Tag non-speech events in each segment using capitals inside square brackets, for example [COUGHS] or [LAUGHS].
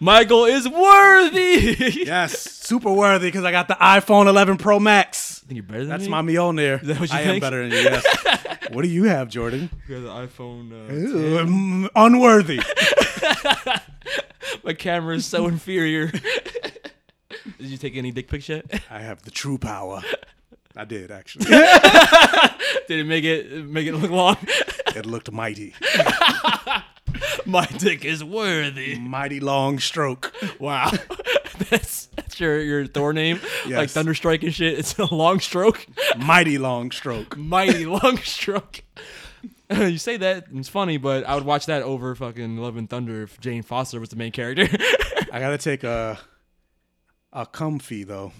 Michael is worthy. [LAUGHS] Yes, super worthy because I got the iPhone 11 Pro Max. think you're better than That's me? my Mjolnir. Is that what you I think? am better than you. Yes. [LAUGHS] what do you have, Jordan? You got the iPhone. Uh, Ooh, mm, unworthy. [LAUGHS] my camera is so inferior. Did you take any dick pics yet? I have the true power. I did actually. Did it make it make it look long? it looked mighty, [LAUGHS] my dick is worthy. mighty long stroke. Wow. [LAUGHS] that's that's your your Thor name? Like Yes. Thunderstrike and shit. It's a long stroke. Mighty long stroke. Mighty [LAUGHS] long stroke. you say that, it's funny, but I would watch that over fucking Love and Thunder if Jane Foster was the main character. I gotta take a a comfy though.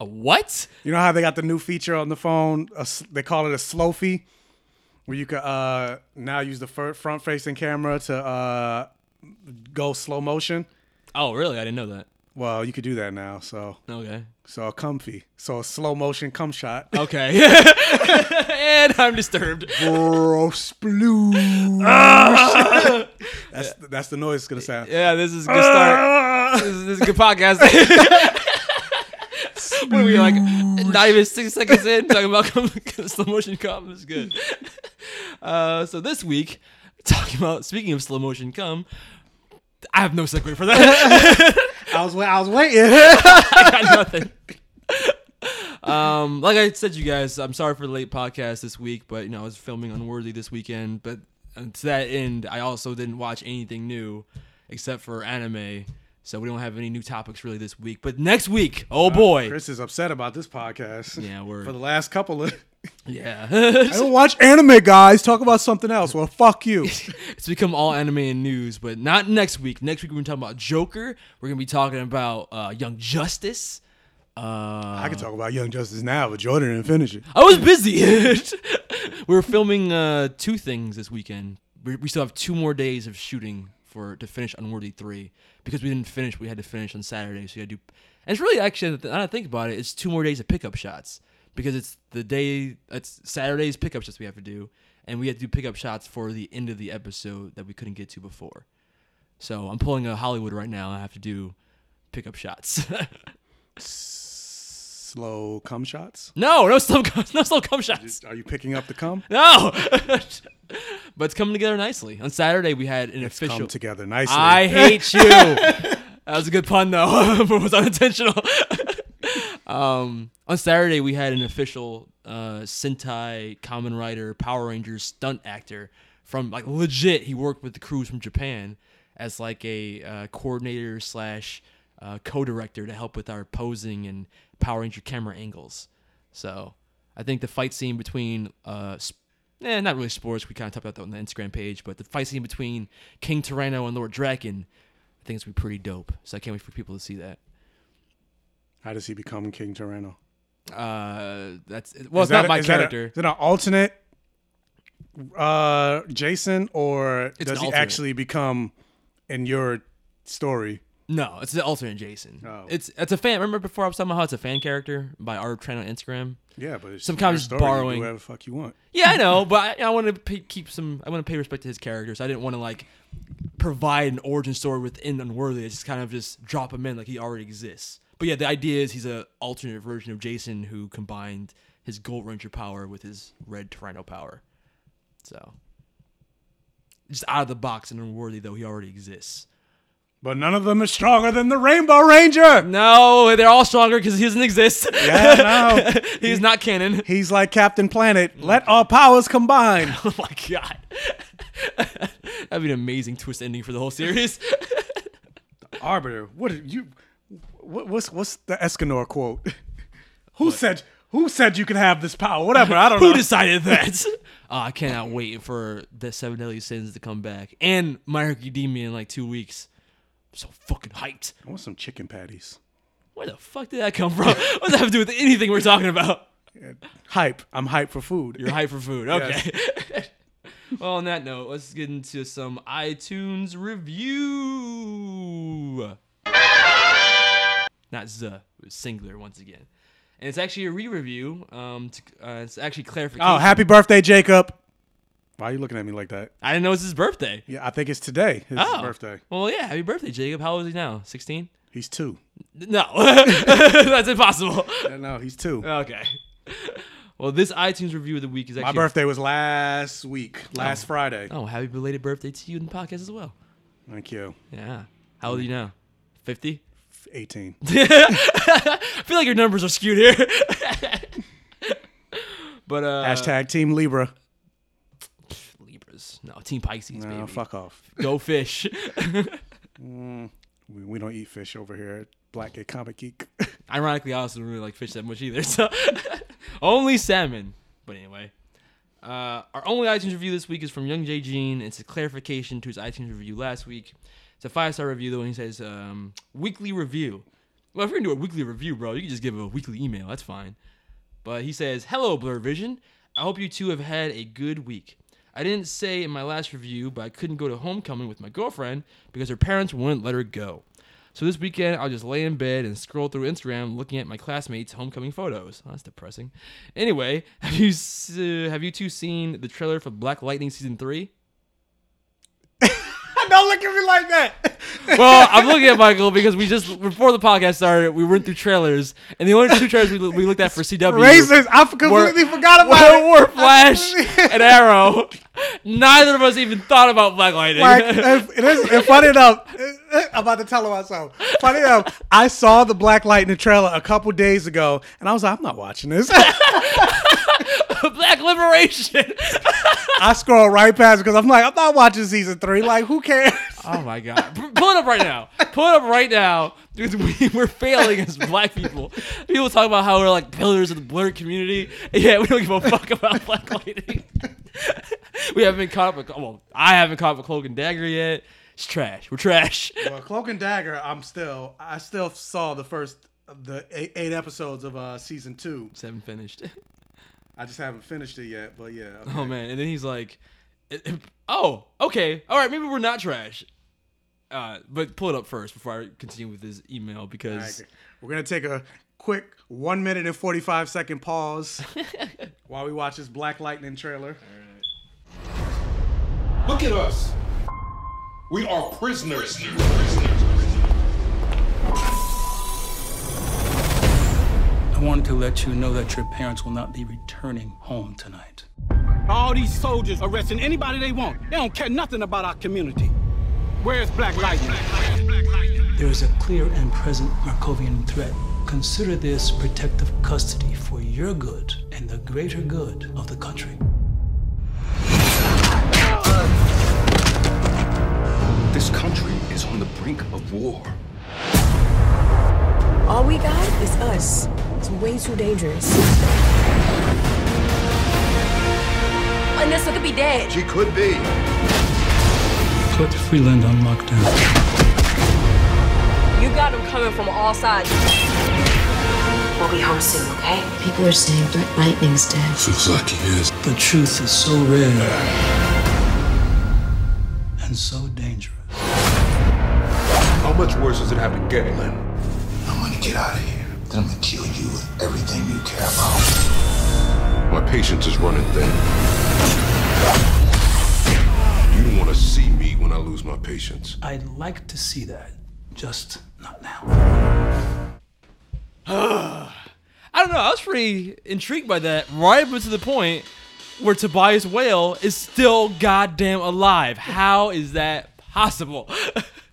a what? You know how they got the new feature on the phone? A they call it a slofie, where you could uh, now use the front facing camera to uh, go slow motion. Oh, really? I didn't know that. Well, you could do that now. So, Okay. so a comfy, so a slow motion cum shot. Okay. [LAUGHS] and I'm disturbed. Bro, sploosh. [LAUGHS] that's that's the noise it's gonna sound. Yeah, this is a good start. this, is, this is a good podcast. [LAUGHS] [LAUGHS] are we like? Not even six seconds in talking about [LAUGHS] slow motion cum is good. [LAUGHS] Uh, so this week, talking about speaking of slow motion cum, I have no segue for that. I was I was waiting. I got nothing. Um, like I said, you guys, I'm sorry for the late podcast this week, but you know I was filming Unworthy this weekend. But uh, to that end, I also didn't watch anything new except for anime. So we don't have any new topics really this week. But next week, oh boy, Chris is upset about this podcast. Yeah, we're For the last couple of, [LAUGHS] yeah, [LAUGHS] I don't watch anime, guys. Talk about something else. Well, fuck you. [LAUGHS] it's become all anime and news. But not next week. Next week we're gonna talk about Joker. We're gonna be talking about uh, Young Justice. Uh, I can talk about Young Justice now, but Jordan didn't finish it. I was busy. we were filming uh, two things this weekend. We, we still have two more days of shooting for to finish Unworthy three because we didn't finish. We had to finish on Saturday, so you had to do. And it's really actually, now I don't think about it, it's two more days of pickup shots because it's the day. It's Saturday's pickup shots we have to do, and we had to do pickup shots for the end of the episode that we couldn't get to before. So I'm pulling a Hollywood right now. I have to do pickup shots. [LAUGHS] Slow cum shots. no, no slow, [LAUGHS] no slow come shots. Are you picking up the cum? No, [LAUGHS] but it's coming together nicely. On Saturday, we had an official. Come together nicely. I [LAUGHS] hate you. that was a good pun though, but [LAUGHS] it was unintentional. [LAUGHS] um, on Saturday, we had an official uh, Sentai Kamen Rider Power Rangers stunt actor from like legit. He worked with the crews from Japan as like a uh, coordinator slash uh, co-director to help with our posing and Power Ranger camera angles. So I think the fight scene between uh, eh, not really sports. We kind of talked about that on the Instagram page, but the fight scene between King Tyranno and Lord Drakkon, I think it's gonna be pretty dope. So I can't wait for people to see that. How does he become King Tyranno? Uh, that's well, Is it's not that- my is that a- character. Is it an alternate uh, Jason, or It's does he alternate. actually become in your story? no, it's the alternate Jason. Oh. It's it's a fan. Remember before I was talking about how it's a fan character by our trend on Instagram. Yeah, but it's Sometimes story. Borrowing. whatever fuck you want. Yeah, I know, but I, I want to pay, keep some. I want to pay respect to his characters. I didn't want to like provide an origin story within Unworthy. I just kind of just drop him in like he already exists. But yeah, the idea is he's a alternate version of Jason who combined his Gold Ranger power with his Red Tyranno power. So just out of the box and unworthy, though he already exists. But none of them is stronger than the Rainbow Ranger. No, they're all stronger because he doesn't exist. Yeah, no. [LAUGHS] He's not canon. He's like Captain Planet. Let all powers combine. [LAUGHS] Oh my god. [LAUGHS] That'd be an amazing twist ending for the whole series. the Arbiter, what did you? What, what's what's the Escanor quote? Who said who said you could have this power? Whatever. I don't know. Who decided that? oh, I cannot wait for the Seven Deadly Sins to come back and My Hero Academia in like two weeks. So fucking hyped. I want some chicken patties. Where the fuck did that come from? [LAUGHS] what does that have to do with anything we're talking about? Hype. I'm hyped for food. You're hyped for food. Okay. [LAUGHS] well, on that note, let's get into some iTunes review. Not Z, it was singular once again. And it's actually a re-review. Um, to, uh, it's actually clarification. Oh, happy birthday, Jacob. Why are you looking at me like that? I didn't know it's his birthday. Yeah, I think it's today. His Oh, birthday. Well, yeah, happy birthday, Jacob. How old is he now? 16? He's two. No, [LAUGHS] that's impossible. Yeah, no, he's two. Okay. Well, this iTunes review of the week is actually. My birthday was last week, last Friday. Oh, happy belated birthday to you in the podcast as well. Thank you. Yeah. How old are you now? 50? 18. [LAUGHS] I feel like your numbers are skewed here. [LAUGHS] but, uh. Hashtag Team Libra. No, Team Pisces, No, baby. fuck off. Go fish. [LAUGHS] We, we don't eat fish over here at Black Gay Comic Geek. [LAUGHS] Ironically, I also don't really like fish that much either. [LAUGHS] So only salmon. But anyway, uh, our only iTunes review this week is from Young J Jean. It's a clarification to his iTunes review last week. It's a five star review though, and he says um, weekly review. Well, if you're gonna do a weekly review, bro, you can just give a weekly email. That's fine. But he says, "Hello, Blerd Vision. I hope you two have had a good week. I didn't say in my last review, but I couldn't go to homecoming with my girlfriend because her parents wouldn't let her go. So this weekend, I'll just lay in bed and scroll through Instagram looking at my classmates' homecoming photos. Oh, that's depressing. Anyway, [LAUGHS] have you uh, have you two seen the trailer for Black Lightning season three? [LAUGHS] don't look at me like that. Well, I'm looking at [LAUGHS] Michael because we just before the podcast started, we went through trailers, and the only two trailers we, we looked at for CW Racist. I completely were- forgot about it. were, were Flash and Arrow. Neither of us even thought about Black Lightning. Like, if, it is, funny enough, [LAUGHS] I'm about to tell myself. Funny enough, I saw the Black Lightning trailer a couple days ago, and I was like, I'm not watching this. [LAUGHS] Black Liberation. [LAUGHS] I scroll right past because I'm like, I'm not watching season three. Like, who cares? Oh my god! Pull it up right now. Pull it up right now, because we, we're failing as black people. People talk about how we're like pillars of the blerd community. Yeah, we don't give a fuck about Black Lightning. [LAUGHS] we haven't been caught up with. Well, I haven't caught up with Cloak and Dagger yet. It's trash. We're trash. Well, Cloak and Dagger, I'm still, I still saw the first, the eight, eight episodes of uh, season two. Seven finished. I just haven't finished it yet, but yeah. okay. Oh man! And then he's like, "It- it- [LAUGHS] "Oh, okay, all right, maybe we're not trash." Uh, but pull it up first before I continue with this email because Alright, We're gonna take a quick one minute and forty five second pause [LAUGHS] while we watch this Black Lightning trailer. Look at us. We are prisoners. I wanted to let you know that your parents will not be returning home tonight. All these soldiers arresting anybody they want. They don't care nothing about our community. Where's Black Lightning? There is a clear and present Markovian threat. Consider this protective custody for your good and the greater good of the country. This country is on the brink of war. All we got is us. It's way too dangerous. Anissa could be dead. She could be. Put Freeland on lockdown. You got them coming from all sides. We'll be home soon, okay? People are saying Black Lightning's dead. Looks like he is. The truth is so rare and so dangerous. How much worse does it have to get, Glenn? I'm gonna get out of here. Then I'm gonna kill you with everything you care about. My patience is running thin. You don't want to see me when I lose my patience. I'd like to see that, just not now. [SIGHS] I don't know. I was pretty intrigued by that. Right up to the point where Tobias Whale is still goddamn alive. How is that possible? [LAUGHS]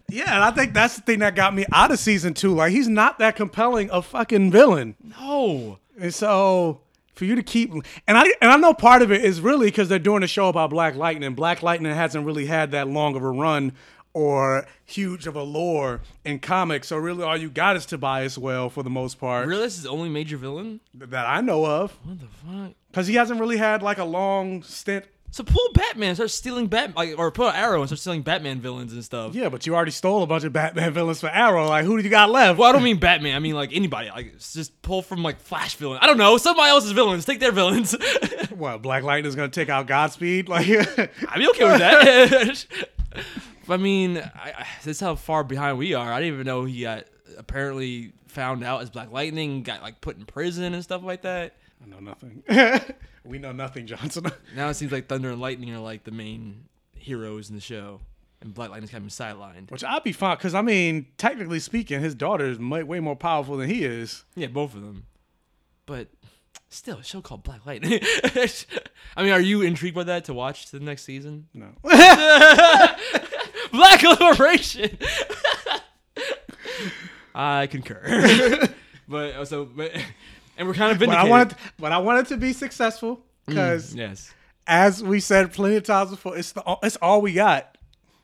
Yeah, and I think that's the thing that got me out of season two. Like he's not that compelling a fucking villain. no. And so for you to keep and I and I know part of it is really because they're doing a show about Black Lightning. Black Lightning hasn't really had that long of a run or huge of a lore in comics. So really all you got is Tobias Whale for the most part Really, this is the only major villain? that I know of. What the fuck? Because he hasn't really had like a long stint. So pull Batman, start stealing Bat, like, or pull Arrow and start stealing Batman villains and stuff. Yeah, but you already stole a bunch of Batman villains for Arrow. Like who do you got left? Well, I don't mean Batman. I mean like anybody. Like just pull from like Flash villain. I don't know. Somebody else's villains. Take their villains. [LAUGHS] What, Black Lightning's gonna take out Godspeed? [LAUGHS] Like I'd be okay with that. [LAUGHS] I mean, I, I, that's how far behind we are. I didn't even know he got apparently found out as Black Lightning, got like put in prison and stuff like that. I know nothing. [LAUGHS] we know nothing, Johnson. [LAUGHS] Now it seems like Thunder and Lightning are like the main heroes in the show, and Black Lightning's kind of sidelined. Which I'd be fine because I mean, technically speaking, his daughter is way, way more powerful than he is. Yeah, both of them. But still, a show called Black Lightning. [LAUGHS] I mean, are you intrigued by that to watch the next season? No. Black Liberation. I concur. but so, but, and we're kind of But vindicated. I wanted, but I wanted to be successful mm, because, yes. as we said plenty of times before, it's the it's all we got.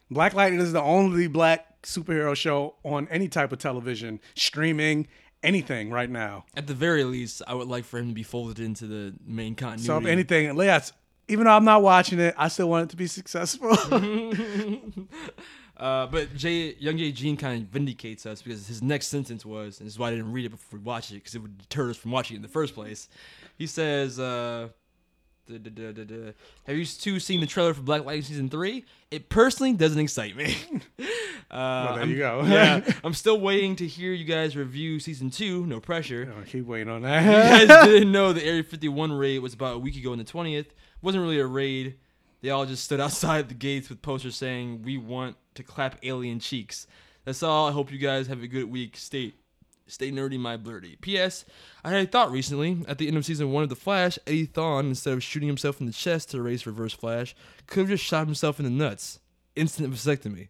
Black Lightning is the only black superhero show on any type of television, streaming, anything right now. At the very least, I would like for him to be folded into the main continuity. So if anything, yes, even though I'm not watching it, I still want it to be successful. [LAUGHS] [LAUGHS] Uh, but Jay, young Jay Gene kind of vindicates us because his next sentence was, and this is why I didn't read it before we watched it because it would deter us from watching it in the first place. He says, uh, duh, duh, duh, duh, duh. "Have you two seen the trailer for Black Lightning season three? It personally doesn't excite me." [LAUGHS] uh, Well, there I'm- you go. [LAUGHS] yeah, [LAUGHS] I'm still waiting to hear you guys review season two. No pressure. I keep waiting on that. You guys didn't know the Area 51 raid was about a week ago on the 20th. wasn't really a raid. They all just stood [LAUGHS] outside the gates with posters saying, "We want to clap alien cheeks." That's all. I hope you guys have a good week. Stay, stay nerdy, my blurty. P.S. I had a thought recently. At the end of season one of The Flash, Eddie Thawne, instead of shooting himself in the chest to erase Reverse Flash, could have just shot himself in the nuts. Instant vasectomy.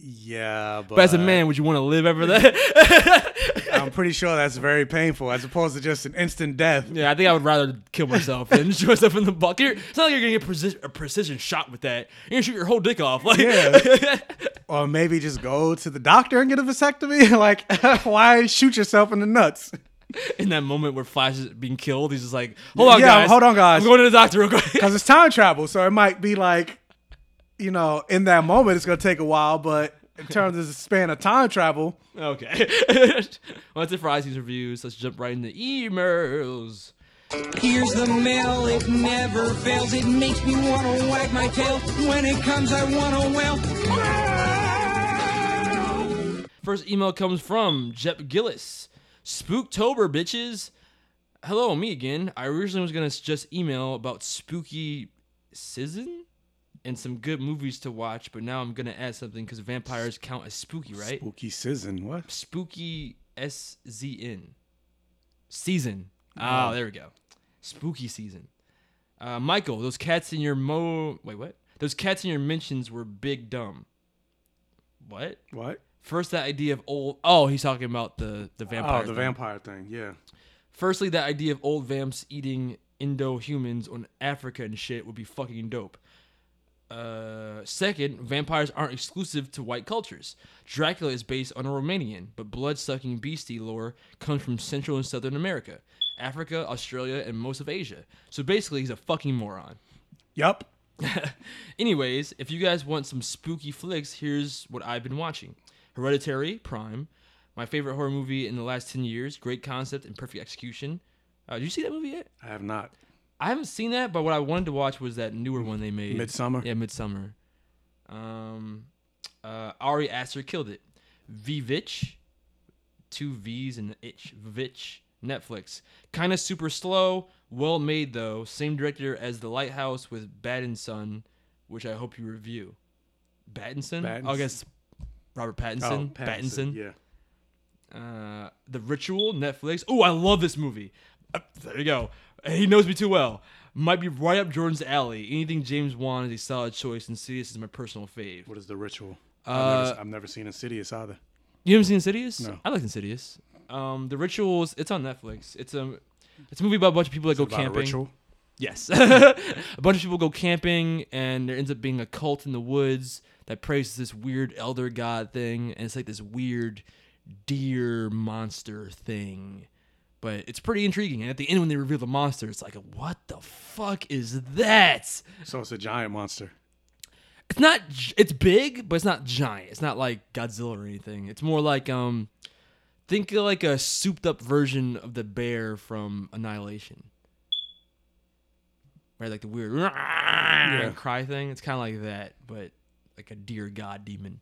Yeah, but, But as a man, would you want to live ever that? [LAUGHS] I'm pretty sure that's very painful, as opposed to just an instant death. Yeah, I think I would rather kill myself than [LAUGHS] shoot myself in the butt. You're, it's not like you're gonna get preci- a precision shot with that. You're gonna shoot your whole dick off. Like, Yeah. [LAUGHS] Or maybe just go to the doctor and get a vasectomy. like, why shoot yourself in the nuts? in that moment where Flash is being killed, he's just like, "Hold on, Yeah, guys. hold on, guys. I'm going to the doctor real quick." Because it's time travel, so it might be like, you know, in that moment it's gonna take a while, but in terms of the span of time travel, okay. [LAUGHS] well, that's it for IC's reviews. Let's jump right into emails. Here's the mail, it never fails. It makes me wanna wag my tail. When it comes, I wanna wail. First email comes from Jep Gillis. Spooktober, bitches. Hello, me again. I originally was gonna just email about spooky season and some good movies to watch, but now I'm gonna add something because vampires count as spooky, right? spooky season. What? Spooky S Z N. Season. Oh, there we go. Spooky season. Uh, Michael, those cats in your mo. Wait, what? Those cats in your mentions were big dumb. What? What? First, that idea of old. Oh, he's talking about the the vampire. oh, the thing. vampire thing. Yeah. Firstly, that idea of old vamps eating Indo humans on Africa and shit would be fucking dope. Uh, second, vampires aren't exclusive to white cultures. Dracula is based on a Romanian, but blood sucking beastie lore comes from Central and Southern America, Africa, Australia, and most of Asia. So basically, he's a fucking moron. Yup. [LAUGHS] Anyways, if you guys want some spooky flicks, here's what I've been watching Hereditary, Prime. My favorite horror movie in the last 10 years. Great concept and perfect execution. Uh, did you see that movie yet? I have not. I haven't seen that, but what I wanted to watch was that newer one they made. Midsommar? Yeah, Midsommar. Um, uh, Ari Aster killed it. Vivitch, two V's and an itch. Vivitch, Netflix. Kind of super slow, well made though. Same director as The Lighthouse with Battinson, which I hope you review. Battinson? Pattinson. Oh, I guess Robert Pattinson. Oh, Pattinson. Yeah. Uh, the Ritual, Netflix. Oh, I love this movie. Uh, there you go. He knows me too well. might be right up Jordan's alley. Anything James Wan is a solid choice, and Insidious is my personal fave. What is the ritual? Uh, I've, never, I've never seen Insidious either. You haven't seen Insidious? No. I like Insidious. Um, the Rituals. It's on Netflix. It's a it's a movie about a bunch of people that go about a camping. ritual? Yes, [LAUGHS] a bunch of people go camping, and there ends up being a cult in the woods that prays to this weird elder god thing, and it's like this weird deer monster thing. But it's pretty intriguing, and at the end when they reveal the monster, it's like, what the fuck is that? So it's a giant monster. It's not. It's big, but it's not giant. It's not like Godzilla or anything. It's more like um, think of like a souped up version of the bear from Annihilation. Right, like the weird [LAUGHS] cry thing. It's kind of like that, but like a dear god demon.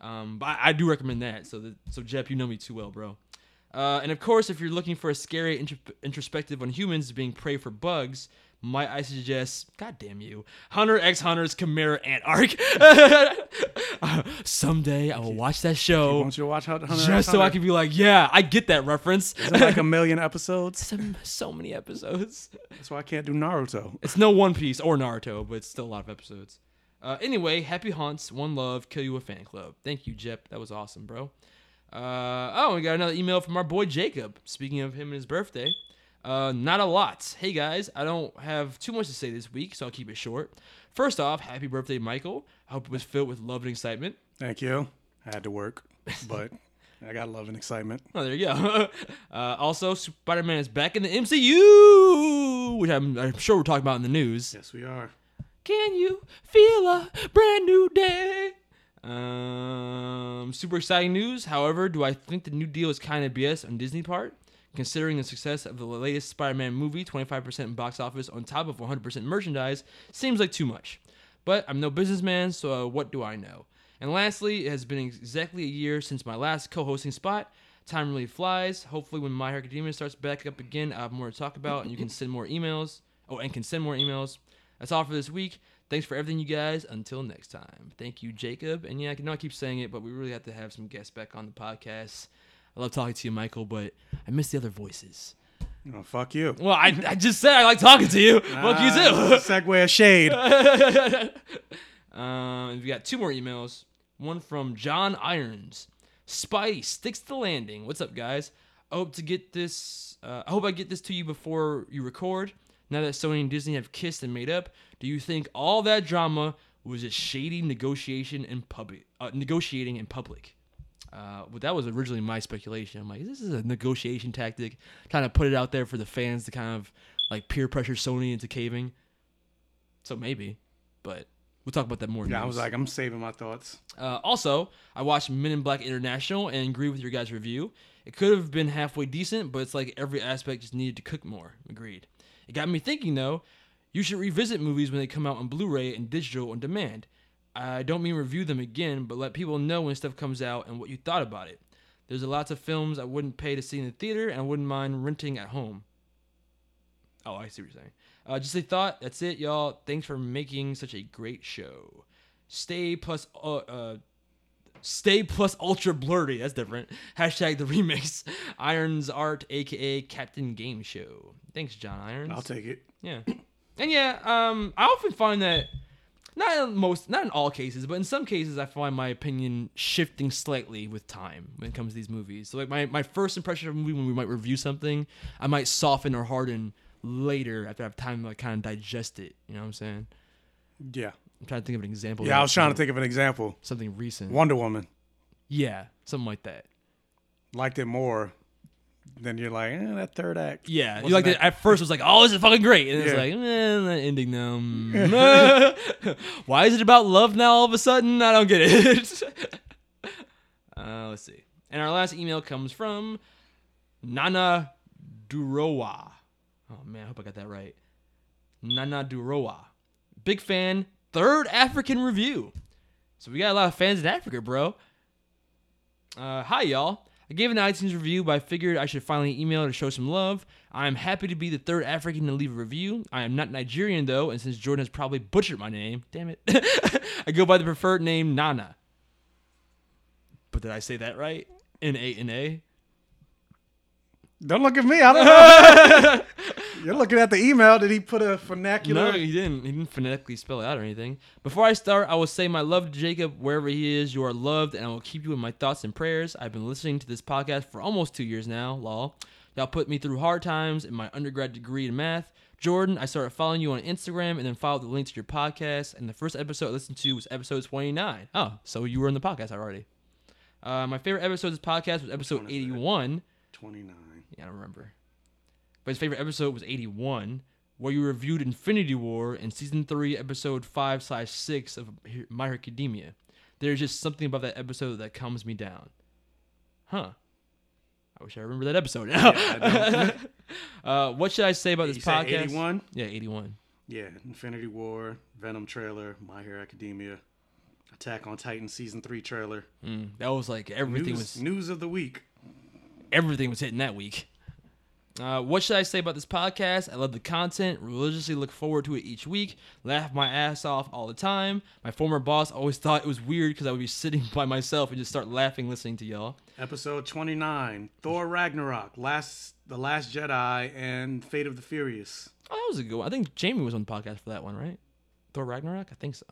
Um, but I, I do recommend that. So, that, so Jeff, you know me too well, bro. Uh, and of course, if you're looking for a scary intro- introspective on humans being prey for bugs, might I suggest, God damn you, Hunter x Hunter's Chimera Ant Arc. [LAUGHS] Someday I will watch that show. want you to watch Hunter x just so I can be like, yeah, I get that reference. Is it like a [LAUGHS] million episodes? so, so many episodes. That's why I can't do Naruto. It's no One Piece or Naruto, but it's still a lot of episodes. Uh, anyway, happy haunts, one love, kill you a fan club. Thank you, Jep. That was awesome, bro. Uh, oh, we got another email from our boy Jacob. Speaking of him and his birthday, uh, not a lot. Hey guys, I don't have too much to say this week, so I'll keep it short. First off, happy birthday, Michael. I hope it was filled with love and excitement. Thank you. I had to work, but [LAUGHS] I got love and excitement. Oh, there you go. [LAUGHS] uh, also, Spider Man is back in the MCU, which I'm, I'm sure we're talking about in the news. Yes, we are. Can you feel a brand new day? Um, super exciting news. However, do I think the new deal is kind of BS on Disney part? Considering the success of the latest Spider-Man movie, 25% in box office on top of 100% merchandise seems like too much. But I'm no businessman, so uh, what do I know? And lastly, it has been exactly a year since my last co-hosting spot. Time really flies. Hopefully, when My Hero Academia starts back up again, I have more to talk about, and you can send more emails. Oh, and can send more emails. That's all for this week. Thanks for everything, you guys. Until next time. Thank you, Jacob. And yeah, I know I keep saying it, but we really have to have some guests back on the podcast. I love talking to you, Michael, but I miss the other voices. Oh, fuck you. Well, I, I just said I like talking to you. [LAUGHS] Fuck you Ah, too. Segue of shade. [LAUGHS] um, we got two more emails. One from John Irons. Spidey sticks to the landing. What's up, guys? I hope to get this. Uh, I hope I get this to you before you record. Now that Sony and Disney have kissed and made up, do you think all that drama was just shady negotiation in public? Uh, negotiating in public. Uh, well, that was originally my speculation. I'm like, this is a negotiation tactic, kind of put it out there for the fans to kind of like peer pressure Sony into caving. So maybe, but we'll talk about that more. in Yeah, I was like, I'm saving my thoughts. Uh, also, I watched Men in Black International and agree with your guys' review. It could have been halfway decent, but it's like every aspect just needed to cook more. Agreed. It got me thinking though, you should revisit movies when they come out on Blu-ray and digital on demand. I don't mean review them again, but let people know when stuff comes out and what you thought about it. There's a lots of films I wouldn't pay to see in the theater and I wouldn't mind renting at home. Oh, I see what you're saying. Uh, just a thought. That's it, y'all. Thanks for making such a great show. Stay plus uh, uh stay plus ultra blurry. That's different. Hashtag the remix. [LAUGHS] Irons Art, aka Captain Game Show. Thanks, John Irons. I'll take it. Yeah, [CLEARS THROAT] and yeah. Um, I often find that not in most, not in all cases, but in some cases, I find my opinion shifting slightly with time when it comes to these movies. So, like my my first impression of a movie when we might review something, I might soften or harden later after I have time to like kind of digest it. You know what I'm saying? Yeah. I'm trying to think of an example. Yeah, I was trying to think of an example. something recent. Wonder Woman. Yeah, something like that. Liked it more. Then you're like, eh, that third act. Yeah, you like that- at first. It was like, oh, this is fucking great, and it's Yeah. like, eh, that ending now. mm. [LAUGHS] [LAUGHS] Why is it about love now? All of a sudden, I don't get it. [LAUGHS] uh, let's see. And our last email comes from Nana Durowa. Oh man, I hope I got that right. Nana Durowa, big fan. Third African review. So we got a lot of fans in Africa, bro. Uh, hi, y'all. I gave an iTunes review, but I figured I should finally email to show some love. I am happy to be the third African to leave a review. I am not Nigerian, though, and since Jordan has probably butchered my name, damn it, [LAUGHS] I go by the preferred name Nana. But did I say that right? N A N A? Don't look at me. I don't know. [LAUGHS] You're looking at the email. Did he put a vernacular? No, he didn't. He didn't phonetically spell it out or anything. Before I start, I will say my love to Jacob wherever he is. You are loved, and I will keep you in my thoughts and prayers. I've been listening to this podcast for almost two years now. Lol. Y'all put me through hard times in my undergrad degree in math. Jordan, I started following you on Instagram and then followed the link to your podcast. And the first episode I listened to was episode 29. Oh, so you were in the podcast already. Uh, my favorite episode of this podcast was episode 81. 29. I don't remember. But his favorite episode was 81, where you reviewed Infinity War in season 3, episode 5 slash 6 of My Hero Academia. There's just something about that episode that calms me down. Huh. I wish I remember that episode now. Yeah, [LAUGHS] uh, what should I say about You this podcast? 81? Yeah, 81. Yeah, Infinity War, Venom trailer, My Hero Academia, Attack on Titan season three trailer. Mm, that was like everything news, was news of the week. Everything was hitting that week. Uh, what should I say about this podcast? I love the content, religiously look forward to it each week, laugh my ass off all the time. My former boss always thought it was weird because I would be [LAUGHS] sitting by myself and just start laughing listening to y'all. Episode twenty nine, Thor Ragnarok, last the Last Jedi, and Fate of the Furious. Oh, that was a good one. I think Jamie was on the podcast for that one, right? Thor Ragnarok? I think so.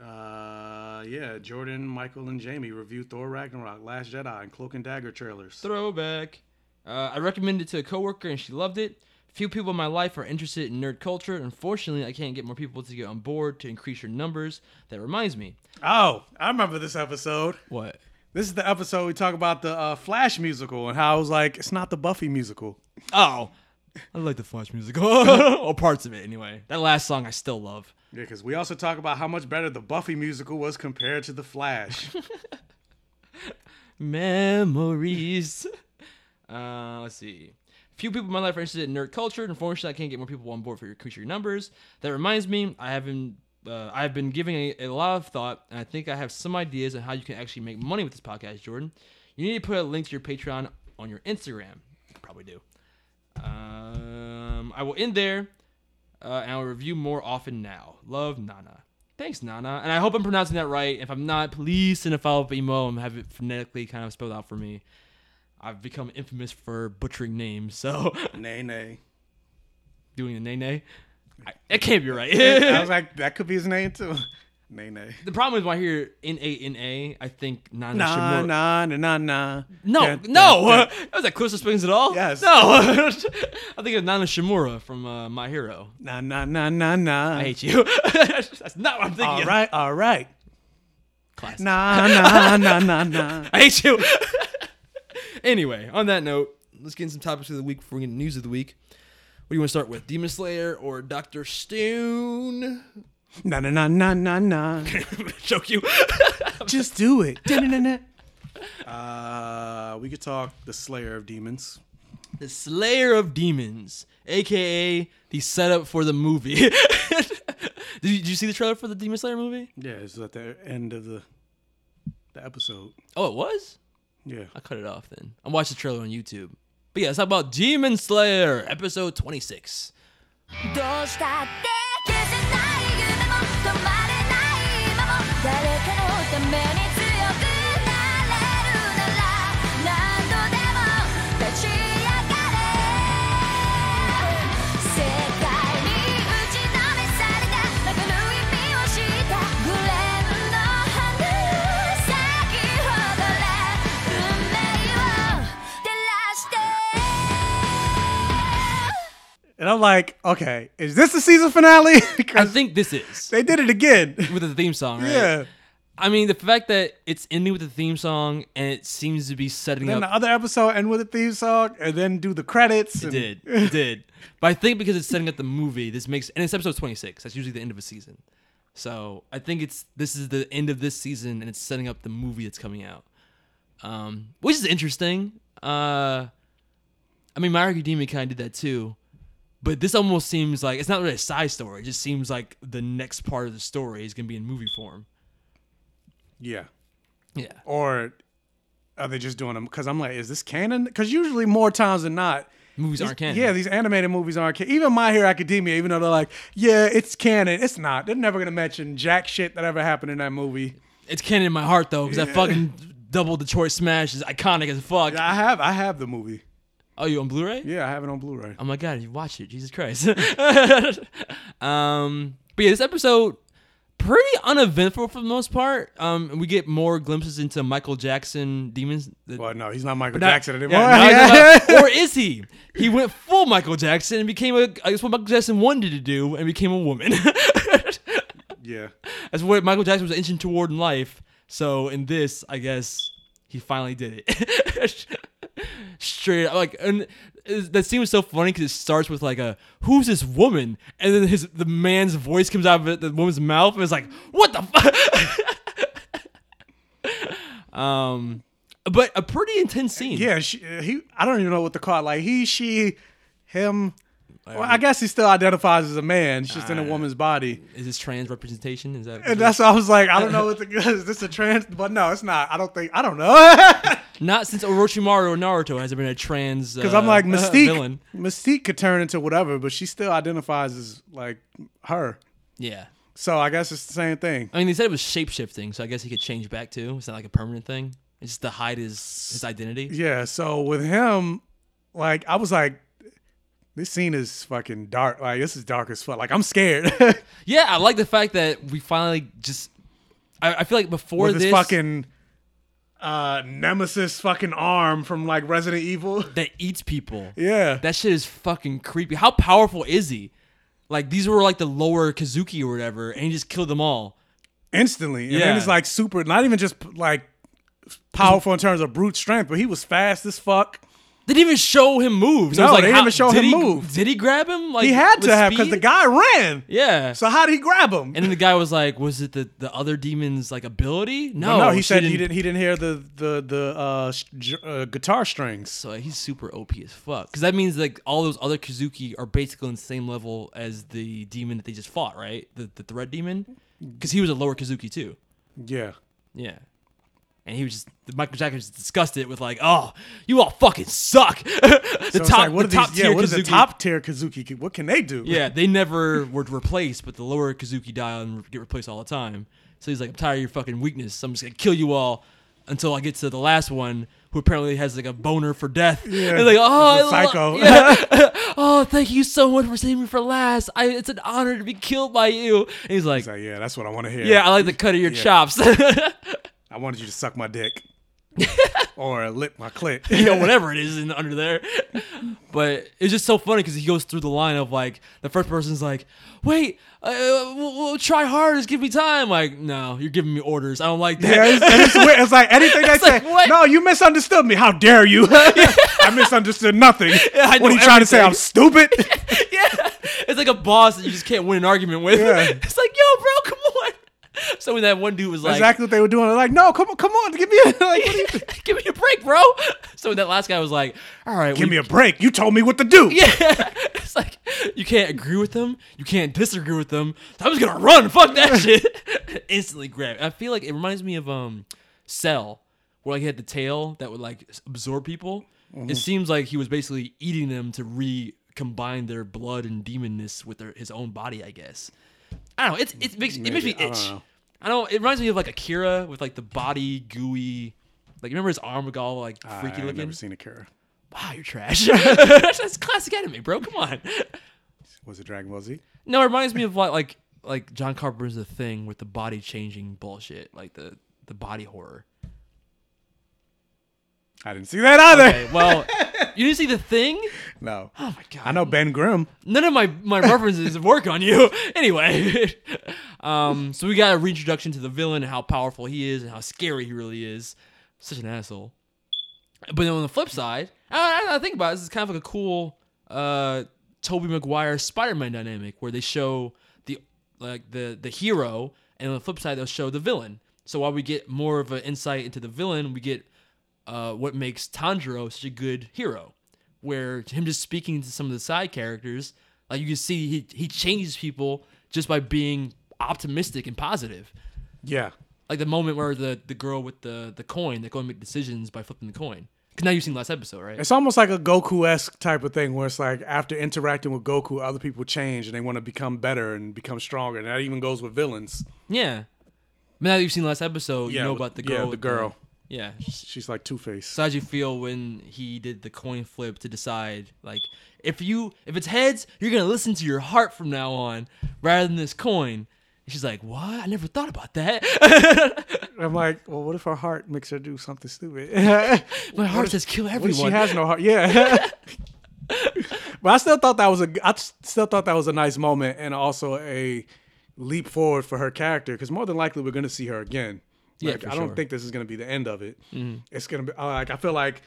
Uh, yeah, Jordan, Michael, and Jamie review Thor Ragnarok, Last Jedi, and Cloak and Dagger trailers. Throwback. Uh, I recommended it to a coworker and she loved it. Few people in my life are interested in nerd culture. Unfortunately, I can't get more people to get on board to increase your numbers. That reminds me. Oh, I remember this episode. What? This is the episode we talk about the uh, Flash musical and how I was like it's not the Buffy musical. Oh, I like the Flash musical, [LAUGHS] or parts of it anyway. That last song I still love. Yeah, because we also talk about how much better the Buffy musical was compared to the Flash. [LAUGHS] Memories. Uh, let's see. Few people in my life are interested in nerd culture. Unfortunately, I can't get more people on board for your your numbers. That reminds me, I haven't. Uh, I've been giving a, a lot of thought, and I think I have some ideas on how you can actually make money with this podcast, Jordan. You need to put a link to your Patreon on your Instagram. Probably do. Um, I will end there, uh, and I'll review more often now. Love, Nana. Thanks, Nana. And I hope I'm pronouncing that right. If I'm not, please send a follow up email and have it phonetically kind of spelled out for me. I've become infamous for butchering names, so [LAUGHS] nay, nay. doing the nay nay. I- It can't be right. I was [LAUGHS] like, that could be his name too. Nay, nay. the problem is when I hear N A N A, I think Nana Nah, Shimura. nah, nah, nah, nah. No, Yeah, no, yeah, [LAUGHS] yeah. that was that Close Springs at all? Yes. No, [LAUGHS] I think of Nana Shimura from uh, My Hero. Nah, nah, nah, nah, nah. I hate you. [LAUGHS] That's not what I'm thinking. All right, all right. Classic. Nah, nah, nah, nah, nah. I hate you. anyway, on that note, let's get into some topics of the week before we get into news of the week. What do you want to start with? Demon Slayer or Doctor Stone? Nah, nah, nah, nah, nah, nah. [LAUGHS] Choke you. [LAUGHS] Just do it. Da-na-na-na. Uh, we could talk the Slayer of Demons. the Slayer of Demons, aka the setup for the movie. [LAUGHS] did, you, did you see the trailer for the Demon Slayer movie? Yeah, it's at the end of the the episode. Oh, it was. Yeah. I cut it off then. I watched the trailer on YouTube. But yeah, let's talk about Demon Slayer, episode 26. どうしたって消せない夢 the mind. And I'm like, okay, is this the season finale? [LAUGHS] I think this is they did it again. with the theme song, right? Yeah. I mean, the fact that it's ending with the theme song and it seems to be setting Then up. the other episode end with a theme song, and then do the credits. It and- did. [LAUGHS] It did. But I think because it's setting up the movie, this makes and it's episode 26. That's usually the end of a season. So I think it's this is the end of this season and it's setting up the movie that's coming out. Um, which is interesting. Uh I mean My Hero Academia kind of did that too. But this almost seems like it's not really a side story. It just seems like the next part of the story is gonna be in movie form. Yeah. Yeah. Or are they just doing them? Because I'm like, is this canon? Because usually more times than not, Movies these- aren't canon. Yeah, these animated movies aren't canon. Even My Hero Academia, even though they're like, yeah, it's canon, it's not. They're never gonna mention jack shit that ever happened in that movie. It's canon in my heart though, because that fucking double Detroit smash is iconic as fuck. I have, I have the movie. Oh, you on Blu-ray? Yeah, I have it on Blu-ray. Oh my god, you watched it. Jesus Christ. [LAUGHS] um, but yeah, this episode pretty uneventful for the most part. Um, we get more glimpses into Michael Jackson demons. Well, no, he's not Michael not- Jackson anymore. yeah, [LAUGHS] now he's not- or is he? He went full Michael Jackson and became a. I guess what Michael Jackson wanted to do and became a woman. [LAUGHS] yeah. That's what Michael Jackson was inching toward in life. So in this, I guess he finally did it. Straight up, like, and that scene was so funny because it starts with like a "Who's this woman?" and then his the man's voice comes out of the woman's mouth, and it's like, "What the fuck?" [LAUGHS] um, but a pretty intense scene. Yeah, she, he. I don't even know what to call it. Like he, she, him. Well, I guess he still identifies as a man. It's just in a woman's body. Is this trans representation? Is that? And that's why I was like, I don't know what the [LAUGHS] is this a trans, but no, it's not. I don't think I don't know [LAUGHS] Not since Orochimaru or Naruto has there been a trans. because uh, I'm like [LAUGHS] Mystique. villain. Mystique could turn into whatever, but she still identifies as like her. Yeah. So I guess it's the same thing. I mean, they said it was shape shifting, so I guess he could change back too. It's not like a permanent thing. It's just to hide his his identity. Yeah. So with him, like I was like, this scene is fucking dark. Like this is dark as fuck. Like I'm scared. [LAUGHS] Yeah, I like the fact that we finally just. I, I feel like before this his fucking uh nemesis fucking arm from like Resident Evil. [LAUGHS] that eats people. Yeah. That shit is fucking creepy. How powerful is he? Like these were like the lower Kizuki or whatever, and he just killed them all. instantly. And Yeah. then it's like super, not even just like powerful in terms of brute strength, but he was fast as fuck. They didn't even show him move. So No, it's like, they didn't how- even show did him he, move. Did he grab him? Like he had to have because the guy ran. Yeah. So how did he grab him? And then the guy was like, "Was it the, the other demon's like ability?" no, No, no, he said he didn't. He didn't hear the the the uh, j- uh, guitar strings. So he's super OP as fuck. Because that means like all those other Kizuki are basically on the same level as the demon that they just fought, right? The the thread demon. Because he was a lower Kizuki too. Yeah. Yeah. And he was just Michael Jackson was disgusted with like, oh, you all fucking suck. [LAUGHS] the So top, like, what the are top these, yeah, tier what is the Kizuki. top tier Kizuki? What can they do? Yeah, [LAUGHS] they never were replaced, but the lower Kizuki die and get replaced all the time. So he's like, I'm tired of your fucking weakness. I'm just gonna kill you all until I get to the last one, who apparently has like a boner for death. Yeah, And like, oh, he's a I lo- psycho. yeah. [LAUGHS] oh, thank you so much for saving me for last. I, it's an honor to be killed by you. And he's like, He's like, yeah, that's what I want to hear. yeah, I like the cut of your Yeah. chops. I wanted you to suck my dick [LAUGHS] or lick my clit. [LAUGHS] you know, whatever it is in under there. But it's just so funny because he goes through the line of like the first person's like, "Wait, uh, we'll, we'll try hard. Just give me time." Like, no, you're giving me orders. I don't like that. Yeah, it's, and it's. It's like anything [LAUGHS] It's say. like? No, you misunderstood me. How dare you? I misunderstood nothing. I what are you trying to say? I'm stupid? yeah, it's like a boss that you just can't win an argument with. Yeah. It's like, yo, bro, come on. [LAUGHS] So when that one dude was like, exactly what they were doing. They're like, no, come on, come on, give me a, [LAUGHS] like, what [LAUGHS] "Give me a break, bro." So when that last guy was like, "All right, give we- me a break. You told me what to do. Yeah, it's like you can't agree with them, you can't disagree with them. I'm just gonna run. Fuck that shit. Instantly grab. I feel like it reminds me of um, Cell, where like he had the tail that would like absorb people. Mm-hmm. It seems like he was basically eating them to recombine their blood and demonness with their, his own body. I guess. I don't know. It's it makes it makes me itch. I don't know. I don't. It reminds me of like Akira with like the body gooey. Like remember his arm would all like freaky looking? I've looking. never seen Akira. Wow, you're trash. [LAUGHS] That's classic anime, bro. Come on. Was it Dragon Ball Z? No, it reminds me of like like like John Carpenter's The Thing with the body changing bullshit, like the the body horror. I didn't see that either. Okay, well, you didn't see The Thing? [LAUGHS] No. Oh my god. I know Ben Grimm. None of my my references [LAUGHS] work on you. Anyway, [LAUGHS] um, so we got a reintroduction to the villain and how powerful he is and how scary he really is. Such an asshole. But then on the flip side, I, I, I think about it, this is kind of like a cool uh Tobey Maguire Spider-Man dynamic where they show the like the the hero and on the flip side they'll show the villain. So while we get more of an insight into the villain, we get uh, what makes Tanjiro such a good hero. Where him just speaking to some of the side characters, like you can see he he changes people just by being optimistic and positive. Yeah. Like the moment where the the girl with the the coin that go and make decisions by flipping the coin. Because now you've seen last episode, right? It's almost like a Goku esque type of thing where it's like after interacting with Goku, other people change and they want to become better and become stronger. And that even goes with villains. Yeah. But now that you've seen last episode, you know about the girl. yeah, girl. the girl. Yeah. She's like Two Face. So how'd you feel when he did the coin flip to decide, like, if you if it's heads, you're gonna listen to your heart from now on, rather than this coin. And she's like, "What? I never thought about that." I'm like, well, what if her heart makes her do something stupid? [LAUGHS] My heart says kill everyone. she has no heart? Yeah. [LAUGHS] but I still thought that was a I still thought that was a nice moment and also a leap forward for her character because more than likely we're going to see her again. Yeah, Like, I don't sure. think this is going to be the end of it. Mhm. It's going to be like I feel like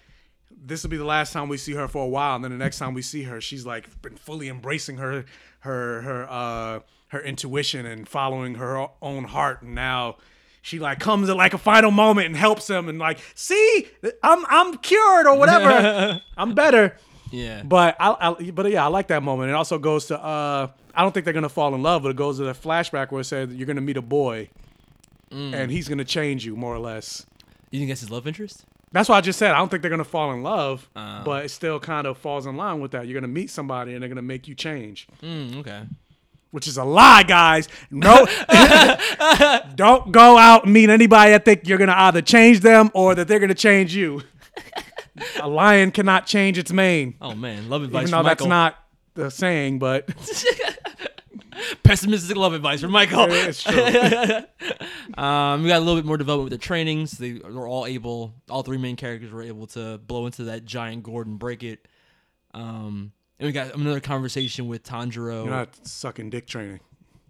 this will be the last time we see her for a while, and then the next time we see her, she's like been fully embracing her her her uh her intuition and following her own heart, and now she like comes at like a final moment and helps him, and like, see, I'm I'm cured or whatever, [LAUGHS] I'm better. Yeah. But I, I but yeah, I like that moment. It also goes to uh I don't think they're gonna fall in love, but it goes to the flashback where it says you're gonna meet a boy, Mm. and he's gonna change you more or less. You think that's his love interest? That's what I just said. I don't think they're gonna fall in love, Uh. but it still kind of falls in line with that. You're gonna meet somebody and they're gonna make you change, Mm, okay. which is a lie, guys. No, [LAUGHS] don't go out and meet anybody that think you're gonna either change them or that they're gonna change you. a lion cannot change its mane. Oh man, love advice Even though that's Michael. not the saying, but [LAUGHS] Pessimistic love advice from Michael. It's true. [LAUGHS] um, we got a little bit more development with the trainings. They were all able, all three main characters were able to blow into that giant gourd and break it. Um, and we got another conversation with Tanjiro. you're not sucking dick training.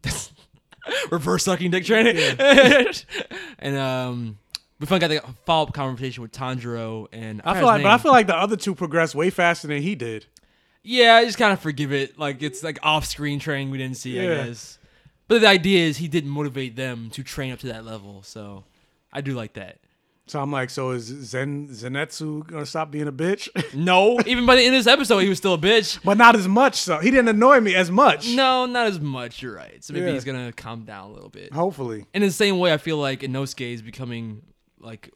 [LAUGHS] reverse sucking dick training. [LAUGHS] and um, we finally got the follow up conversation with Tanjiro and I forgot feel like, but I feel like the other two progressed way faster than he did. Yeah, I just kind of forgive it. Like it's like off screen training we didn't see, Yeah. I guess. But the idea is he didn't motivate them to train up to that level, so I do like that. So I'm like, so is Zen Zenitsu gonna stop being a bitch? [LAUGHS] No, even by the end of this episode, he was still a bitch. but not as much. So he didn't annoy me as much. No, not as much. You're right. So maybe Yeah. he's gonna calm down a little bit. Hopefully. In the same way, I feel like Inosuke is becoming like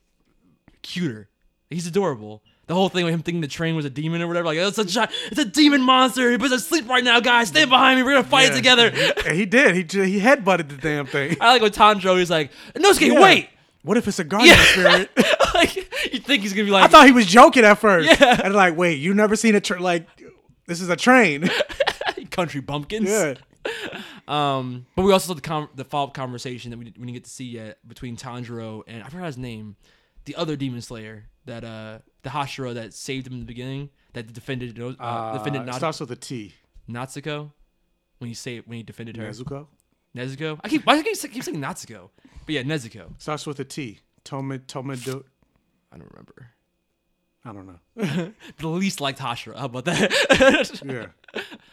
cuter. He's adorable. The whole thing with him thinking the train was a demon or whatever, like it's a it's a demon monster. He puts asleep right now, guys. Stand behind me. We're gonna fight it Yeah. together. And he did. He he headbutted the damn thing. [LAUGHS] I like when Tanjiro He's like, Inosuke, Yeah. wait. What if it's a guardian Yeah. spirit? [LAUGHS] like you think he's gonna be like I thought he was joking at first. Yeah. And like, wait, you never seen a train? Like, this is a train. [LAUGHS] country bumpkins. Yeah. Um, but we also saw the com- the follow up conversation that we, didn't- we didn't get to see yet between Tanjiro and I forgot his name, the other demon slayer that uh the Hashira that saved him in the beginning that defended uh, Uh, defended it Nat- starts with a T. Natsuko when he saved when he defended her. Nezuko. Nezuko. I keep why I keep, keep saying Natsuko, but yeah, Nezuko. Starts with a T. Tome Tomedo. I don't remember. I don't know. [LAUGHS] the least liked Hashira. How about that? [LAUGHS] Yeah.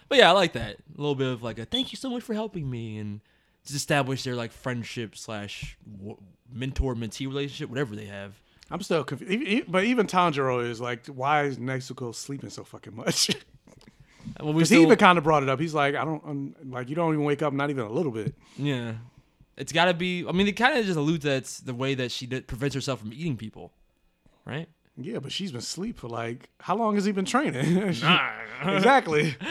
But yeah, I like that. A little bit of like a thank you so much for helping me and just establish their like friendship slash mentor mentee relationship, whatever they have. I'm still confused. But even Tanjiro is like, why is Nezuko sleeping so fucking much? [LAUGHS] Well, we Because he even kind of brought it up. He's like, I don't, um, like, you don't even wake up, not even a little bit. Yeah. It's got to be. I mean, it kind of just alludes that it's the way that she did, prevents herself from eating people, right? Yeah, but she's been asleep for like, how long has he been training? [LAUGHS] exactly. [LAUGHS]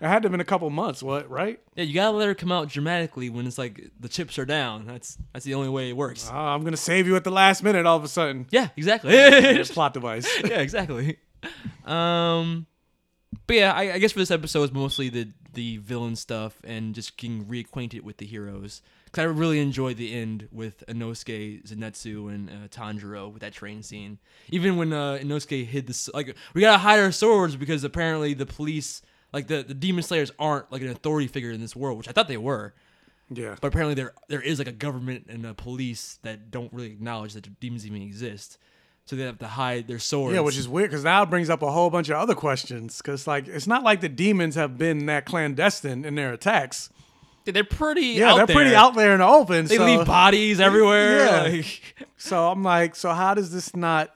It had to have been a couple months, what, right? Yeah, you gotta let her come out dramatically when it's like the chips are down. That's that's the only way it works. Oh, I'm going to save you at the last minute all of a sudden. Yeah, exactly. [LAUGHS] Plot device. yeah, exactly. Um, but yeah, I, I guess for this episode it's mostly the the villain stuff and just getting reacquainted with the heroes. Cause I really enjoyed the end with Inosuke, Zenitsu, and uh, Tanjiro with that train scene. Even when uh, Inosuke hid the like, we gotta hide our swords because apparently the police, like the the demon slayers, aren't like an authority figure in this world, which I thought they were. Yeah. But apparently there there is like a government and a police that don't really acknowledge that demons even exist. So they have to hide their swords. Yeah, which is weird because now it brings up a whole bunch of other questions. Because, like, it's not like the demons have been that clandestine in their attacks. They're pretty. Yeah, out they're pretty there. out there in the open. They so- leave bodies everywhere. Yeah. like- so I'm like, so how does this not,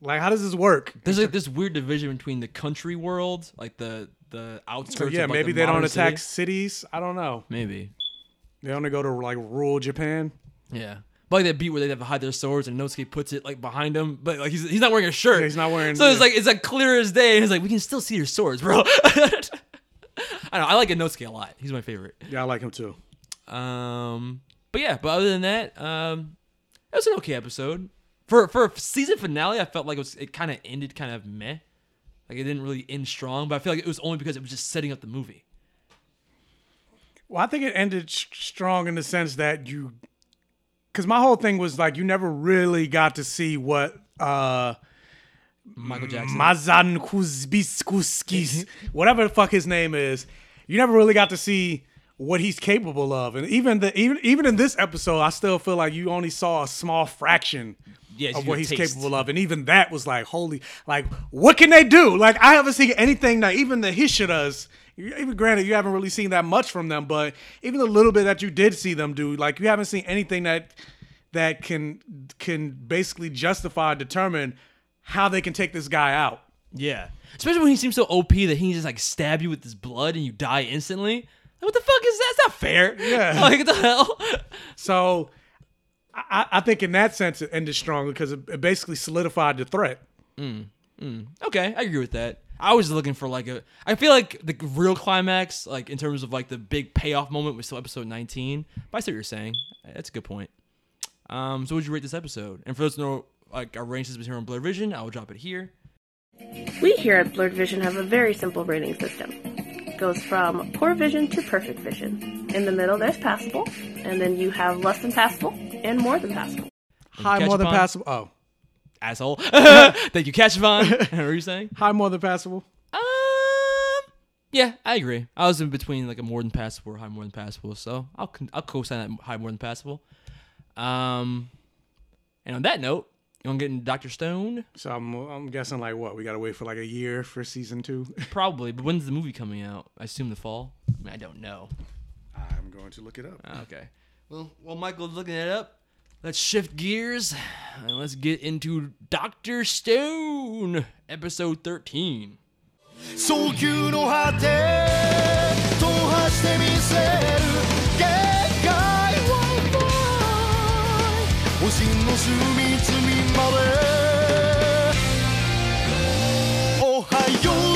like, how does this work? there's like this weird division between the country world, like the the outskirts. So, yeah, of, like, maybe the they don't modern attack city. cities. I don't know. Maybe. They only go to like rural Japan. Yeah. But like that beat where they have to hide their swords and Nosuke puts it like behind him, but like he's, he's not wearing a shirt. Yeah, he's not wearing- So it's yeah. like it's like clear as day. And he's like, we can still see your swords, bro. [LAUGHS] [LAUGHS] [LAUGHS] I don't know. I like Inosuke a lot. He's my favorite. Yeah, I like him too. Um, but yeah, but other than that, um, it was an okay episode. For for a season finale, I felt like it was it kind of ended kind of meh. Like it didn't really end strong, but I feel like it was only because it was just setting up the movie. Well, I think it ended strong in the sense that you, because my whole thing was like you never really got to see what uh Michael mm, Jackson. Mazan Kuzbiskuskis, [LAUGHS] whatever the fuck his name is. You never really got to see what he's capable of, and even the even even in this episode, I still feel like you only saw a small fraction of what he's taste. capable of, and even that was like holy, like what can they do? Like I haven't seen anything that even the Hashiras. Even granted, you haven't really seen that much from them, but even the little bit that you did see them do, like you haven't seen anything that that can can basically justify, determine how they can take this guy out. Yeah, especially when he seems so OP that he can just like stab you with his blood and you die instantly. Like, what the fuck is that? That's not fair. Yeah. like what the hell? So I, I think in that sense it ended strongly because it, it basically solidified the threat. Mm, mm. Okay, I agree with that. I was looking for like a. I feel like the real climax, like in terms of like the big payoff moment, was still episode 19. But I see what you're saying. That's a good point. Um, so would you rate this episode? And for those who know, like our range system here on Blerd Vision, I will drop it here. We here at Blerd Vision have a very simple rating system. It goes from poor vision to perfect vision. In the middle, there's passable, and then you have less than passable and more than passable. High more than upon? passable. Oh, Asshole. [LAUGHS] Thank you, Catchavon. [LAUGHS] [LAUGHS] what were you saying? high more than passable. Um, Yeah, I agree. I was in between like a more than passable or high more than passable, so I'll con- I'll co-sign that high more than passable. Um, and on that note, you want to get into Doctor Stone? So I'm, I'm guessing like what we gotta wait for like a year for season two. [LAUGHS] Probably, but when's the movie coming out? I assume the fall. I, mean, I don't know. I'm going to look it up. Ah, Okay. Well, while Michael's looking it up, let's shift gears and let's get into Doctor Stone, episode thirteen. 早急の果て踏破してみせる限界は星の隅々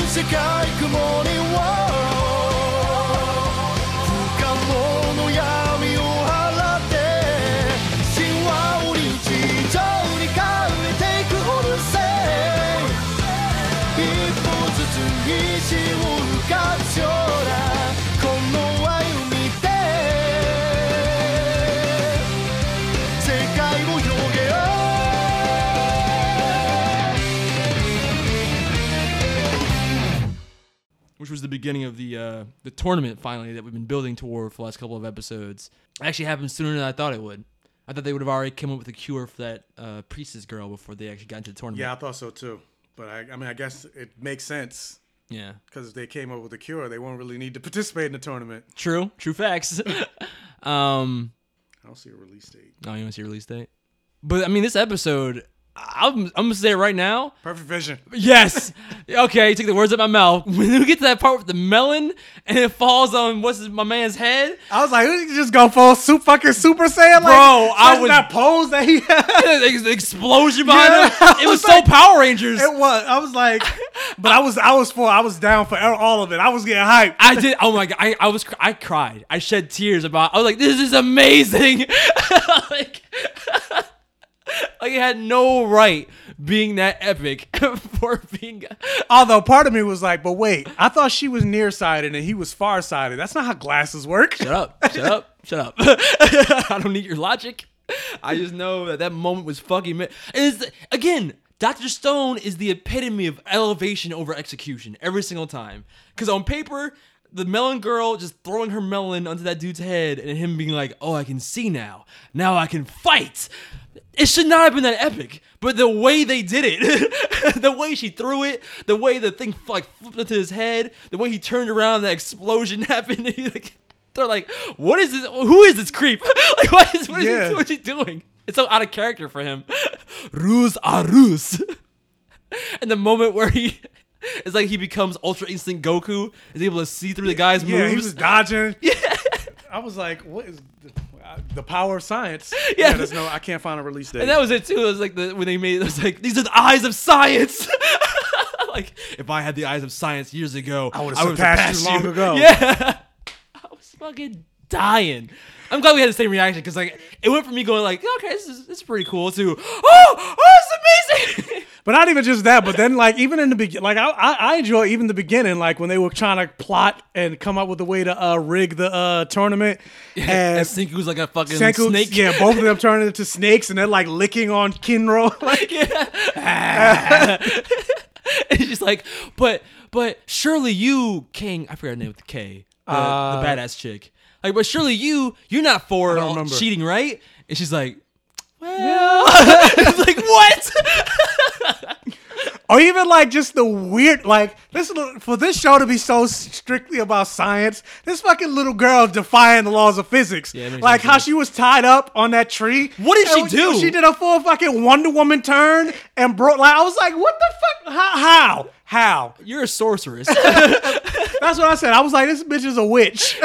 世界雲に which was the beginning of the uh, the tournament finally that we've been building toward for the last couple of episodes. It actually happened sooner than I thought it would. I thought they would have already come up with a cure for that uh, priestess girl before they actually got into the tournament. Yeah, I thought so too. But I, I mean, I guess it makes sense. Yeah. Because if they came up with a cure, they won't really need to [LAUGHS] participate in the tournament. True, true facts. [LAUGHS] um, I don't see a release date. oh, you don't see a release date? But I mean, this episode, I'm, I'm gonna say it right now. Perfect vision. Yes. [LAUGHS] okay, you took the words out of my mouth. [LAUGHS] When we get to that part with the melon and it falls on what's his, my man's head, I was like, you just go full super fucking Super Saiyan, Bro, like, I was- that pose that he [LAUGHS] had. the explosion behind Yeah, him. It was, was so like- Power Rangers. It was. I was like, but I was, I was for, I was down for all of it. I was getting hyped. I did. Oh my god! I, I was. I cried. I shed tears about. I was like, "This is amazing!" like, [LAUGHS] like it had no right being that epic [LAUGHS] for being. Although part of me was like, but wait, I thought she was nearsighted and he was farsighted. That's not how glasses work. Shut up! [LAUGHS] Shut up! Shut up! I don't need your logic. I just know that that moment was fucking. Ma- is again, Doctor Stone is the epitome of elevation over execution every single time. Because on paper, the melon girl just throwing her melon onto that dude's head and him being like, "Oh, I can see now. Now I can fight." It should not have been that epic, but the way they did it, [LAUGHS] the way she threw it, the way the thing like flipped into his head, the way he turned around, the explosion [LAUGHS] happened. [LAUGHS] like, they're like, "What is this? Who is this creep? like, what is what is, Yeah. he, what is he doing?" It's so out of character for him. Ruse a ruse. and the moment where he, it's like he becomes Ultra Instinct Goku, is able to see through the guy's Yeah, moves. he was dodging. Yeah. I was like, what is the, the power of science? [LAUGHS] Yeah. there's no, I can't find a release date. And that was it too. It was like the when they made it, was like these are the eyes of science. [LAUGHS] like if I had the eyes of science years ago, I would've would've surpassed you long ago. [LAUGHS] Yeah, I was fucking dying. I'm glad we had the same reaction because like it went from me going like, okay, this is, this is pretty cool to oh, oh, it's amazing. But not even just that, but then like even in the beginning, like I, I I enjoy even the beginning, like when they were trying to plot and come up with a way to uh, rig the uh, tournament. and and Senku's like a fucking Senku- snake. Yeah, both of them [LAUGHS] turn into snakes and they're like licking on Kinro. [LAUGHS] Like, yeah. [LAUGHS] and she's like, but but surely you, King, I forgot her name with the K, the, Uh, the badass chick. Like, but surely you, you're not for don't all- remember. cheating, right? And she's like, well, [LAUGHS] it's [LAUGHS] like what? or even like just the weird like this for this show to be so strictly about science. This fucking little girl defying the laws of physics. Yeah, like how sense. she was tied up on that tree. What did she do? She did a full fucking Wonder Woman turn and broke. Like I was like, what the fuck? How? How? How? You're a sorceress. [LAUGHS] That's what I said. I was like, this bitch is a witch.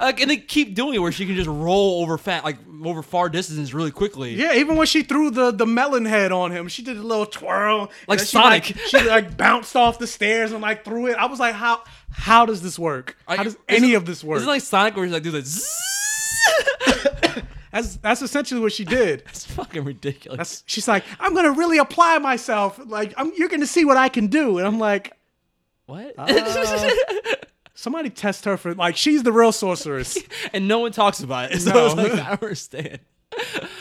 like, and they keep doing it where she can just roll over fat, like over far distances really quickly. Yeah, even when she threw the the melon head on him, she did a little twirl. Like Sonic. She like, she like bounced off the stairs and like threw it. I was like, how how does this work? How does any of this work? Isn't it like Sonic where he's like do the? [LAUGHS] [LAUGHS] That's that's essentially what she did. [LAUGHS] That's fucking ridiculous. That's, she's like, I'm gonna really apply myself. Like, I'm, you're gonna see what I can do. And I'm like, what? uh, somebody test her for like she's the real sorceress. [LAUGHS] and no one talks about it. [LAUGHS] So No. I was like, I understand.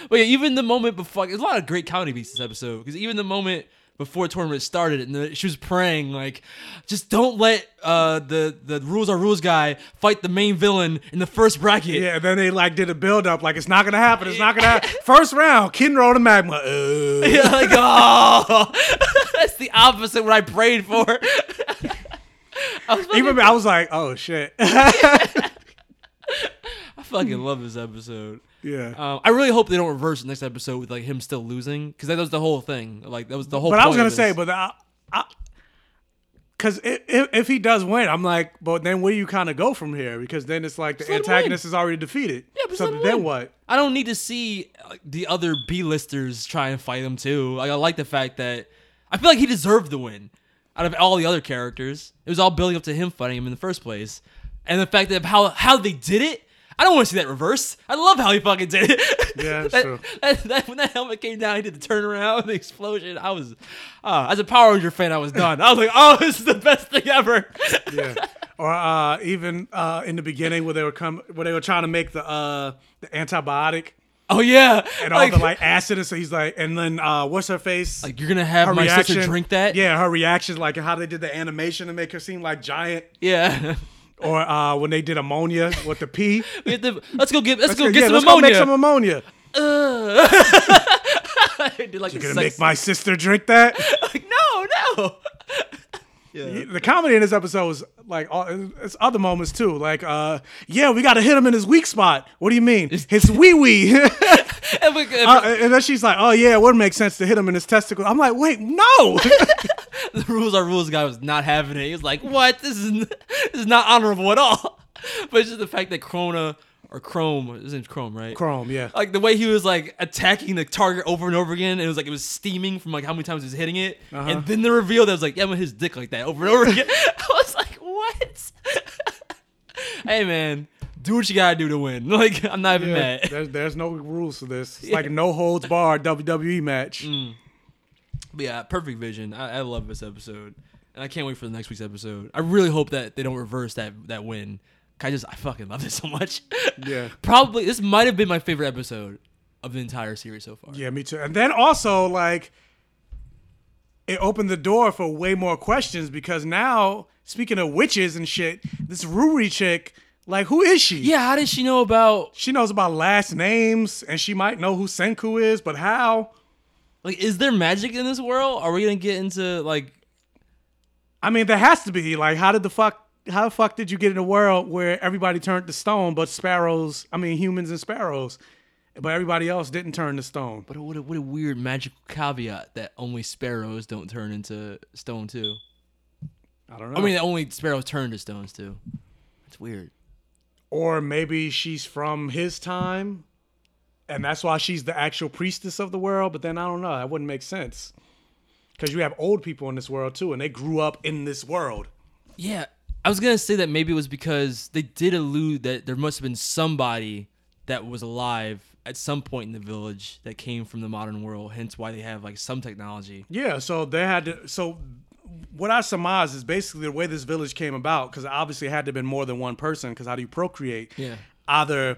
But yeah, even the moment before, there's a lot of great comedy beats this episode because even the moment before the tournament started and the, she was praying like, just don't let uh, the the rules are rules guy fight the main villain in the first bracket. Yeah, and then they like did a build up, like it's not gonna happen. It's not gonna [LAUGHS] happen. First round, Kinro to Magma. Uh. [LAUGHS] Yeah, like oh, [LAUGHS] that's the opposite what I prayed for. I was fucking, Even I was like, oh shit. I fucking love this episode. Yeah. Um, I really hope they don't reverse the next episode with like him still losing because that was the whole thing. Like that was the whole. But I was gonna say, but I, I, because if, if he does win, I'm like, but then where do you kind of go from here? Because then it's like the Just him antagonist is already defeated. Yeah, but so then win. what? I don't need to see the other B-listers try and fight him too. Like I like the fact that I feel like he deserved the win out of all the other characters. It was all building up to him fighting him in the first place, and the fact that how how they did it. I don't want to see that reverse. I love how he fucking did it. Yeah, that's [LAUGHS] that, true. that- that- when that helmet came down, he did the turnaround, [LAUGHS] the explosion. I was, uh, as a Power Ranger fan, I was done. I was like, oh, [LAUGHS] this is the best thing ever. Yeah. Or uh, even uh, in the beginning where they were come where they were trying to make the uh, the antibiotic. Oh yeah, and all the like acid, and so he's like, and then uh, what's her face? Like you're gonna have my sister drink that? Yeah, her reaction, like how they did the animation to make her seem like giant. Yeah. Or uh, when they did ammonia with the P. [LAUGHS] We to- let's go get let's, go get yeah, some let's ammonia. Go make some ammonia. [LAUGHS] Uh. Did like You're gonna make my sister drink that? like [LAUGHS] no no. Yeah, The comedy in this episode was like all, it's other moments too. Like, uh, yeah, we got to hit him in his weak spot. What do you mean? His wee wee. And we- Uh, and then she's like, "Oh yeah, it would make sense to hit him in his testicle." I'm like, "Wait, no." [LAUGHS] the rules are rules guy was not having it. He was like, "What? This is [LAUGHS] this is not honorable at all." [LAUGHS] But it's just the fact that Krona or Chrome, his name's Chrome, right? Chrome, yeah. Like the way he was like attacking the target over and over again, and it was like it was steaming from like how many times he was hitting it, Uh-huh. and then the reveal that was like, yeah, I'm his dick like that over and over again. I was like, what? hey man, do what you gotta do to win. Like I'm not even Yeah, mad. There's, there's no rules for this. It's Yeah. like a no holds barred WWE match. But yeah, perfect vision. I, I love this episode, and I can't wait for the next week's episode. I really hope that they don't reverse that that win. I just I fucking love this so much. [LAUGHS] Yeah. Probably this might have been my favorite episode of the entire series so far. Yeah, me too. And then also like it opened the door for way more questions because now, speaking of witches and shit, this Ruri chick, like who is she? Yeah, how did she know about She knows about last names and she might know who Senku is, but how? Like, is there magic in this world? Are we gonna get into like? I mean, there has to be. Like, how did the fuck? How the fuck did you get in a world where everybody turned to stone, but sparrows? I mean, humans and sparrows, but everybody else didn't turn to stone. But what a, what a weird magical caveat that only sparrows don't turn into stone too. I don't know. I mean, only sparrows turn to stones too. It's weird. or maybe she's from his time, and that's why she's the actual priestess of the world. But then I don't know. That wouldn't make sense because you have old people in this world too, and they grew up in this world. Yeah, I was gonna say that maybe it was because they did allude that there must have been somebody that was alive at some point in the village that came from the modern world. Hence, why they have like some technology. Yeah, so they had to. So what I surmise is basically the way this village came about, because obviously it had to have been more than one person. Because how do you procreate? Yeah. Either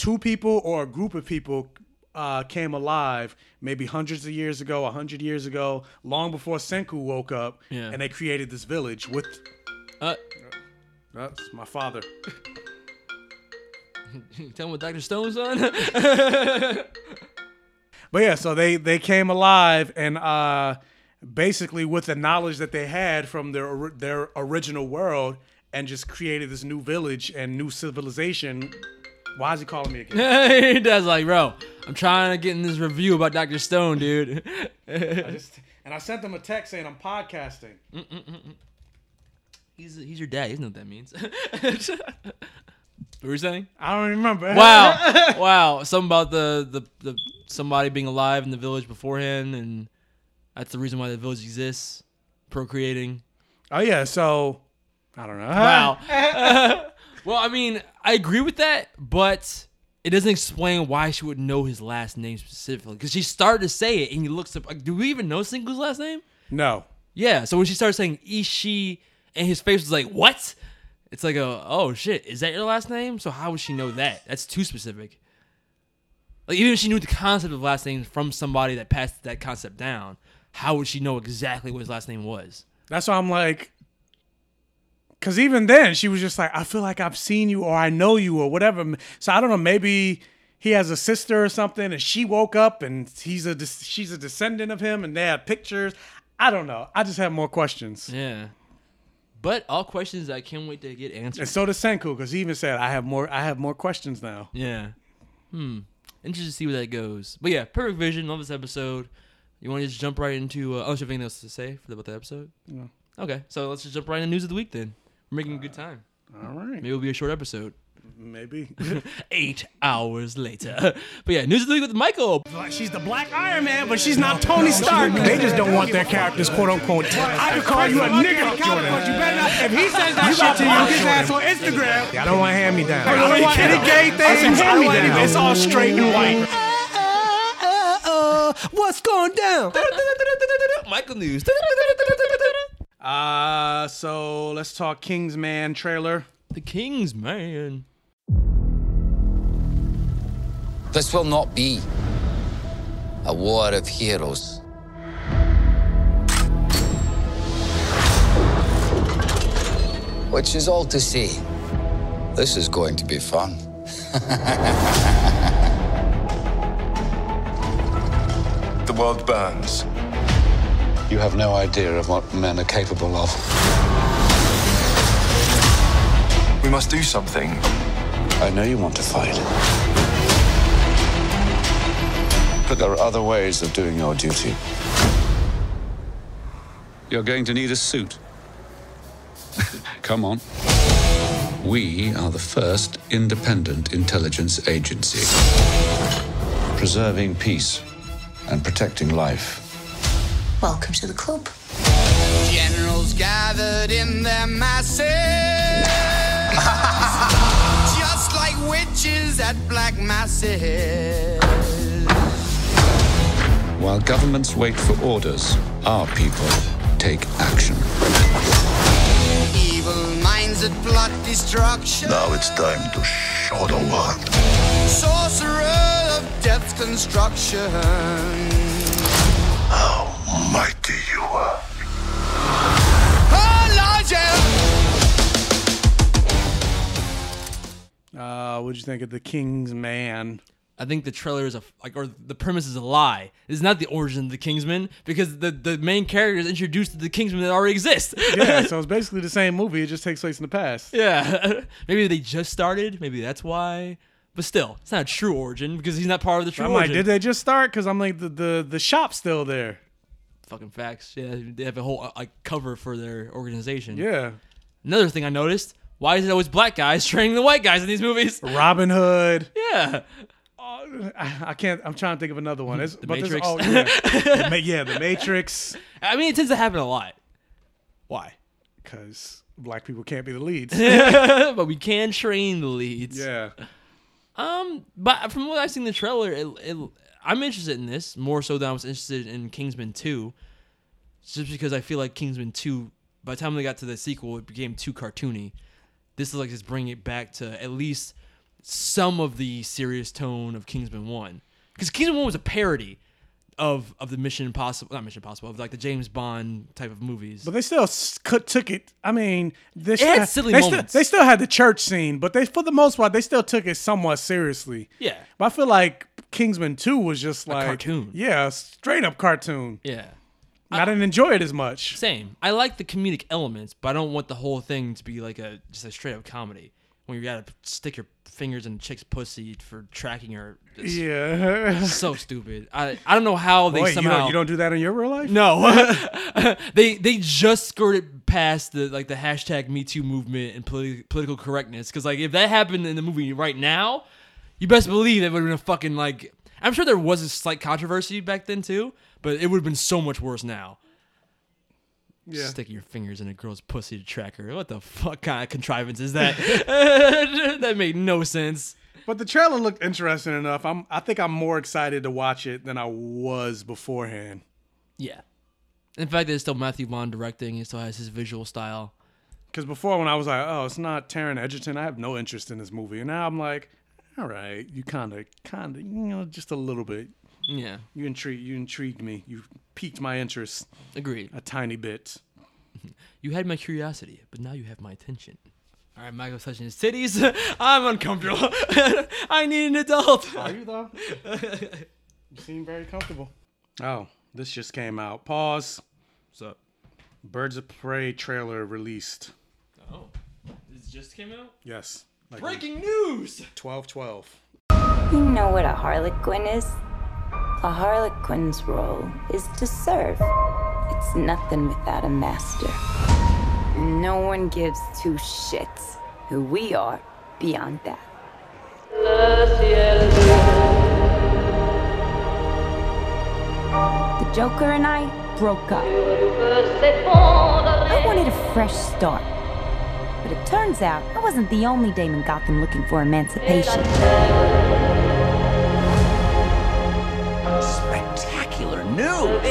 two people or a group of people uh, came alive, maybe hundreds of years ago, a hundred years ago, long before Senku woke up, Yeah. and they created this village with. Uh, That's my father. [LAUGHS] tell me what Doctor Stone's on. [LAUGHS] But yeah, so they they came alive and uh basically with the knowledge that they had from their their original world and just created this new village and new civilization. Why is he calling me again? [LAUGHS] he does like, bro. I'm trying to get in this review about Doctor Stone, dude. [LAUGHS] I just, and I sent him a text saying I'm podcasting. He's he's your dad. He doesn't know what that means. [LAUGHS] what were you saying? I don't remember. Wow, wow. Something about the, the the somebody being alive in the village beforehand, and that's the reason why the village exists, procreating. Oh yeah, so I don't know. Wow. Well, I mean, I agree with that, but it doesn't explain why she would know his last name specifically. Because she started to say it, and he looks up. Like, do we even know Senku's last name? No. Yeah. So when she started saying Ishi, and his face was like, "What?" It's like a, oh shit, is that your last name? So how would she know that? That's too specific. Like even if she knew the concept of last names from somebody that passed that concept down, how would she know exactly what his last name was? That's why I'm like, because even then she was just like, I feel like I've seen you or I know you or whatever. So I don't know. Maybe he has a sister or something, and she woke up and he's a she's a descendant of him, and they have pictures. I don't know. I just have more questions. Yeah. But all questions I can't wait to get answered. And so does Senku, because he even said, "I have more. I have more questions now." Yeah. Hmm. Interested to see where that goes. But yeah, perfect vision. Love this episode. You want to just jump right into? Uh, unless you have anything else to say for, about the episode? No. Okay, so let's just jump right into news of the week then. We're making a good time. All right. Maybe it'll be a short episode. Maybe. [LAUGHS] Eight hours later. [LAUGHS] but yeah, news of the week with Michael. She's the Black Iron Man, but she's not Tony Stark. They just don't want their characters, quote unquote. I could call you a nigga, Jordan. You better not. If he says that shit to you, his ass on Instagram. I don't want hand me down. I don't want any gay things. I don't want any. It's all straight and white. Uh, uh, uh, what's going down? [LAUGHS] Michael news. Uh, so let's talk Kingsman trailer. The King's Man. This will not be a war of heroes. Which is all to say, this is going to be fun. [LAUGHS] The world burns. You have no idea of what men are capable of. We must do something. I know you want to fight. But there are other ways of doing your duty. You're going to need a suit. [LAUGHS] Come on. We are the first independent intelligence agency, preserving peace and protecting life. Welcome to the club. Generals gathered in their masses, [LAUGHS] just like witches at black masses. While governments wait for orders, our people take action. Evil minds that plot destruction. Now it's time to show the world. Sorcerer of death's construction. How mighty you are. Uh, what'd you think of the King's Man? I think the trailer is a like, or the premise is a lie. It's not the origin of the Kingsman because the the main character is introduced to the Kingsman that already exists. yeah, [LAUGHS] so it's basically the same movie. It just takes place in the past. Yeah, [LAUGHS] maybe they just started. Maybe that's why. But still, it's not a true origin because he's not part of the true I'm like, origin. did they just start? Because I'm like, the, the the shop's still there. Fucking facts. Yeah, they have a whole uh, like cover for their organization. Yeah. Another thing I noticed: why is it always black guys [LAUGHS] training the white guys in these movies? Robin Hood. [LAUGHS] Yeah. I, I can't. I'm trying to think of another one. It's, The but there's- Matrix. oh, yeah. [LAUGHS] the, Ma- yeah, the Matrix. I mean, it tends to happen a lot. Why? because black people can't be the leads. but we can train the leads. yeah. Um, but from what I've seen in the trailer, it, it, I'm interested in this more so than I was interested in Kingsman 2. Just because I feel like Kingsman 2, by the time they got to the sequel, it became too cartoony. This is like just bringing it back to at least some of the serious tone of Kingsman 1. Because Kingsman 1 was a parody of of the Mission Impossible, not Mission Impossible, of like the James Bond type of movies. But they still could, took it. I mean, they It still, had silly they, still, moments. they still had the church scene, but they, for the most part, they still took it somewhat seriously. Yeah. But I feel like Kingsman Two was just like cartoon. Yeah, straight up cartoon. Yeah. I didn't enjoy it as much. Same. I like the comedic elements, but I don't want the whole thing to be like a just a straight up comedy when you gotta stick your fingers in a chick's pussy for tracking her. It's Yeah. so stupid. I I don't know how they you somehow don't, you don't do that in your real life? No, [LAUGHS] they they just skirted past the like the hashtag Me Too movement and politi- political correctness. Because like if that happened in the movie right now, you best believe it would have been a fucking like. I'm sure there was a slight controversy back then too, but it would have been so much worse now. Yeah. Sticking your fingers in a girl's pussy to track her. What the fuck kind of contrivance is that? [LAUGHS] that made no sense. But the trailer looked interesting enough. I'm I think I'm more excited to watch it than I was beforehand. Yeah. In fact, there's still Matthew Vaughn directing. He still has his visual style. Because before, when I was like, "Oh, it's not Taron Egerton," I have no interest in this movie, and now I'm like, "All right, you kind of, kind of, you know, just a little bit." Yeah. You intrigue, you intrigued me. You piqued my interest. Agreed. A tiny bit. [LAUGHS] You had my curiosity, but now you have my attention. All right, Michael's touching his titties. [LAUGHS] I'm uncomfortable. [LAUGHS] I need an adult. Are you though? You seem very comfortable. Oh, this just came out. Pause. What's up? Birds of Prey trailer released. Oh, this just came out. Yes. Like Breaking news. Twelve twelve. You know what a harlequin is? A harlequin's role is to serve. It's nothing without a master. No one gives two shits who we are beyond that. The Joker and I broke up. I wanted a fresh start. But it turns out I wasn't the only dame in Gotham looking for emancipation. Spectacular news!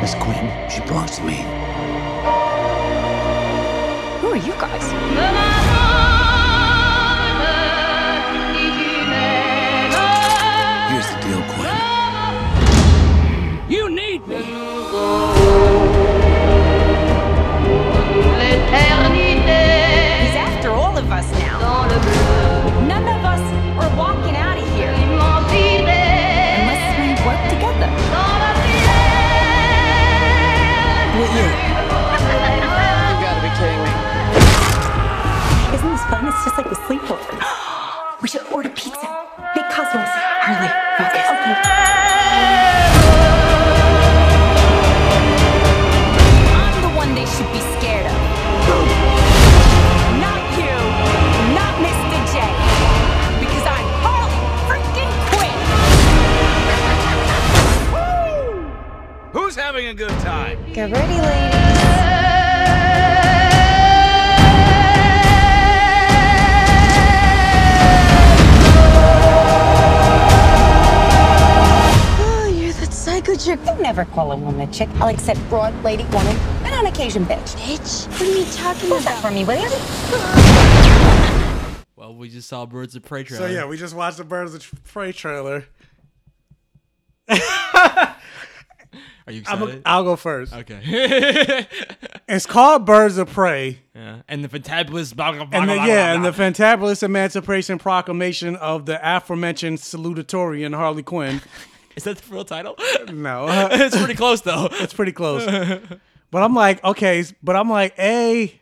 Miss Quinn, she belongs to me. Who are you guys? Isn't this fun? It's just like a sleepover. [GASPS] We should order pizza. Big Cosmos. Harley, focus. I'm the one they should be scared of. Not you. Not Mr. J. Because I'm Harley freaking Quinn. Who's having a good time? Get ready, ladies. Chick. I never call a woman a chick. I'll accept broad, lady, woman, and on occasion, bitch. Bitch? What are you talking about? that for me, will you? Well, we just saw Birds of Prey trailer. So yeah, we just watched the Birds of Prey trailer. [LAUGHS] Are you I'm excited? a, I'll go first. Okay. [LAUGHS] It's called Birds of Prey. yeah. And the fantabulous. Blah, blah, blah, And the, blah, yeah, blah, and the fantabulous Emancipation Proclamation of the aforementioned salutatorian Harley Quinn. [LAUGHS] Is that the real title? No, [LAUGHS] it's pretty close though. it's pretty close. but I'm like, okay, but I'm like, a,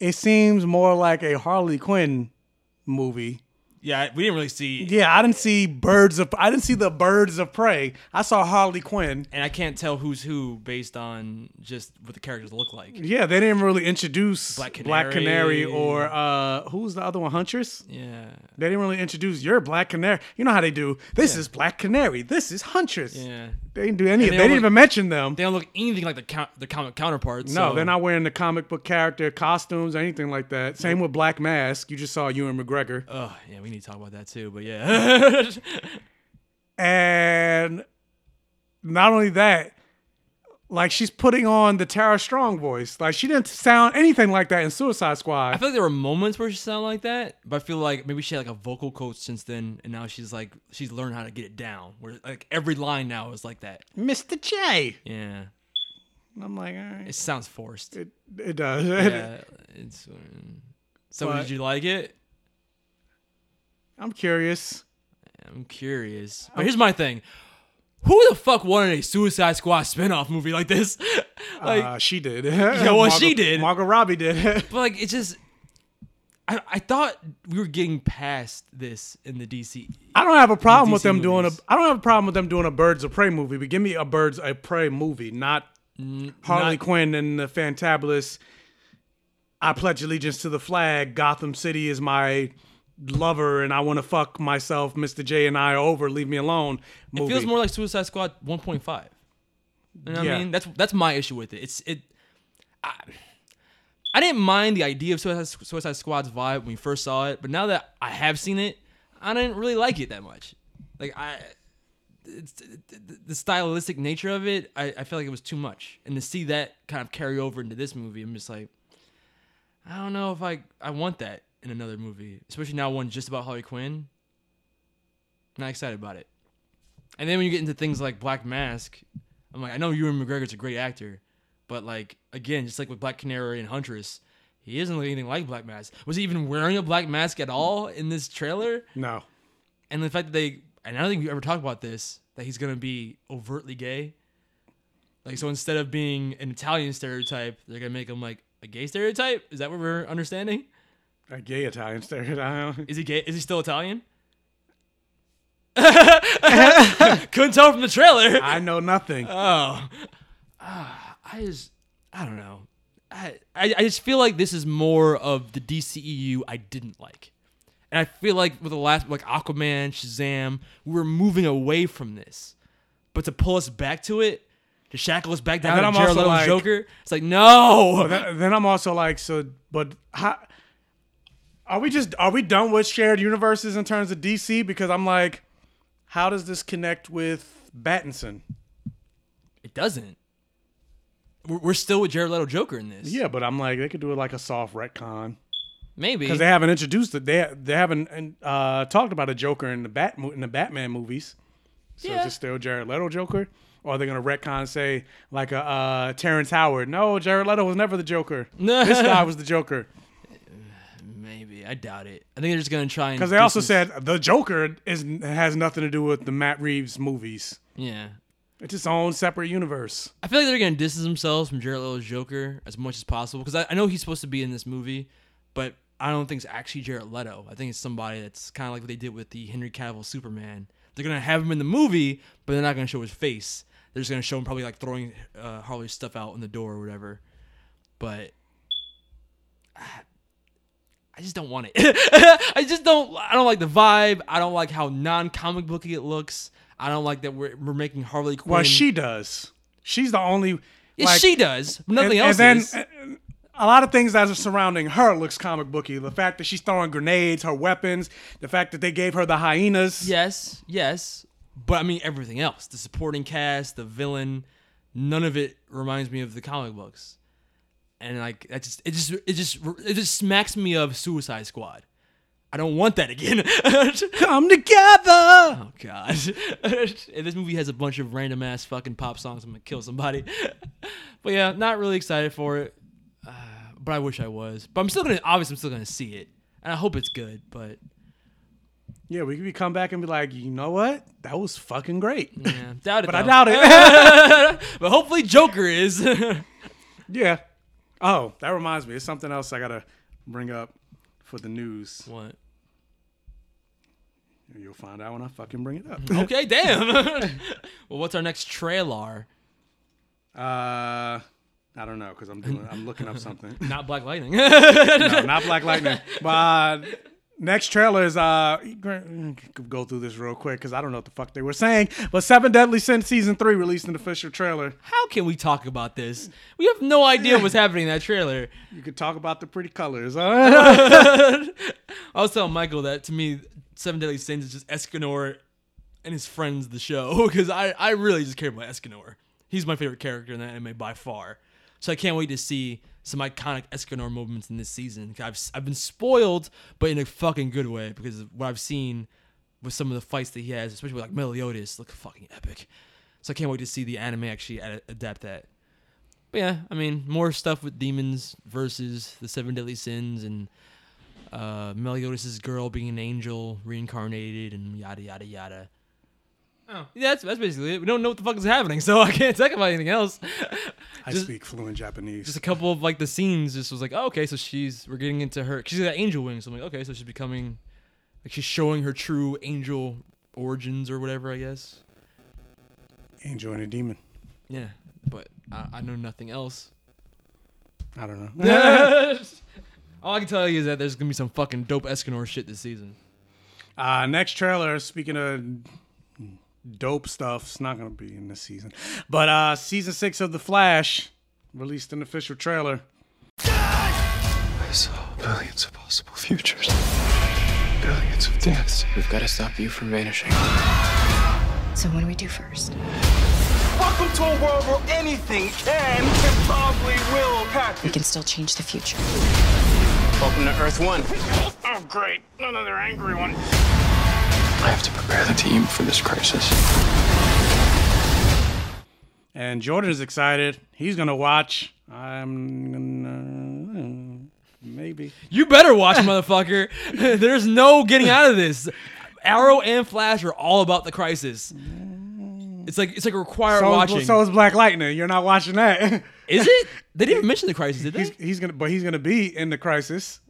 it seems more like a Harley Quinn movie. Yeah, we didn't really see. Yeah, I didn't see birds of, I didn't see the birds of prey. I saw Harley Quinn. And I can't tell who's who based on just what the characters look like. Yeah, they didn't really introduce Black Black Canary, Canary. or uh, who's the other one, Huntress. Yeah. They didn't really introduce your Black Canary. You know how they do. This is Black Canary. This is Huntress. Yeah. They didn't do any. They, they didn't look- even mention them. They don't look anything like the count, the comic counterparts. No, so- they're not wearing the comic book character costumes or anything like that. Same with Black Mask. You just saw Ewan McGregor. Oh yeah, we need to talk about that too. But yeah, [LAUGHS] And not only that, like she's putting on the Tara Strong voice. Like she didn't sound anything like that in Suicide Squad. I feel like there were moments where she sounded like that, but I feel like maybe she had like a vocal coach since then, and now she's like she's learned how to get it down. Where like every line now is like that. Mr. J. Yeah, I'm like, all right. it sounds forced. It, it does. yeah, [LAUGHS] it's. um, so But- did you like it? I'm curious. I'm curious. But here's my thing. Who the fuck wanted a Suicide Squad spin-off movie like this? [LAUGHS] like, uh, she did. yeah, [LAUGHS] well, she did. Margot Robbie did. [LAUGHS] But like, it just, I, I thought we were getting past this in the DC. I don't have a problem with DC them doing a. I don't have a problem with them doing a Birds of Prey movie, but give me a Birds of Prey movie, not Harley not- Quinn and the Fantabulous. I pledge allegiance to the flag. Gotham City is my lover, and I want to fuck myself. Mr. J and I over. Leave me alone. It feels more like Suicide Squad 1.5. You know what Yeah. I mean? That's that's my issue with it. It's it. I, I didn't mind the idea of Suicide, Suicide Squad's vibe when we first saw it, but now that I have seen it, I didn't really like it that much. Like I, it's, the, the stylistic nature of it, I, I feel like it was too much, and to see that kind of carry over into this movie, I'm just like, I don't know if I I want that in another movie, especially now one just about Harley Quinn. Not excited about it. And then when you get into things like Black Mask, I'm like, I know Ewan McGregor's a great actor, but like again, just like with Black Canary and Huntress, he isn't look anything like Black Mask. Was he even wearing a black mask at all in this trailer? No. And the fact that they, and I don't think we ever talked about this, that he's gonna be overtly gay. Like so, instead of being an Italian stereotype, they're gonna make him like a gay stereotype. Is that what we're understanding? A gay Italian stereotype. Is he gay? Is he still Italian? [LAUGHS] Couldn't tell from the trailer. I know nothing. Oh, Ah, I just, I don't know. I, I, I just feel like this is more of the DCEU I didn't like, and I feel like with the last like Aquaman, Shazam, we were moving away from this, but to pull us back to it, to shackle us back down to Jared Leto's like- Joker, it's like no. But then, then I'm also like, so, but how, are we just are we done with shared universes in terms of DC? Because I'm like, how does this connect with Battinson? It doesn't. We're, we're still with Jared Leto Joker in this. Yeah, but I'm like, they could do it like a soft retcon Maybe because they haven't introduced it. They they haven't uh, talked about a Joker in the Bat in the Batman movies. So Yeah. is it still Jared Leto Joker? Or are they gonna retcon say like a uh, Terrence Howard? No, Jared Leto was never the Joker. [LAUGHS] this guy was the Joker. Maybe I doubt it. I think they're just gonna try and Because they also said the Joker is has nothing to do with the Matt Reeves movies. yeah. It's its own separate universe. I feel like they're gonna distance themselves from Jared Leto's Joker as much as possible because I, I know he's supposed to be in this movie, but I don't think it's actually Jared Leto. I think it's somebody that's kind of like what they did with the Henry Cavill Superman. They're gonna have him in the movie, but they're not gonna show his face. They're just gonna show him probably like throwing uh, Harley's stuff out in the door or whatever. But ah, I just don't want it. [LAUGHS] I just don't. I don't like the vibe. I don't like how non-comic booky it looks. I don't like that we're, we're making Harley Quinn. Well, she does. She's the only. Yeah, like- she does. Nothing and, else and is. then a lot of things that are surrounding her looks comic booky. The fact that she's throwing grenades, her weapons, the fact that they gave her the hyenas. Yes, yes. But I mean everything else. The supporting cast, the villain, none of it reminds me of the comic books. And like that just it just it just it just smacks me of Suicide Squad. I don't want that again. [LAUGHS] Come together. Oh god. [LAUGHS] if this movie has a bunch of random ass fucking pop songs, I'm gonna kill somebody. [LAUGHS] but yeah, not really excited for it. Uh, but I wish I was. But I'm still gonna obviously I'm still gonna see it. And I hope it's good, but Yeah, we could come back and be like, you know what? That was fucking great. yeah, doubt it. But I doubt it. but hopefully Joker is. yeah. Oh, that reminds me. It's something else I gotta bring up for the news. What? You'll find out when I fucking bring it up. [LAUGHS] okay, damn. [LAUGHS] well, what's our next trailer? Uh, I don't know because I'm doing. I'm looking up something. [LAUGHS] Not Black Lightning. no, not Black Lightning. But Next trailer is uh go through this real quick because I don't know what the fuck they were saying. But Seven Deadly Sins season three released an official trailer. How can we talk about this? We have no idea what's happening in that trailer. You could talk about the pretty colors. [LAUGHS] I was telling Michael that to me, Seven Deadly Sins is just Escanor and his friends, the show, [LAUGHS] because I, I really just care about Escanor. He's my favorite character in that anime by far. So I can't wait to see some iconic Escanor moments in this season. I've, I've been spoiled, but in a fucking good way, because of what I've seen with some of the fights that he has, especially with like Meliodas, look fucking epic. So I can't wait to see the anime actually ad- adapt that. But yeah, I mean, more stuff with demons versus the seven deadly sins and uh, Meliodas' girl being an angel reincarnated and yada yada yada. Oh, yeah, that's, that's basically it. We don't know what the fuck is happening, so I can't talk about anything else. I Just- speak fluent Japanese. Just a couple of like the scenes just was like, oh, okay, so she's we're getting into her. She's got angel wings. So I'm like, okay, so she's becoming like she's showing her true angel origins or whatever, I guess. Angel and a demon. Yeah, but I, I know nothing else. I don't know. [LAUGHS] All I can tell you is that there's gonna be some fucking dope Escanor shit this season. Uh, next trailer, speaking of dope stuff, it's not going to be in this season. But uh, season six of The Flash released an official trailer. I saw billions of possible futures, billions of deaths. We've got to stop you from vanishing. So what do we do first? Welcome to a world where anything can and probably will happen. We can still change the future. Welcome to Earth One. Oh, great. Another angry one. I have to prepare the team for this crisis. And Jordan is excited. He's going to watch. I'm gonna. Hmm, maybe. You better watch, [LAUGHS] motherfucker. [LAUGHS] There's no getting out of this. Arrow and Flash are all about the crisis. It's like it's like a required So, watching. so is Black Lightning. You're not watching that. is it? They didn't even mention the crisis, did they? He's, he's gonna, but he's gonna be in the crisis.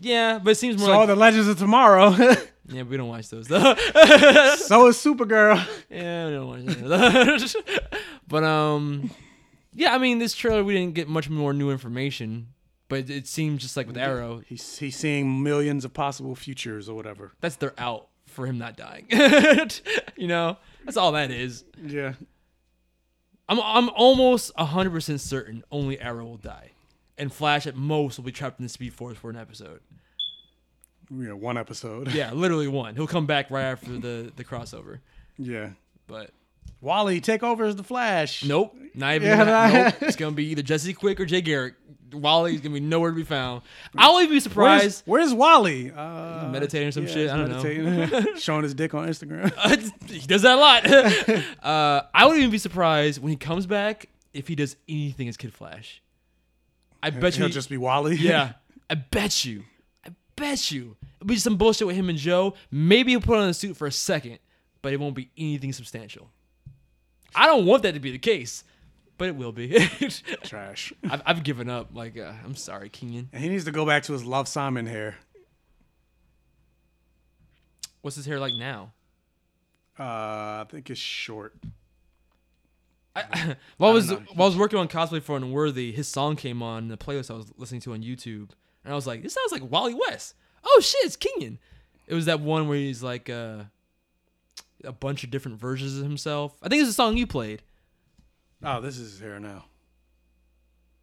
yeah, but it seems more So like the Legends of Tomorrow. [LAUGHS] yeah. We don't watch those though. [LAUGHS] so is Supergirl. Yeah, we don't watch those. [LAUGHS] but um, yeah. I mean, this trailer we didn't get much more new information, but it, seems just like with Arrow, He's he's seeing millions of possible futures or whatever. that's their out for him not dying. [LAUGHS] you know, that's all that is. Yeah. I'm I'm almost hundred percent certain only Arrow will die, and Flash at most will be trapped in the Speed Force for an episode. Yeah, one episode. Yeah, [LAUGHS] literally one. He'll come back right after the the crossover. Yeah. But Wally, take over as the Flash. nope, not even. Yeah, gonna, nah. nope. It's gonna be either Jesse Quick or Jay Garrick. Wally's gonna be nowhere to be found. I won't even be surprised. Where's, where's Wally? Uh, meditating or some yeah, shit. he's I don't know. meditating. [LAUGHS] Showing his dick on Instagram. [LAUGHS] he does that a lot. uh, I wouldn't even be surprised when he comes back if he does anything as Kid Flash. I bet you He'll just be Wally. Yeah, I bet you. Bet you. It'll be some bullshit with him and Joe. Maybe he'll put on a suit for a second, but it won't be anything substantial. I don't want that to be the case, but it will be. [LAUGHS] Trash. I've, I've given up. Like, uh, I'm sorry, Kenyon. And he needs to go back to his Love Simon hair. What's his hair like now? Uh, I think it's short. I, [LAUGHS] while I was know. while I was working on cosplay for Unworthy, his song came on the playlist I was listening to on YouTube, and I was like, "This sounds like Wally West." Oh shit, it's Kenyon. It was that one where he's like uh, a bunch of different versions of himself. I think it's a song you played. Oh, this is his hair now.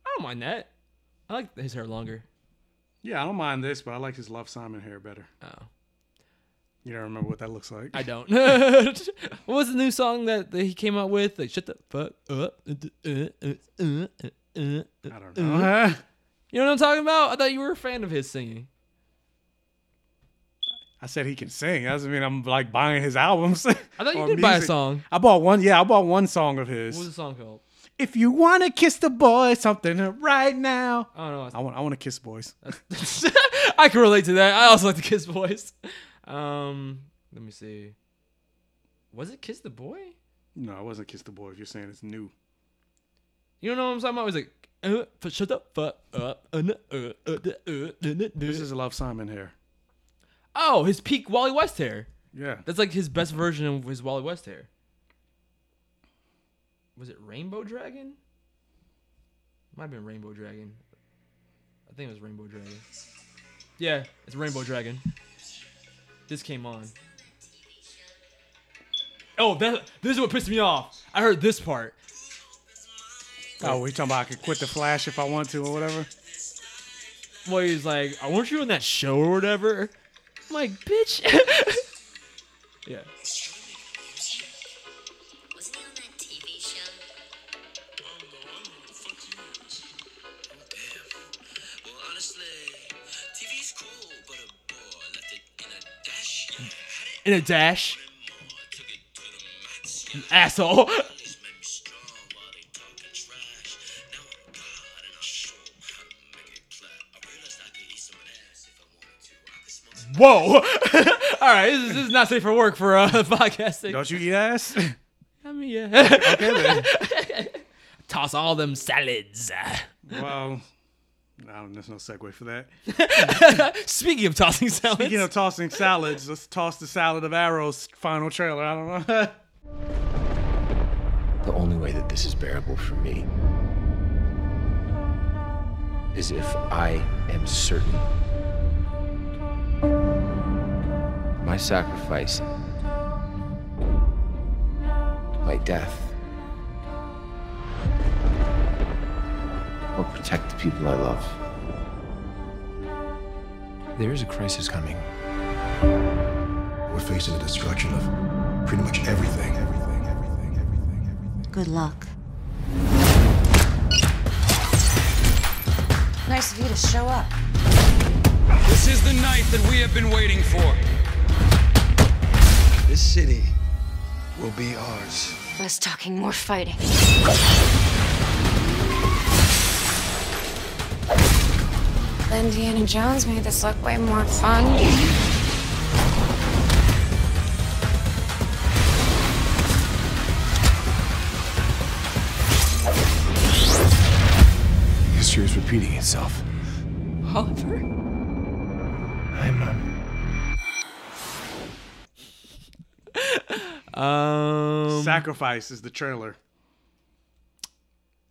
I don't mind that. I like his hair longer. Yeah, I don't mind this, but I like his Love Simon hair better. Oh. You don't remember what that looks like? I don't. [LAUGHS] [LAUGHS] what was the new song that, that he came out with? Like, shut the fuck up. I don't know. [LAUGHS] You know what I'm talking about? I thought you were a fan of his singing. I said he can sing. That doesn't mean I'm like buying his albums. [LAUGHS] I thought you did buy a song. I bought one. Yeah, I bought one song of What his. was the song called? If you want to kiss the boy, something right now. I don't know. I want. I want to kiss boys. [LAUGHS] I can relate to that. I also like to Kiss Boys. Um, let me see. Was it Kiss the Boy? No, I wasn't kiss the boy. If you're saying it's new. You don't know what I'm talking about? It was like, uh, shut up. Uh, uh, uh, uh, uh, uh, uh, This is Love Simon hair. Oh, his peak Wally West hair. Yeah. That's like his best version of his Wally West hair. Was it Rainbow Dragon? Might have been Rainbow Dragon. I think it was Rainbow Dragon. Yeah, it's Rainbow Dragon. this came on. Oh, that this is what pissed me off. I heard this part. Oh, we talking about I could quit the Flash if I want to or whatever. Well, he's like, "I weren't you on that show or whatever?" I'm like, "Bitch." [LAUGHS] yeah. In a dash. You asshole. [LAUGHS] Whoa! [LAUGHS] All right, this is, this is not safe for work for uh, [LAUGHS] podcasting. Don't you eat ass? [LAUGHS] I mean, yeah. okay then. Toss all them salads. Well, no, there's no segue for that. Speaking of tossing salads, Speaking of tossing salads, let's toss the salad of arrows final trailer. I don't know. The only way that this is bearable for me is if I am certain my sacrifice, my death, will protect the people I love. There is a crisis coming. We're facing the destruction of pretty much everything. Good luck. Nice of you to show up. This is the night that we have been waiting for. This city will be ours. Less talking, more fighting. Indiana Jones made this look way more fun. History is repeating itself. Oliver? I'm um, Um, Sacrifice is the trailer.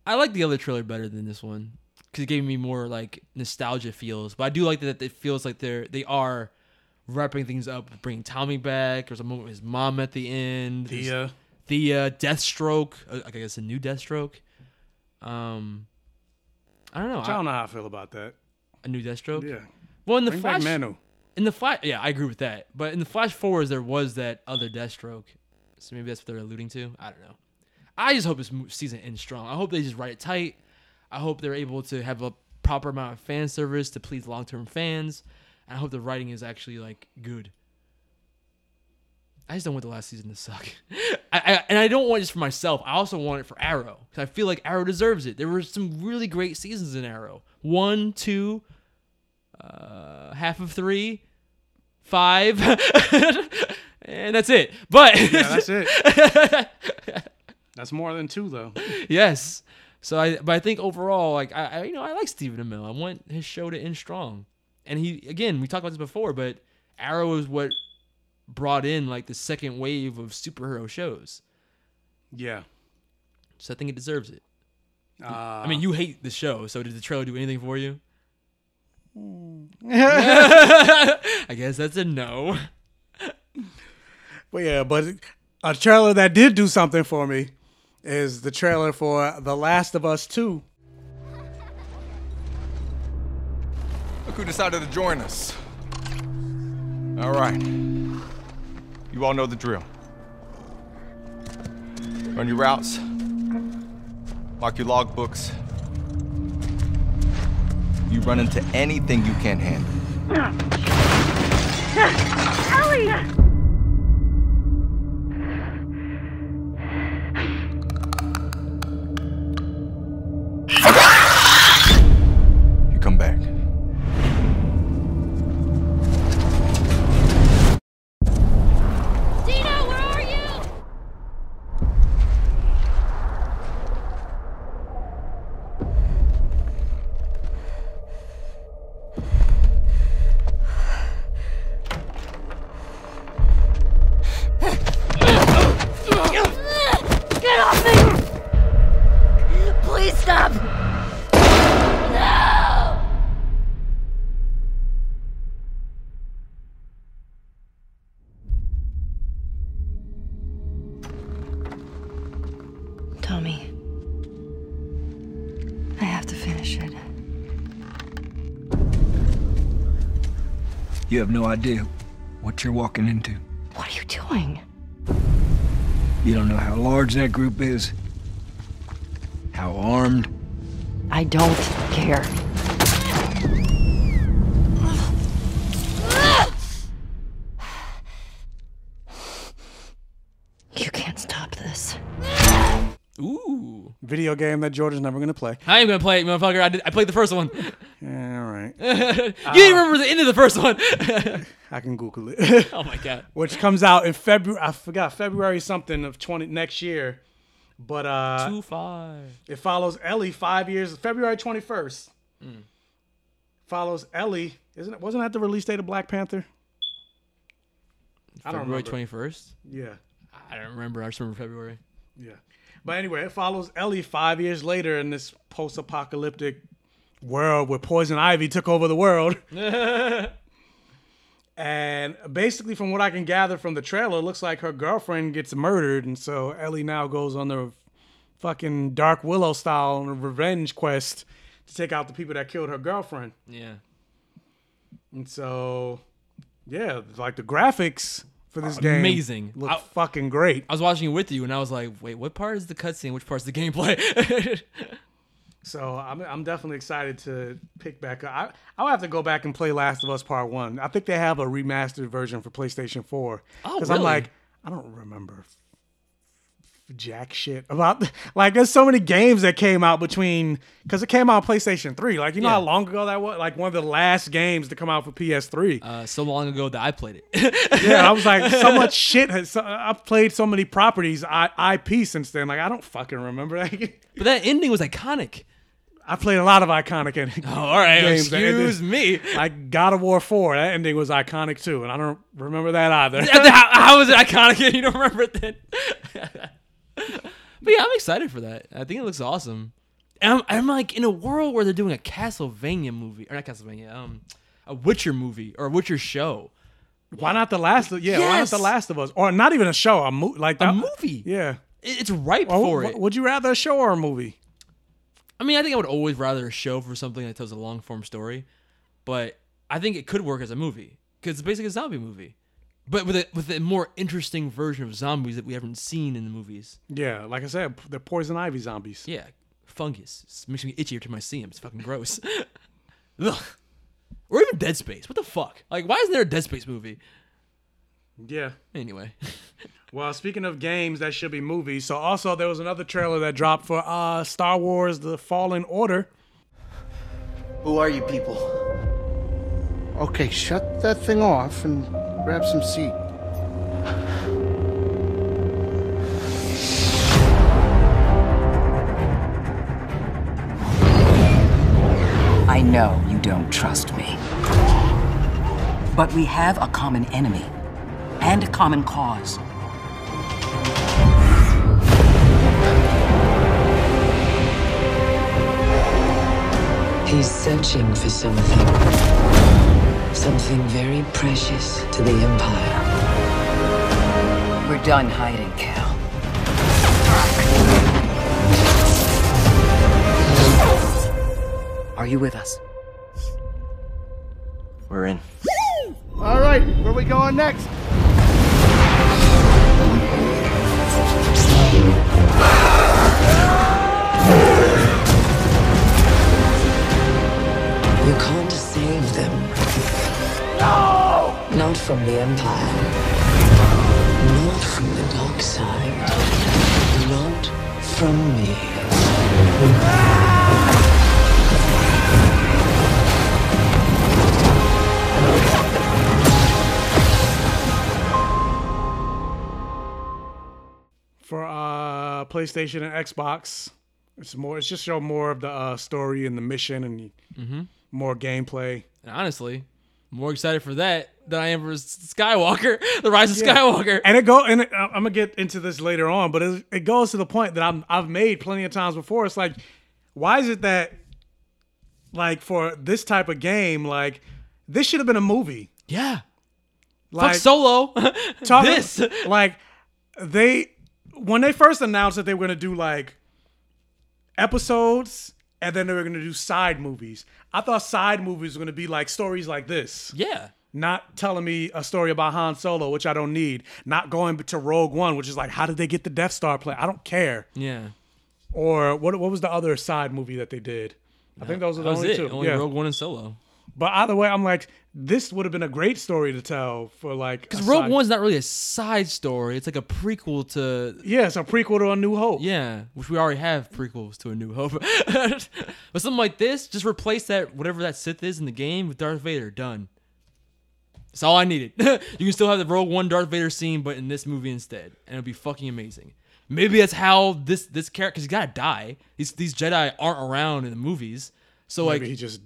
I like the other trailer better than this one because it gave me more like nostalgia feels. But I do like that it feels like they're they are wrapping things up, bringing Tommy back. There's a moment with his mom at the end. There's Thea. Thea, Deathstroke. uh, I guess a new Deathstroke. Um, I don't know. I don't know how I feel about that. A new Deathstroke. Yeah. Well, in the Bring Flash, in the Flash, yeah, I agree with that. But in the Flash forwards, there was that other Deathstroke, so maybe that's what they're alluding to. I don't know. I just hope this season ends strong. I hope they just write it tight. I hope they're able to have a proper amount of fan service to please long term fans. I hope the writing is actually like good. I just don't want the last season to suck. [LAUGHS] I, I and I don't want it just for myself. I also want it for Arrow because I feel like Arrow deserves it. There were some really great seasons in Arrow. One, two, uh, half of three, five, [LAUGHS] and that's it. But Yeah, that's it. [LAUGHS] That's more than two though. yes. So I, but I think overall, like I, I, you know, I like Stephen Amell. I want his show to end strong. And he, again, we talked about this before, but Arrow is what brought in like the second wave of superhero shows. Yeah. So I think it deserves it. Uh, I mean, you hate the show, so did the trailer do anything for you? [LAUGHS] I guess that's a no. But yeah, but a trailer that did do something for me is the trailer for The Last of Us 2. Look who decided to join us. All right. You all know the drill. Run your routes. Mark your logbooks. You run into anything you can't handle. [COUGHS] Ellie! You have no idea what you're walking into. What are you doing? You don't know how large that group is, how armed. I don't care. You can't stop this. Ooh. Video game that Jordan's never gonna play. I am gonna play it, motherfucker. I, did, I played the first one. Yeah, all right. [LAUGHS] you didn't remember the end of the first one. I can Google it. [LAUGHS] oh my god. [LAUGHS] Which comes out in February. I forgot February something of twenty next year. But uh, Two five. it follows Ellie five years. February twenty first. Mm. Follows Ellie. Isn't it? Wasn't that the release date of Black Panther? I don't February twenty first. Yeah. I don't remember. I just remember February. Yeah. But anyway, it follows Ellie five years later in this post apocalyptic world where Poison Ivy took over the world. [LAUGHS] and basically, from what I can gather from the trailer, it looks like her girlfriend gets murdered. And so Ellie now goes on the fucking Dark Willow style revenge quest to take out the people that killed her girlfriend. Yeah. And so, yeah, like the graphics for this oh, game Amazing. look I- fucking great. I was watching it with you, and I was like, "Wait, what part is the cutscene? Which part's the gameplay?" [LAUGHS] So I'm, I'm definitely excited to pick back up. I, I'll have to go back and play Last of Us Part 1. I think they have a remastered version for PlayStation 4. Oh, Because really? I'm like, I don't remember jack shit about, like, there's so many games that came out between, because it came out on PlayStation 3. Like, you know Yeah. how long ago that was? Like, one of the last games to come out for PS3. uh, so long ago that I played it. [LAUGHS] yeah, I was like, so [LAUGHS] much shit has, so, I've played so many properties, I, IP since then. Like, I don't fucking remember. That. [LAUGHS] But that ending was iconic. I played a lot of iconic endings. Oh, all right, games excuse me. Like God of War 4, that ending was iconic too, and I don't remember that either. how, was it iconic? You don't remember it then? But yeah, I'm excited for that. I think it looks awesome. And I'm, I'm like in a world where they're doing a Castlevania movie, or not Castlevania, um, a Witcher movie or a Witcher show. why not the last? Of, yeah, why not Yes. the Last of Us, or not even a show, a movie like A movie. Yeah, It- It's ripe Or for it. Would you rather a show or a movie? I mean, I think I would always rather a show for something that tells a long form story, but I think it could work as a movie because it's basically a zombie movie, but with a with a more interesting version of zombies that we haven't seen in the movies. Yeah, like I said, they're poison ivy zombies. Yeah, fungus it makes me itchy every time I see them. It's fucking gross. [LAUGHS] Ugh. Or even Dead Space. What the fuck? Like, why isn't there a Dead Space movie? Yeah. Anyway, [LAUGHS] Well, speaking of games that should be movies, so also there was another trailer that dropped for uh, Star Wars: The Fallen Order. Who are you people? Okay, shut that thing off and grab some seat. I know you don't trust me. But we have a common enemy and a common cause. He's searching for something. Something very precious to the Empire. We're done hiding, Cal. Are you with us? We're in. All right, where we going next? You can't from the Empire. Not from the dark side. Not from me. for uh PlayStation and Xbox. It's more. It's just show more of the uh, story and the mission and Mhm. more gameplay. and honestly, more excited for that than I am for Skywalker, [LAUGHS] the Rise of Yeah. Skywalker. And it go and it, uh, I'm gonna get into this later on, but it, it goes to the point that I'm I've made plenty of times before. It's like, why is it that like for this type of game, like this should have been a movie. Yeah. Like Fuck Solo. [LAUGHS] talking- this. [LAUGHS] like they when they first announced that they were gonna do like episodes, and then they were gonna do side movies. I thought side movies were gonna be like stories like this. Yeah. Not telling me a story about Han Solo, which I don't need. Not going to Rogue One, which is like, how did they get the Death Star plan? I don't care. Yeah. Or what? What was the other side movie that they did? I think those are the That was only it. two. Only yeah. Rogue One and Solo. But either way, I'm like, this would have been a great story to tell for like. Because Rogue side- One's not really a side story. It's like a prequel to. Yeah, it's a prequel to A New Hope. Yeah, which we already have prequels to A New Hope. [LAUGHS] but something like this, just replace that whatever that Sith is in the game with Darth Vader. Done. That's all I needed. [LAUGHS] you can still have the Rogue One Darth Vader scene, but in this movie instead, and it'll be fucking amazing. Maybe that's how this this character, because he's gotta die. These these Jedi aren't around in the movies, so Maybe like he just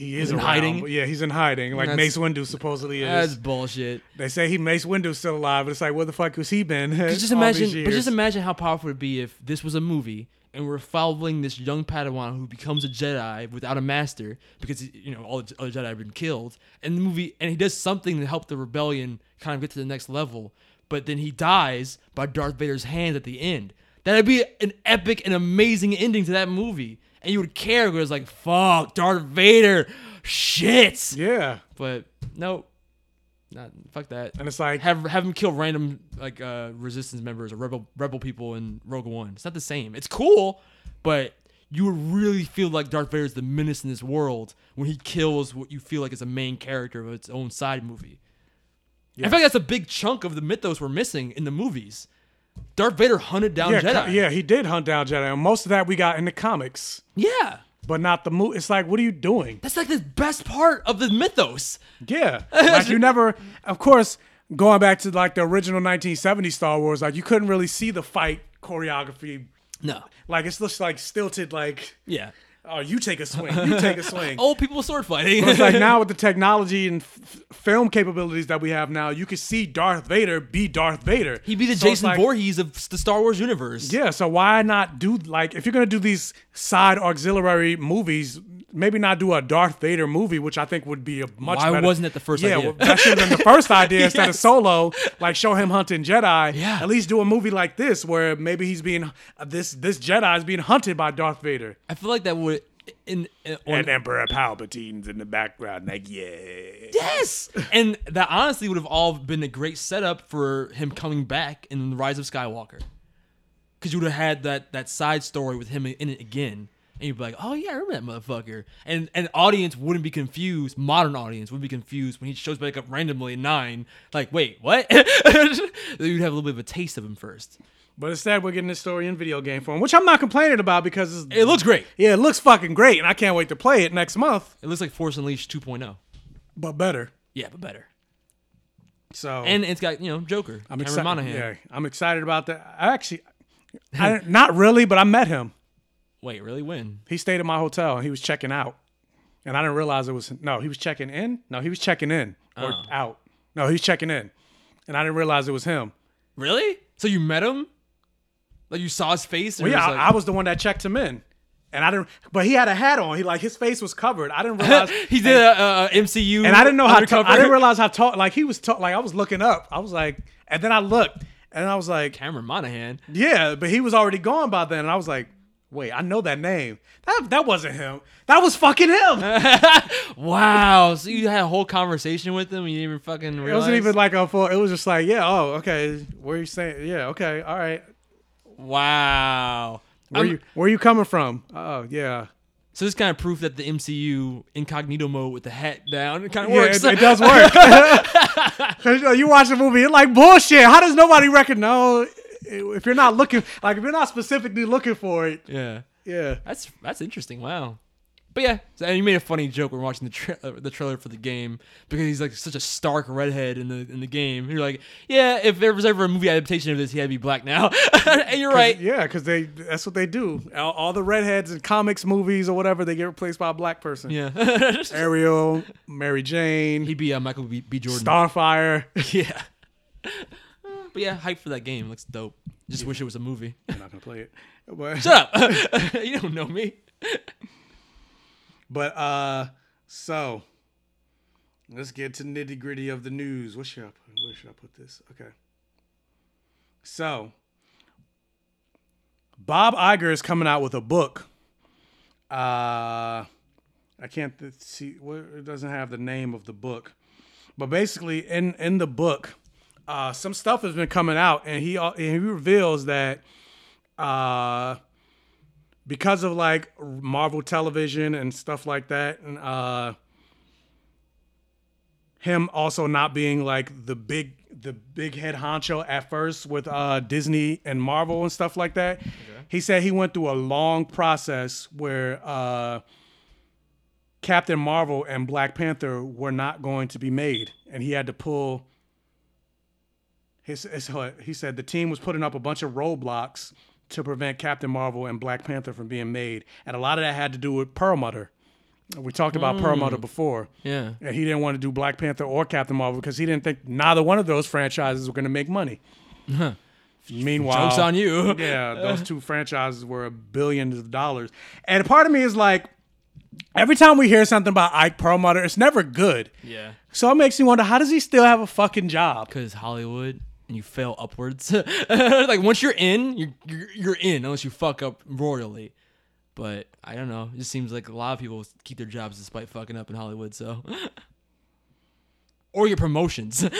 he is in around, hiding? Yeah, he's in hiding. Like That's- Mace Windu supposedly is. that's bullshit. They say he Mace Windu's still alive, but it's like, where the fuck has he been? Just [LAUGHS] imagine, but just imagine how powerful it'd be if this was a movie and we're following this young Padawan who becomes a Jedi without a master because you know all the other Jedi have been killed, and the movie and he does something to help the rebellion kind of get to the next level, but then he dies by Darth Vader's hand at the end. That'd be an epic and amazing ending to that movie, and you would care because it's like fuck Darth Vader, shit. Yeah, but no. Not fuck that. And it's like have have him kill random like uh resistance members or rebel rebel people in Rogue One. It's not the same. It's cool, but you would really feel like Darth Vader is the menace in this world when he kills what you feel like is a main character of its own side movie. In fact, that's a big chunk of the mythos we're missing in the movies. Darth Vader hunted down yeah, Jedi. yeah, he did hunt down Jedi. And most of that we got in the comics. Yeah. But not the movie. It's like, what are you doing? That's like the best part of the mythos. Yeah. [LAUGHS] like you never of course, going back to like the original 1970 Star Wars, like you couldn't really see the fight choreography. No. Like it's just like stilted like Yeah. Oh, you take a swing. You take a swing. [LAUGHS] Old people sword fighting. It's like now with the [LAUGHS] technology and f- film capabilities that we have now, you can see Darth Vader be Darth Vader. He'd be the So Jason like- Voorhees of the Star Wars universe. Yeah, so why not do like if you're gonna do these side auxiliary movies, maybe not do a Darth Vader movie, which I think would be a much. Why better- wasn't it the first yeah, idea? well, that should have been the [LAUGHS] first idea instead of Solo. Like show him hunting Jedi. Yeah. At least do a movie like this where maybe he's being this this Jedi is being hunted by Darth Vader. I feel like that would in, in on- And Emperor Palpatine's in the background, like yeah. Yes, and that honestly would have all been a great setup for him coming back in the Rise of Skywalker, because you would have had that that side story with him in it again, and you'd be like, oh yeah, I remember that motherfucker, and an audience wouldn't be confused. Modern audience would be confused when he shows back up randomly in nine, like, wait, what? [LAUGHS] You'd have a little bit of a taste of him first. But instead, we're getting this story in video game form, which I'm not complaining about because it's, It looks great. Yeah, it looks fucking great, and I can't wait to play it next month. It looks like Force Unleashed 2.0. But better. Yeah, but better. So And it's got you know Joker, I'm excited. Yeah, I'm excited about that. I actually, I, [LAUGHS] not really, but I met him. Wait, really? When? He stayed at my hotel and he was checking out, and I didn't realize it was no. He was checking in. No, he was checking in or Oh. out. No, he was checking in, and I didn't realize it was him. Really? So you met him? Like you saw his face? and Well, yeah, was I, like- I was the one that checked him in, and I didn't. But he had a hat on. He like his face was covered. I didn't [LAUGHS] realize he did a, a MCU, and I didn't know how. undercover. Ta- I didn't realize how tall. Like he was tall. Like I was looking up. I was like, and then I looked, and I was like, Cameron Monaghan. Yeah, but he was already gone by then, and I was like, wait, I know that name. That that wasn't him. That was fucking him. [LAUGHS] Wow. So you had a whole conversation with him and you didn't even fucking realize? It wasn't even like a full. It was just like, yeah, oh, okay. Where you saying? Yeah, okay, all right. Wow. Where I'm- you where you coming from? Oh, yeah. So this kind of proof that the MCU incognito mode with the hat down it kind of Yeah, works. it, it does [LAUGHS] work. [LAUGHS] you, watch the movie, you're like bullshit. How does nobody recognize? No, if you're not looking, like if you're not specifically looking for it, yeah. yeah. That's that's interesting. Wow. But yeah, so, and you made a funny joke when watching the tra- uh, the trailer for the game because he's like such a stark redhead in the in the game. You're like, yeah, if there was ever a movie adaptation of this, he had to be black now. [LAUGHS] and you're right. Yeah, because they that's what they do. All, all the redheads in comics, movies, or whatever, they get replaced by a black person. Yeah. [LAUGHS] Ariel, Mary Jane, He'd be uh, Michael B. B. Jordan. Starfire. [LAUGHS] yeah. But yeah, hype for that game. Looks dope. Just wish it was a movie. I'm not gonna play it. But, Shut up. [LAUGHS] [LAUGHS] you don't know me. But uh, so let's get to nitty gritty of the news. What should I put? Where should I put this? Okay. So Bob Iger is coming out with a book. Uh, I can't th- see. What it doesn't have the name of the book, but basically, in in the book, uh, some stuff has been coming out, and he and he reveals that uh, because of like Marvel Television and stuff like that, and uh, him also not being like the big the big head honcho at first with uh, Disney and Marvel and stuff like that. He said he went through a long process where uh, Captain Marvel and Black Panther were not going to be made, and he had to pull. His, his, he said the team was putting up a bunch of roadblocks to prevent Captain Marvel and Black Panther from being made, and a lot of that had to do with Perlmutter. We talked about Mm. Perlmutter before. Yeah. And he didn't want to do Black Panther or Captain Marvel because he didn't think neither one of those franchises were going to make money. Meanwhile, Joke's on you. [LAUGHS] yeah, those two [LAUGHS] franchises were billions of dollars. And part of me is like, every time we hear something about Ike Perlmutter, it's never good. Yeah. So it makes me wonder, how does he still have a fucking job? Because Hollywood and you fail upwards. [LAUGHS] like once you're in, you're, you're in unless you fuck up royally. But I don't know. It just seems like a lot of people keep their jobs despite fucking up in Hollywood. So, [LAUGHS] or your promotions. [LAUGHS]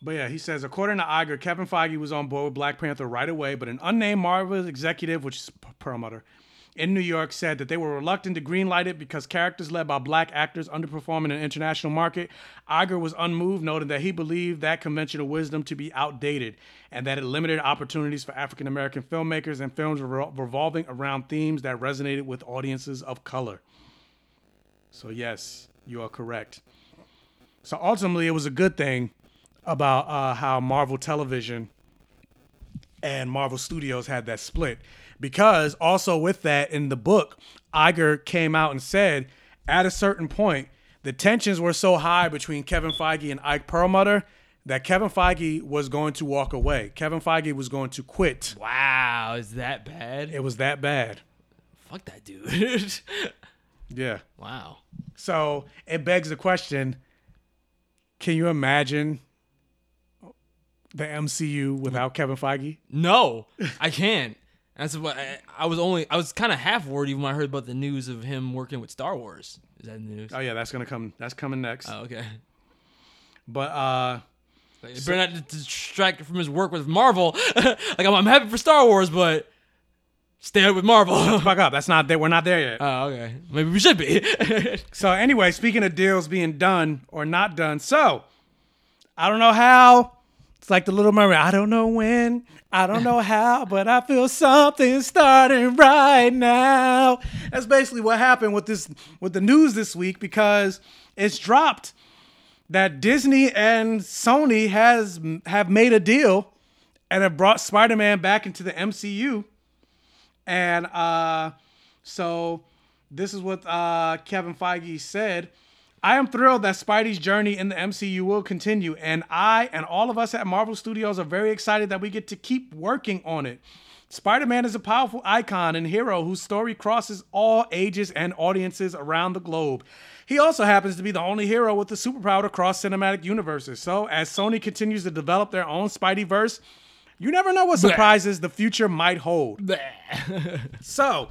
But yeah, he says, according to Iger, Kevin Feige was on board with Black Panther right away, but an unnamed Marvel executive, which is Perlmutter, in New York said that they were reluctant to greenlight it because characters led by black actors underperform in an international market. Iger was unmoved, noting that he believed that conventional wisdom to be outdated and that it limited opportunities for African American filmmakers and films revol- revolving around themes that resonated with audiences of color. So, yes, you are correct. So, ultimately, it was a good thing about uh, how Marvel Television and Marvel Studios had that split. Because also with that in the book, Iger came out and said at a certain point, the tensions were so high between Kevin Feige and Ike Perlmutter that Kevin Feige was going to walk away. Kevin Feige was going to quit. wow, is that bad? It was that bad. Fuck that dude. [LAUGHS] Yeah. wow. So it begs the question can you imagine the MCU without Kevin Feige? No, I can't. That's what I, I was only. I was kind of half worried even when I heard about the news of him working with Star Wars. Is that news? Oh yeah, that's gonna come. That's coming next. Oh, okay. But uh, It better not distract from his work with Marvel. [LAUGHS] like I'm, I'm happy for Star Wars, but stay with Marvel. [LAUGHS] fuck up. That's not there. We're not there yet. Oh, okay. Maybe we should be. [LAUGHS] So anyway, speaking of deals being done or not done, so I don't know how. It's like the Little Mermaid. I don't know when. I don't know how, but I feel something starting right now. That's basically what happened with this with the news this week because it's dropped that Disney and Sony has have made a deal and have brought Spider-Man back into the MCU. And uh so this is what uh, Kevin Feige said. I am thrilled that Spidey's journey in the MCU will continue, and I and all of us at Marvel Studios are very excited that we get to keep working on it. Spider Man is a powerful icon and hero whose story crosses all ages and audiences around the globe. He also happens to be the only hero with the superpower to cross cinematic universes. So, as Sony continues to develop their own Spideyverse, you never know what surprises the future might hold. [LAUGHS] so,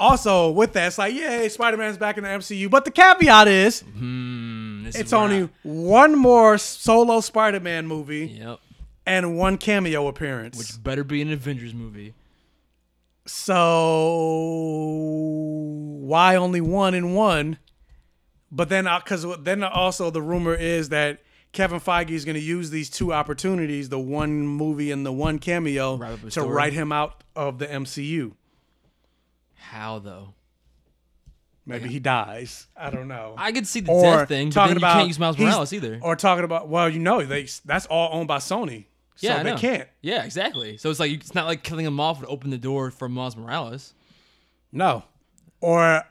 also with that, it's like, yay, Spider Man's back in the MCU. But the caveat is, Hmm, this is it's only I- one more solo Spider Man movie Yep. and one cameo appearance. Which better be an Avengers movie. So why only one and one? But then, because then also the rumor is that Kevin Feige is going to use these two opportunities, the one movie and the one cameo, Wrap up his to story. write him out of the MCU. How though? Maybe he dies. I don't know. I could see the death thing, but then you can't use Miles he's- Morales either. Or talking about, well, you know, they that's all owned by Sony. So Yeah, I they know. can't. Yeah, exactly. So it's like it's not like killing him off would open the door for Miles Morales. No. Or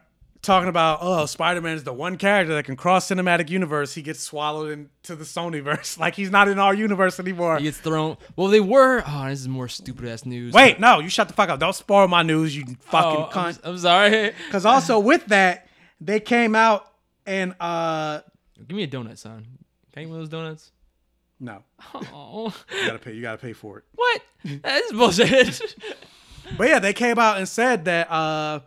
talking about, oh, Spider Man is the one character that can cross cinematic universe. He gets swallowed into the Sonyverse. [LAUGHS] like he's not in our universe anymore. He gets thrown. Well, they were. Oh, this is more stupid ass news. Wait, no, you shut the fuck up. Don't spoil my news, you fucking Oh, I'm- cunt. I'm sorry. [LAUGHS] Because also with that, they came out and uh Give me a donut, son. Can you one of those donuts? No. Oh, You gotta pay. You gotta pay for it. what? That's bullshit. But yeah, they came out and said that uh,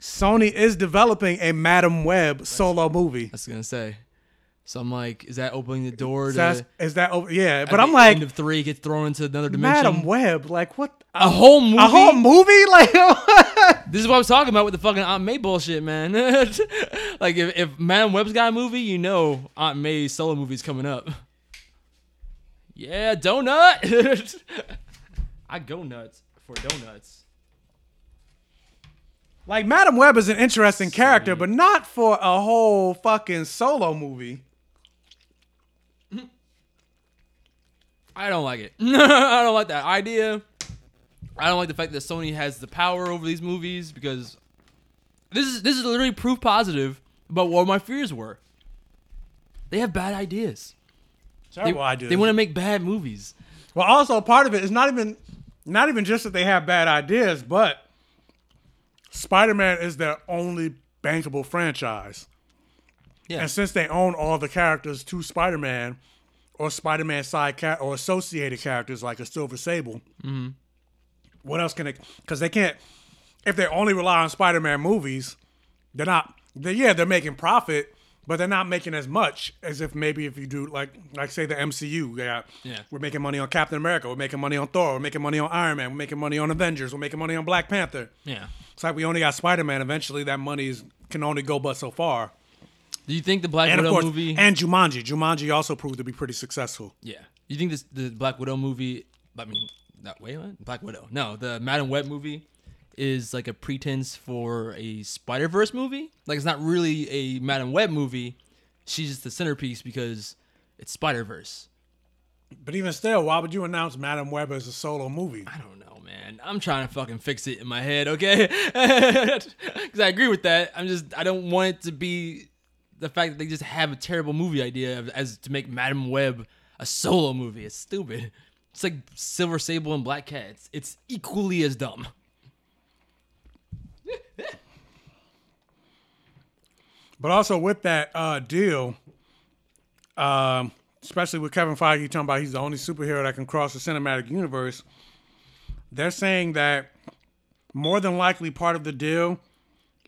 Sony is developing a Madame Web solo movie. I was gonna say. So I'm like, is that opening the door Is to? that, is that over? Yeah, but I'm like, end of three gets thrown into another dimension. Madame Web, like what? A whole movie. A whole movie? [LAUGHS] Like This is what I was talking about with the fucking Aunt May bullshit, man. [LAUGHS] like if, if Madame Web's got a movie, you know Aunt May's solo movie's coming up. Yeah, donut. [LAUGHS] I go nuts for donuts. Like Madame Web is an interesting character, but not for a whole fucking solo movie. I don't like it. [LAUGHS] I don't like that idea. I don't like the fact that Sony has the power over these movies because this is this is literally proof positive about what my fears were. They have bad ideas. Terrible they, ideas. They want to make bad movies. Well, also part of it is not even not even just that they have bad ideas, but Spider-Man is their only bankable franchise. Yeah. And since they own all the characters to Spider-Man or Spider-Man side char- or associated characters like a Silver Sable, Mhm. what else can they? Because they can't. If they only rely on Spider-Man movies, they're not. They, yeah, they're making profit, but they're not making as much as if maybe if you do like like say the MCU. Yeah, Yeah. we're making money on Captain America. We're making money on Thor. We're making money on Iron Man. We're making money on Avengers. We're making money on Black Panther. Yeah. It's like we only got Spider-Man. Eventually, that money is, can only go but so far. Do you think the Black and Widow course, movie and Jumanji. Jumanji also proved to be pretty successful. Yeah. You think this the Black Widow movie? I mean, not wait, what? Black Widow? No, the Madame Web movie is like a pretense for a Spider Verse movie. Like it's not really a Madame Web movie. She's just the centerpiece because it's Spider Verse. But even still, why would you announce Madame Web as a solo movie? I don't know, man. I'm trying to fucking fix it in my head, okay? [LAUGHS] Because I agree with that. I'm just I don't want it to be the fact that they just have a terrible movie idea as to make Madame Web a solo movie. It's stupid. It's like Silver Sable and Black Cat. It's, it's equally as dumb. But also with that uh, deal, um, especially with Kevin Feige talking about he's the only superhero that can cross the cinematic universe, they're saying that more than likely part of the deal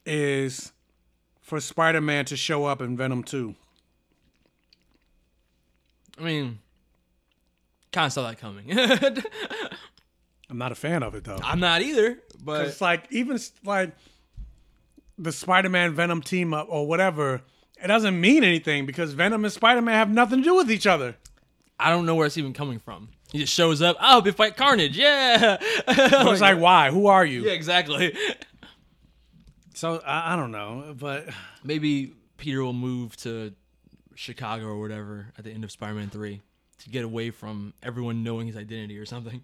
is for Spider-Man to show up in Venom 2. I mean, kind of saw that coming. [LAUGHS] I'm not a fan of it though. I'm not either. but it's like even like the Spider-Man Venom team up or whatever, it doesn't mean anything because Venom and Spider-Man have nothing to do with each other. I don't know where it's even coming from. He just shows up. Oh, we fight Carnage. Yeah. [LAUGHS] But it's like, why? Who are you? Yeah, exactly. So I, I don't know, but maybe Peter will move to Chicago or whatever at the end of Spider-Man Three to get away from everyone knowing his identity or something.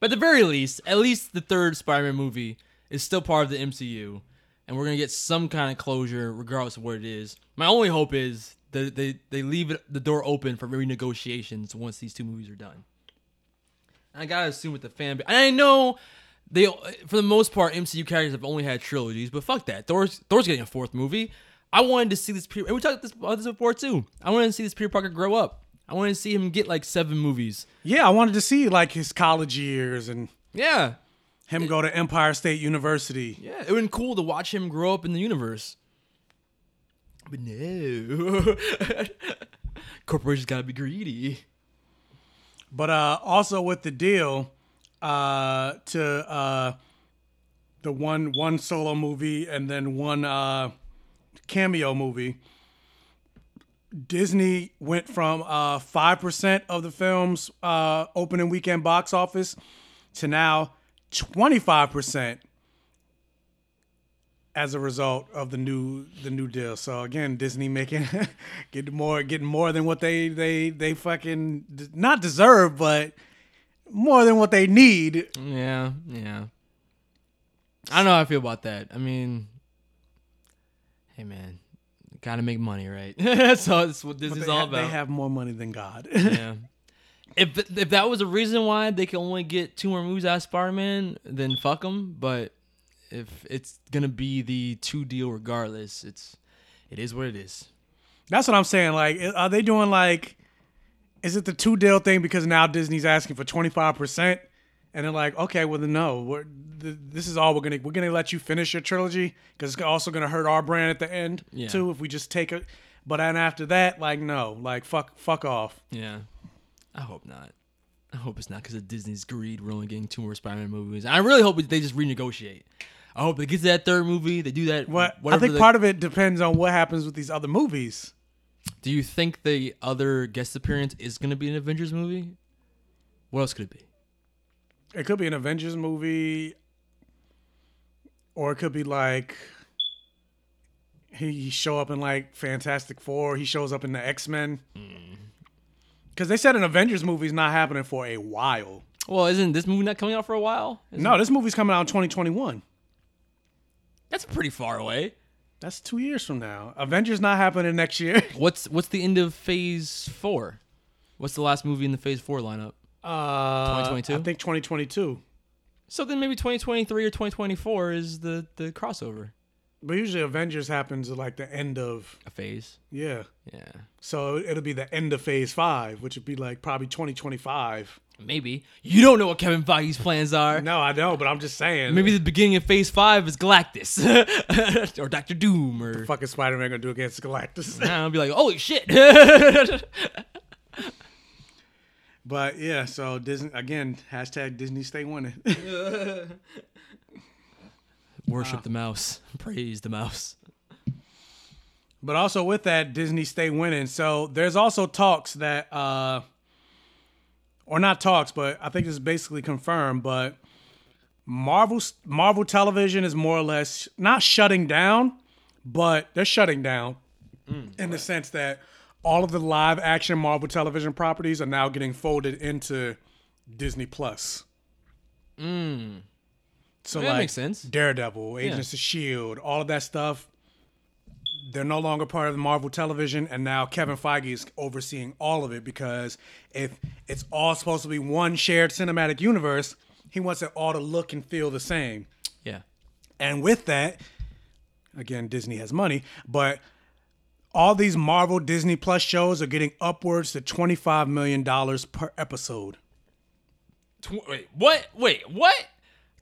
But at the very least, at least the third Spider-Man movie is still part of the MCU, and we're gonna get some kind of closure regardless of what it is. My only hope is that they they leave it, the door open for renegotiations once these two movies are done. And I gotta assume with the fan base, and I know they, for the most part, MCU characters have only had trilogies, but fuck that. Thor's Thor's getting a fourth movie. I wanted to see this. Peter, and we talked this, about this before too. I wanted to see this Peter Parker grow up. I wanted to see him get like seven movies. yeah, I wanted to see like his college years and Yeah, him go to Empire State University. yeah. It would been cool to watch him grow up in the universe. But no, [LAUGHS] corporations gotta be greedy. But uh, also with the deal uh, to uh, the one one solo movie and then one uh, cameo movie, Disney went from uh, five percent of the film's uh, opening weekend box office to now twenty five percent as a result of the new the new deal. So again, Disney making [LAUGHS] getting more getting more than what they they they fucking not deserve, but more than what they need. Yeah, yeah. I don't know how I feel about that. I mean, hey man, gotta make money, right? [LAUGHS] so that's what this But is all ha- about. They have more money than God. yeah. [LAUGHS] If if that was a reason why they can only get two more movies out of Spider-Man, then fuck them. But if it's gonna be the two deal regardless, it's it is what it is. That's what I'm saying. Like, are they doing like is it the two deal thing because now Disney's asking for 25%? And they're like, okay, well, then no, we're, th- this is all we're gonna we're gonna let you finish your trilogy because it's also gonna hurt our brand at the end Yeah. too if we just take it. But then after that, like, no, like fuck, fuck off. Yeah. I hope not. I hope it's not because of Disney's greed. We're only getting two more Spider-Man movies. I really hope they just renegotiate. I hope they get to that third movie. They do that. What I think they- part of it depends on what happens with these other movies. Do you think the other guest appearance is going to be an Avengers movie? What else could it be? It could be an Avengers movie, or it could be like he show up in like Fantastic Four. He shows up in the X Men. Because mm. they said an Avengers movie is not happening for a while. Well, isn't this movie not coming out for a while? Isn't No, this movie's coming out in 2021. That's pretty far away. That's two years from now. Avengers not happening next year. [LAUGHS] What's what's the end of Phase Four? What's the last movie in the Phase Four lineup? Uh, 2022? I think 2022. So then maybe 2023 or 2024 is the the crossover. But usually Avengers happens at like the end of a phase. Yeah. Yeah. So it'll be the end of Phase Five, which would be like probably 2025. Maybe you don't know what Kevin Feige's plans are. No, I know, but I'm just saying. Maybe the beginning of Phase Five is Galactus [LAUGHS] or Doctor Doom or the fuck is Spider Man gonna do against Galactus? [LAUGHS] I'll be like, holy shit. [LAUGHS] But yeah, so Disney again, hashtag Disney stay winning. Worship the mouse, praise the mouse. But also with that, Disney stay winning. So there's also talks that, uh, or not talks, but I think it's basically confirmed. But Marvel Marvel Television is more or less not shutting down, but they're shutting down in the sense that all of the live action Marvel Television properties are now getting folded into Disney Plus. Mm. So That like makes sense. Daredevil, Yeah. Agents of Shield, all of that stuff. They're no longer part of the Marvel Television, and now Kevin Feige is overseeing all of it because if it's all supposed to be one shared cinematic universe, he wants it all to look and feel the same. Yeah. And with that, again, Disney has money, but all these Marvel Disney Plus shows are getting upwards to $25 million per episode. Tw- wait, what? Wait, what?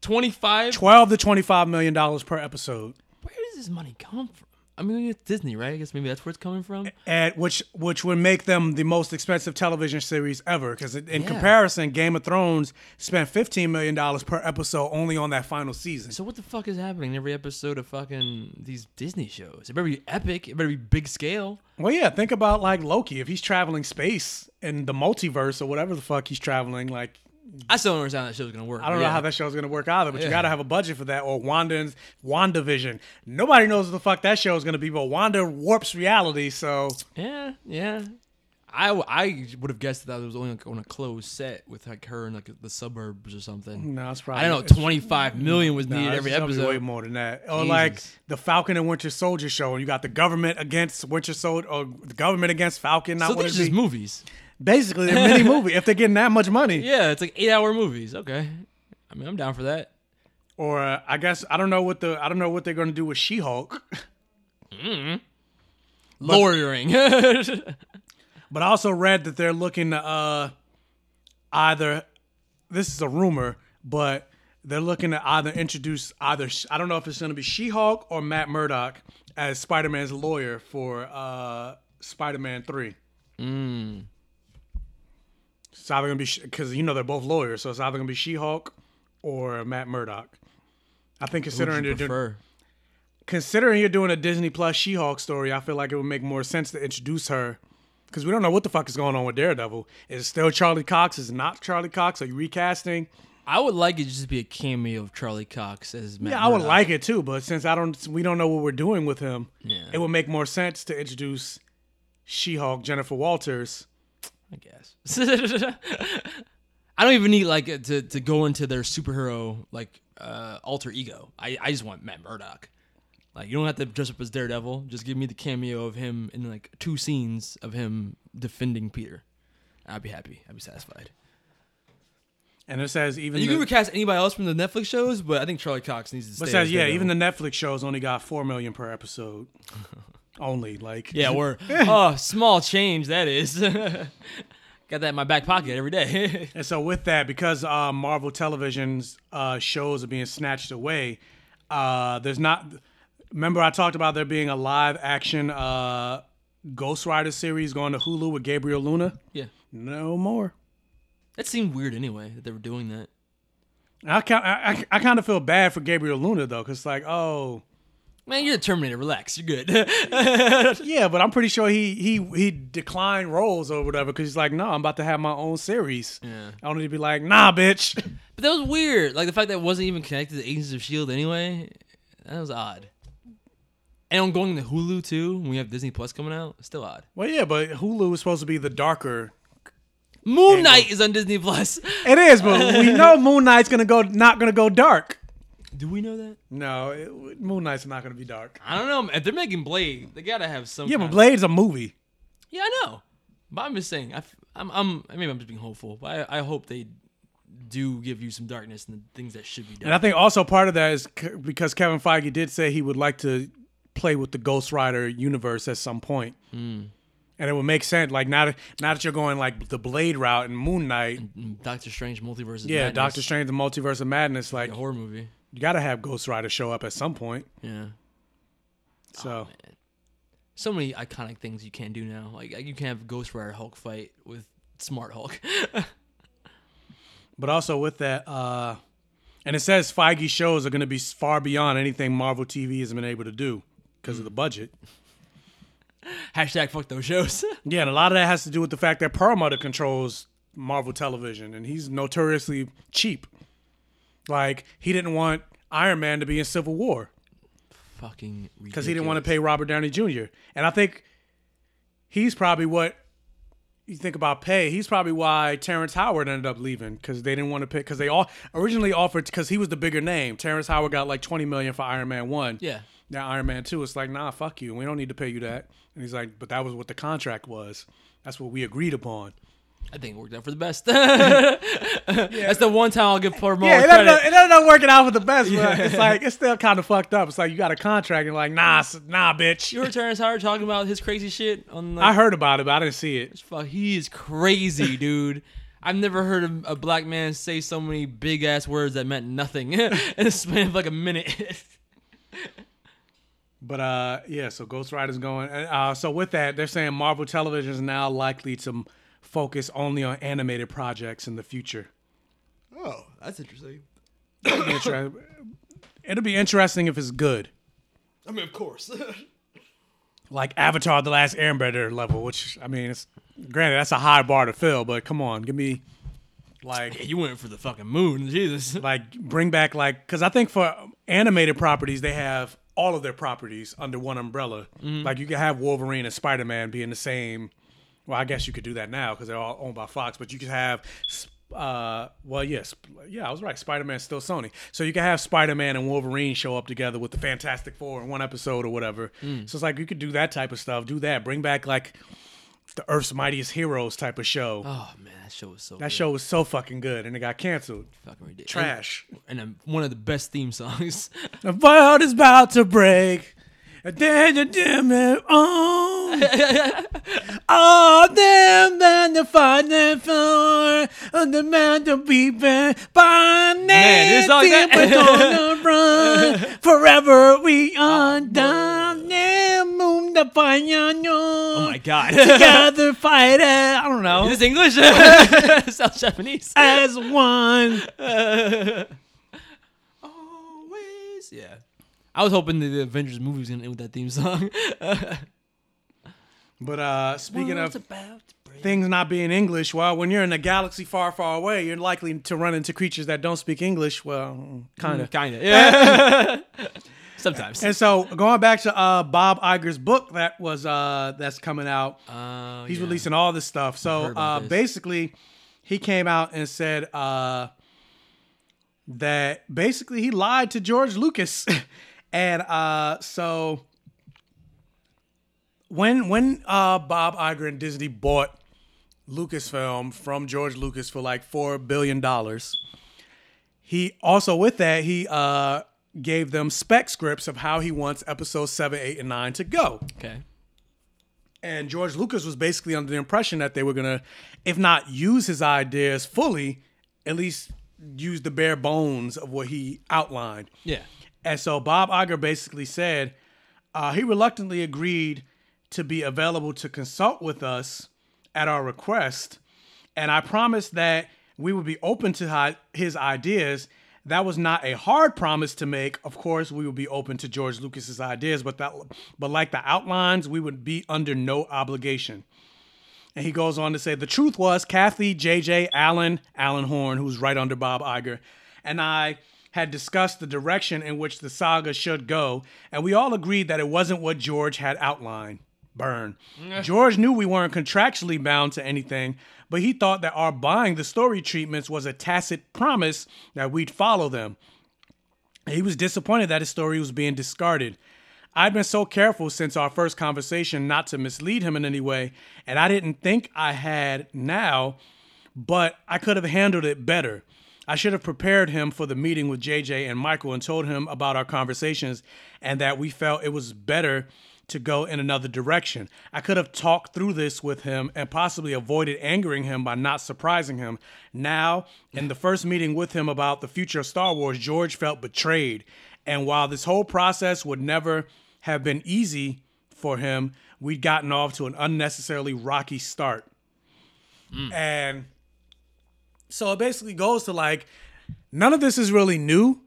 25? 12 to $25 million per episode. Where does this money come from? I mean, it's Disney, right? I guess maybe that's where it's coming from. And which which would make them the most expensive television series ever. Because in Yeah. comparison, Game of Thrones spent fifteen million dollars per episode only on that final season. So what the fuck is happening in every episode of fucking these Disney shows? It better be epic. It better be big scale. Well, yeah, think about like Loki. If he's traveling space in the multiverse or whatever the fuck he's traveling, like I still don't understand how that show's gonna work. I don't know yeah. how that show's gonna work either. But you got to have a budget for that. Or Wanda and WandaVision. Nobody knows what the fuck that show is gonna be. But Wanda warps reality, so Yeah, yeah. I, I would have guessed that it was only like on a closed set with like her in like the suburbs or something. No, it's probably. I don't know. Twenty five million was needed it's every episode. Way more than that. Or like the Falcon and Winter Soldier show, and you got the government against Winter Soldier, or the government against Falcon. Not So these just movies. Basically, they're mini movie. If they're getting that much money, [LAUGHS] Yeah, it's like eight hour movies. Okay, I mean I'm down for that. or uh, I guess I don't know what the I don't know what they're gonna do with She Hulk. Mm. Lawyering. [LAUGHS] But I also read that they're looking to uh, either this is a rumor, but they're looking to either introduce either I don't know if it's going to be She-Hulk or Matt Murdock as Spider-Man's lawyer for uh, Spider-Man Three. Mm. It's either going to be because you know they're both lawyers, so it's either going to be She-Hulk or Matt Murdock. I think considering you you're doing, considering you're doing a Disney Plus She-Hulk story, I feel like it would make more sense to introduce her because we don't know what the fuck is going on with Daredevil. Is it still Charlie Cox? Is it not Charlie Cox? Are you recasting? I would like it just to be a cameo of Charlie Cox as Matt yeah, I would like it too, but since I don't, we don't know what we're doing with him. Yeah. It would make more sense to introduce She-Hulk, Jennifer Walters. I guess. [LAUGHS] I don't even need like to to go into their superhero like uh, alter ego. I, I just want Matt Murdock. Like you don't have to dress up as Daredevil. Just give me the cameo of him in like two scenes of him defending Peter. I'd be happy. I'd be satisfied. And it says even you the, can recast anybody else from the Netflix shows, but I think Charlie Cox needs to stay. but it says yeah, Daredevil. even the Netflix shows only got four million per episode. [LAUGHS] only like Yeah, [LAUGHS] we're [LAUGHS] oh small change that is. [LAUGHS] Got that in my back pocket every day. And so with that, because uh, Marvel Television's uh, shows are being snatched away, uh, there's not. Remember, I talked about there being a live action uh, Ghost Rider series going to Hulu with Gabriel Luna. yeah. No more. That seemed weird anyway that they were doing that. I kind I, I, I kind of feel bad for Gabriel Luna though, because like, oh, Man, you're the Terminator. Relax. You're good. [LAUGHS] yeah, but I'm pretty sure he he he declined roles or whatever because he's like, no, I'm about to have my own series. Yeah. I don't need to be like, nah, bitch. [LAUGHS] But that was weird. Like the fact that it wasn't even connected to Agents of Shield anyway. That was odd. And on going to Hulu too, when we have Disney Plus coming out, it's still odd. Well, yeah, but Hulu is supposed to be the darker. Moon Knight is on Disney Plus. It is, but we [LAUGHS] know Moon Knight's gonna go not gonna go dark. Do we know that? No, it, Moon Knight's not gonna be dark. I don't know. If they're making Blade, they gotta have some. Yeah, kind but of- Blade's a movie. Yeah, I know. But I'm just saying. I, f- I'm, I'm. Maybe I'm just being hopeful. But I, I hope they do give you some darkness and the things that should be done. And I think also part of that is c- because Kevin Feige did say he would like to play with the Ghost Rider universe at some point. Mm. And it would make sense, like now that now that you're going like the Blade route and Moon Knight, Doctor Strange Multiverse. of yeah, Madness, Doctor Strange, the Multiverse of Madness, like a horror movie. You got to have Ghost Rider show up at some point. Yeah. So So many iconic things you can't do now. Like you can't have Ghost Rider Hulk fight with Smart Hulk. [LAUGHS] But also with that, uh, and it says Feige shows are going to be far beyond anything Marvel TV has been able to do because of the budget. [LAUGHS] Hashtag fuck those shows. [LAUGHS] Yeah, and a lot of that has to do with the fact that Perlmutter controls Marvel Television, and he's notoriously cheap. Like he didn't want Iron Man to be in Civil War Fucking because he didn't want to pay Robert Downey Jr. And I think he's probably what you think about pay. He's probably why Terrence Howard ended up leaving because they didn't want to pay because they all originally offered because he was the bigger name. Terrence Howard got like twenty million for Iron Man one. Yeah. Now Iron Man two, it's like nah, fuck you. We don't need to pay you that. And he's like, but that was what the contract was. That's what we agreed upon. I think it worked out for the best. [LAUGHS] That's the one time I'll give Paul yeah, it credit. ended, up, it ended up working out for the best, but Yeah. it's like it's still kind of fucked up. It's like you got a contract and like nah, nah, bitch. You heard Terrence Howard talking about his crazy shit on. Like, I heard about it, but I didn't see it. Fuck, he is crazy, dude. I've never heard a, a black man say so many big ass words that meant nothing [LAUGHS] in a span of like a minute. But uh, yeah, so Ghost Rider's going. Uh, so with that, they're saying Marvel Television is now likely to focus only on animated projects in the future. oh, that's interesting. It'll be, inter- it'll be interesting if it's good, I mean, of course. [LAUGHS] like Avatar: The Last Airbender level. Which I mean, it's granted that's a high bar to fill, but come on, give me like Yeah, you went for the fucking moon, [LAUGHS] Jesus. like bring back like because I think for animated properties they have all of their properties under one umbrella. Mhm. Like you can have Wolverine and Spider Man being the same. Well, I guess you could do that now because they're all owned by Fox. But you could have, uh, well, yes, yeah, I was right. Spider Man's still Sony, so you can have Spider Man and Wolverine show up together with the Fantastic Four in one episode or whatever. Mm. So it's like you could do that type of stuff. Do that. Bring back like the Earth's Mightiest Heroes type of show. Oh man, that show was so. that good. show was so fucking good, and it got canceled. Fucking ridiculous. Trash. And, and um, one of the best theme songs. The world is about to break. And then you dim it on. [LAUGHS] All them then the fighting for and the man to be by Man, this song- gonna [LAUGHS] run forever. We oh, are down moon the oh my god. [LAUGHS] Together fight it. I don't know. Is this English? Sounds Japanese. As one. Always. Yeah. I was hoping that the Avengers movie was gonna end with that theme song. [LAUGHS] But uh, speaking World's of things not being English, well, when you're in a galaxy far, far away, you're likely to run into creatures that don't speak English. Well, kind of, Mm, kinda, yeah. [LAUGHS] Sometimes. And so, going back to uh, Bob Iger's book that was uh, that's coming out, Oh, he's yeah. releasing all this stuff. So uh, basically, he came out and said uh, that basically he lied to George Lucas, [LAUGHS] and uh, so when when uh, Bob Iger and Disney bought Lucasfilm from George Lucas for like four billion dollars, he also with that he uh, gave them spec scripts of how he wants episodes seven, eight, and nine to go. Okay. And George Lucas was basically under the impression that they were gonna, if not use his ideas fully, at least use the bare bones of what he outlined. Yeah. And so Bob Iger basically said uh, he reluctantly agreed to be available to consult with us at our request. And I promised that we would be open to his ideas. That was not a hard promise to make. Of course, we would be open to George Lucas's ideas, but that, but like the outlines, we would be under no obligation. And he goes on to say, the truth was Kathy, JJ, Allen, Alan Horn, who's right under Bob Iger, and I had discussed the direction in which the saga should go, and we all agreed that it wasn't what George had outlined. Burn. Mm-hmm. George knew we weren't contractually bound to anything, but he thought that our buying the story treatments was a tacit promise that we'd follow them. He was disappointed that his story was being discarded. I'd been so careful since our first conversation not to mislead him in any way, and I didn't think I had now, but I could have handled it better. I should have prepared him for the meeting with JJ and Michael and told him about our conversations and that we felt it was better to go in another direction. I could have talked through this with him and possibly avoided angering him by not surprising him. Now, in the first meeting with him about the future of Star Wars, George felt betrayed. And while this whole process would never have been easy for him, we'd gotten off to an unnecessarily rocky start. Mm. And so it basically goes to like, none of this is really new.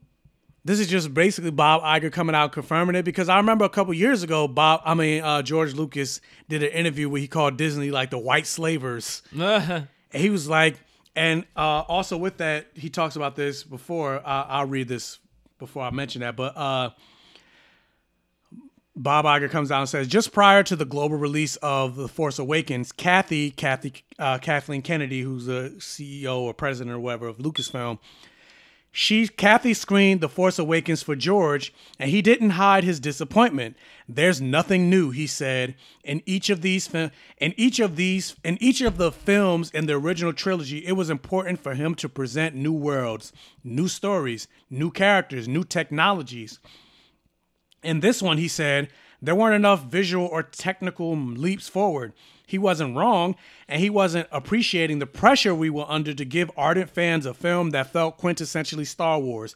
This is just basically Bob Iger coming out confirming it because I remember a couple years ago, Bob, I mean uh, George Lucas did an interview where he called Disney like the white slavers. [LAUGHS] and he was like, and uh, also with that, he talks about this before. Uh, I'll read this before I mention that, but uh, Bob Iger comes out and says, just prior to the global release of The Force Awakens, Kathy, Kathy, uh, Kathleen Kennedy, who's the CEO or president or whatever of Lucasfilm, she Kathy screened The Force Awakens for George, and he didn't hide his disappointment. There's nothing new, he said. In each of these in each of these in each of the films in the original trilogy, it was important for him to present new worlds, new stories, new characters, new technologies. In this one, he said, there weren't enough visual or technical leaps forward. He wasn't wrong, and he wasn't appreciating the pressure we were under to give ardent fans a film that felt quintessentially Star Wars.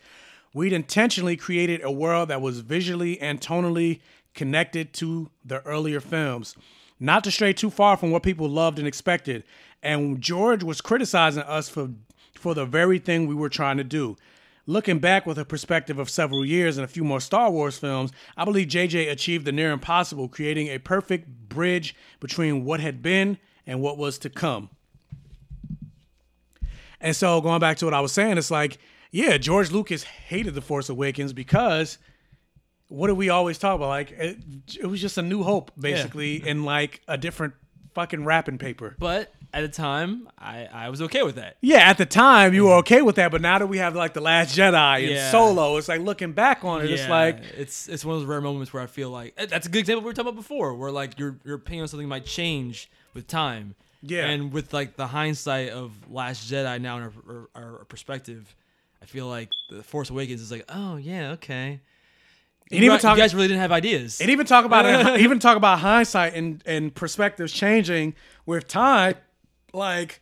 We'd intentionally created a world that was visually and tonally connected to the earlier films, not to stray too far from what people loved and expected. And George was criticizing us for for the very thing we were trying to do. Looking back with a perspective of several years and a few more Star Wars films, I believe JJ achieved the near impossible, creating a perfect bridge between what had been and what was to come. And so, going back to what I was saying, it's like, yeah, George Lucas hated The Force Awakens because what do we always talk about? Like, it, it was just a new hope, basically, in like a different fucking wrapping paper. But at the time, I, I was okay with that. Yeah, at the time you were okay with that, but now that we have like the Last Jedi and Yeah. Solo, it's like looking back on it, it's Yeah, like it's it's one of those rare moments where I feel like eh, that's a good example we were talking about before, where like your your opinion on something might change with time. Yeah. and with like the hindsight of Last Jedi now in our, our, our perspective, I feel like the Force Awakens is like, oh yeah, okay. And You, even talk- you guys really didn't have ideas. And even talk about [LAUGHS] it, even talk about hindsight and and perspectives changing with time. Like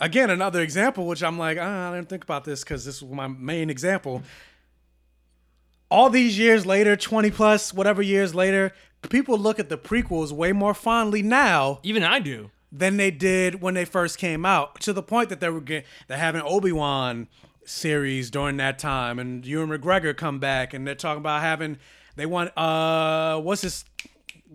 again, another example, which I'm like, ah, I didn't think about this because this was my main example. All these years later, 20 plus, whatever years later, people look at the prequels way more fondly now. Even I do. Than they did when they first came out. To the point that they were get, they're having Obi Wan series during that time, and Ewan McGregor come back, and they're talking about having they want uh what's his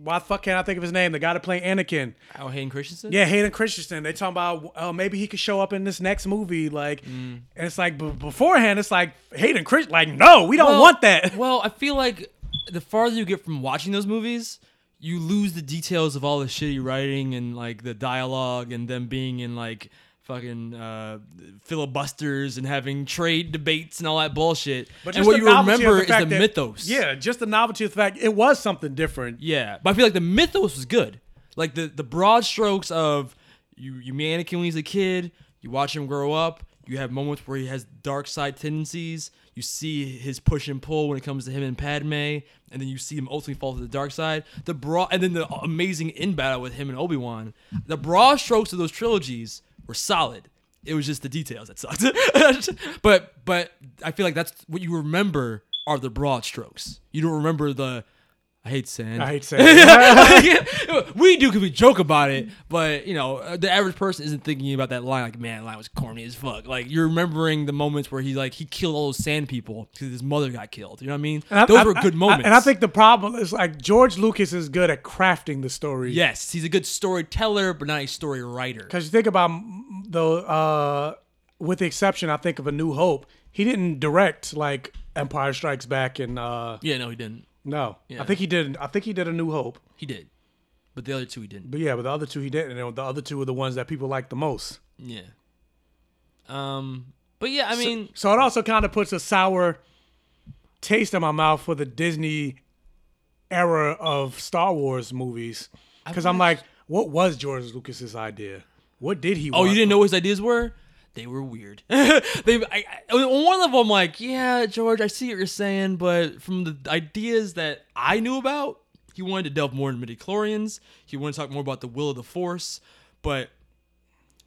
why the fuck can't I think of his name? The guy to play Anakin. Oh, Hayden Christensen. Yeah, Hayden Christensen. They talking about uh, maybe he could show up in this next movie, like, and it's like b- beforehand, it's like Hayden Christensen, like, no, we don't Well- want that. [LAUGHS] Well, I feel like the farther you get from watching those movies, you lose the details of all the shitty writing and like the dialogue and them being in like fucking uh, filibusters and having trade debates and all that bullshit. and what you remember the is the that- mythos. Yeah, just the novelty of the fact it was something different. Yeah, but I feel like the mythos was good. Like the the broad strokes of you you Anakin when he's a kid, you watch him grow up, You have moments where he has dark side tendencies. You see his push and pull when it comes to him and Padme, and then you see him ultimately fall to the dark side. The broad, and then the amazing in battle with him and Obi Wan. The broad strokes of those trilogies were solid. It was just the details that sucked. [LAUGHS] but but I feel like that's what you remember are the broad strokes. You don't remember the I hate sand. I hate [LAUGHS] sand. we do because we joke about it, but you know, uh, the average person isn't thinking about that line like, man, that line was corny as fuck. Like you're remembering the moments where he like he killed all those sand people because his mother got killed. You know what I mean? And Those I- were good I- moments. and I think the problem is like George Lucas is good at crafting the story. yes, he's a good storyteller, but not a story writer. Because you think about the, uh, with the exception, I think of A New Hope, he didn't direct like Empire Strikes Back and. Uh, Yeah, no, he didn't. No, Yeah. I think he did. I think he did A New Hope. He did, but the other two he didn't. But yeah, but the other two he didn't, and the other two are the ones that people like the most. Yeah. Um, but yeah, I So- mean, so, it also kind of puts a sour taste in my mouth for the Disney era of Star Wars movies. Because I'm like, what was George Lucas's idea? What did he? Oh, want you didn't know what his ideas were? They were weird. [LAUGHS] they, I, I, on one level, I'm like, yeah, George, I see what you're saying, but from the ideas that I knew about, he wanted to delve more into midichlorians. He wanted to talk more about the will of the Force, but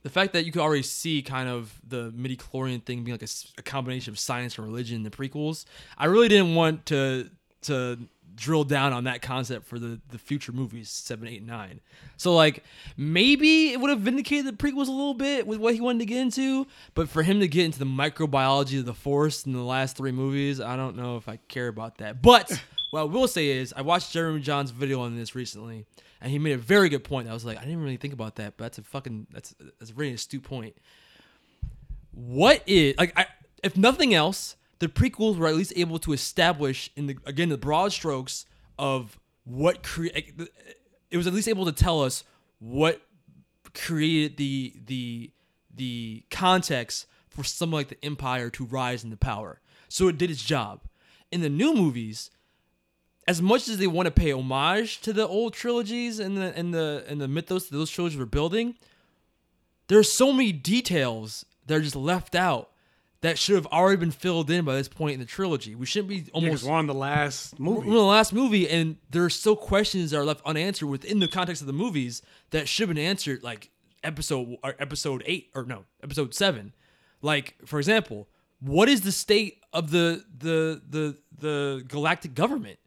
the fact that you could already see kind of the midichlorian thing being like a combination of science and religion in the prequels, I really didn't want to to drill down on that concept for the the future movies seven, eight, nine. So like maybe it would have vindicated the prequels a little bit with what he wanted to get into, but for him to get into the microbiology of the Force in the last three movies, I don't know if I care about that. But [LAUGHS] what I will say is, I watched Jeremy Jahns's video on this recently, and he made a very good point. I was like, I didn't really think about that, but that's a fucking that's that's a very astute point. What is like I, if nothing else, the prequels were at least able to establish in the again the broad strokes of what create. Eh, eh, it was at least able to tell us what created the the the context for someone like the Empire to rise into power. So it did its job. In the new movies, as much as they want to pay homage to the old trilogies and the and the and the mythos that those trilogies were building, there's so many details that are just left out that should have already been filled in by this point in the trilogy. We shouldn't be almost Almost we're on the last movie. we're in the last movie, and there are still questions that are left unanswered within the context of the movies that should have been answered, like episode or episode eight or no, episode seven. Like, for example, what is the state of the the the the galactic government?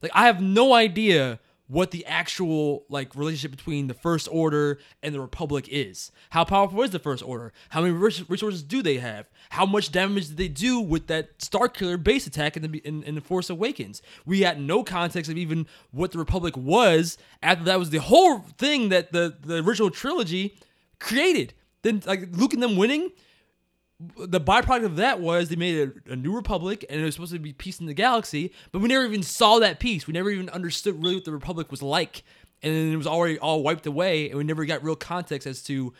Like, I have no idea what the actual like relationship between the First Order and the Republic is. How powerful is the First Order? How many resources do they have? How much damage did they do with that Starkiller base attack in the in, in the Force Awakens? We had no context of even what the Republic was after that was the whole thing that the the original trilogy created. Then like Luke and them winning, the byproduct of that was they made a, a new republic and it was supposed to be peace in the galaxy but we never even saw that peace. We never even understood really what the republic was like. And then it was already all wiped away and we never got real context as to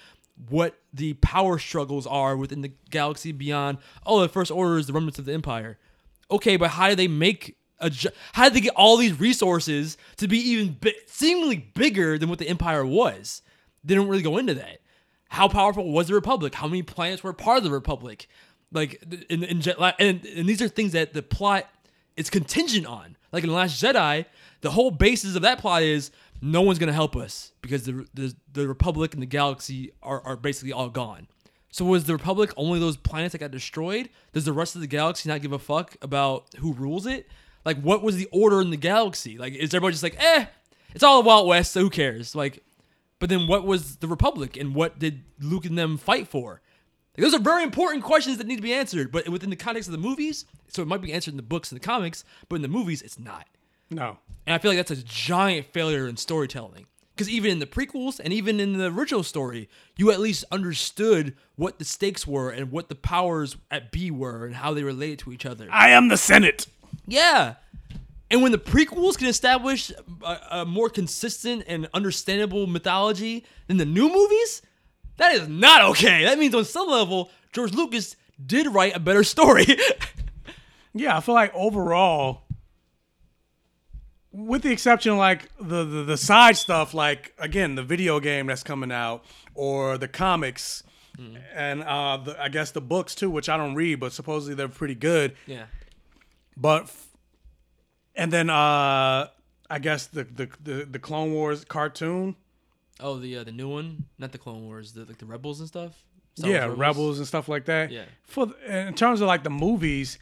what the power struggles are within the galaxy beyond oh the first order is the remnants of the empire. Okay but how did they make a how did they get all these resources to be even bi- seemingly bigger than what the empire was? They don't really go into that how powerful was the Republic? How many planets were part of the Republic? Like, in, in, and, and these are things that the plot is contingent on. Like in The Last Jedi, the whole basis of that plot is no one's gonna help us because the the, the Republic and the galaxy are, are basically all gone. So was the Republic only those planets that got destroyed? Does the rest of the galaxy not give a fuck about who rules it? Like, what was the order in the galaxy? Like, is everybody just like, eh, it's all the Wild West, so who cares? Like, but then what was the Republic and what did Luke and them fight for? Like, those are very important questions that need to be answered, but within the context of the movies, so it might be answered in the books and the comics, but in the movies, it's not. No. And I feel like that's a giant failure in storytelling. Because even in the prequels and even in the original story, you at least understood what the stakes were and what the powers at B were and how they related to each other. I am the Senate. Yeah. And when the prequels can establish a, a more consistent and understandable mythology than the new movies, that is not okay. That means on some level, George Lucas did write a better story. [LAUGHS] Yeah, I feel like overall, with the exception of like the, the the side stuff, like again the video game that's coming out or the comics, and uh, the, I guess the books too, which I don't read, but supposedly they're pretty good. Yeah. But f- and then uh, I guess the, the the the Clone Wars cartoon. Oh, the uh, the new one, not the Clone Wars, the like the Rebels and stuff. Star yeah, Wars Rebels. and stuff like that. Yeah. For the, in terms of like the movies,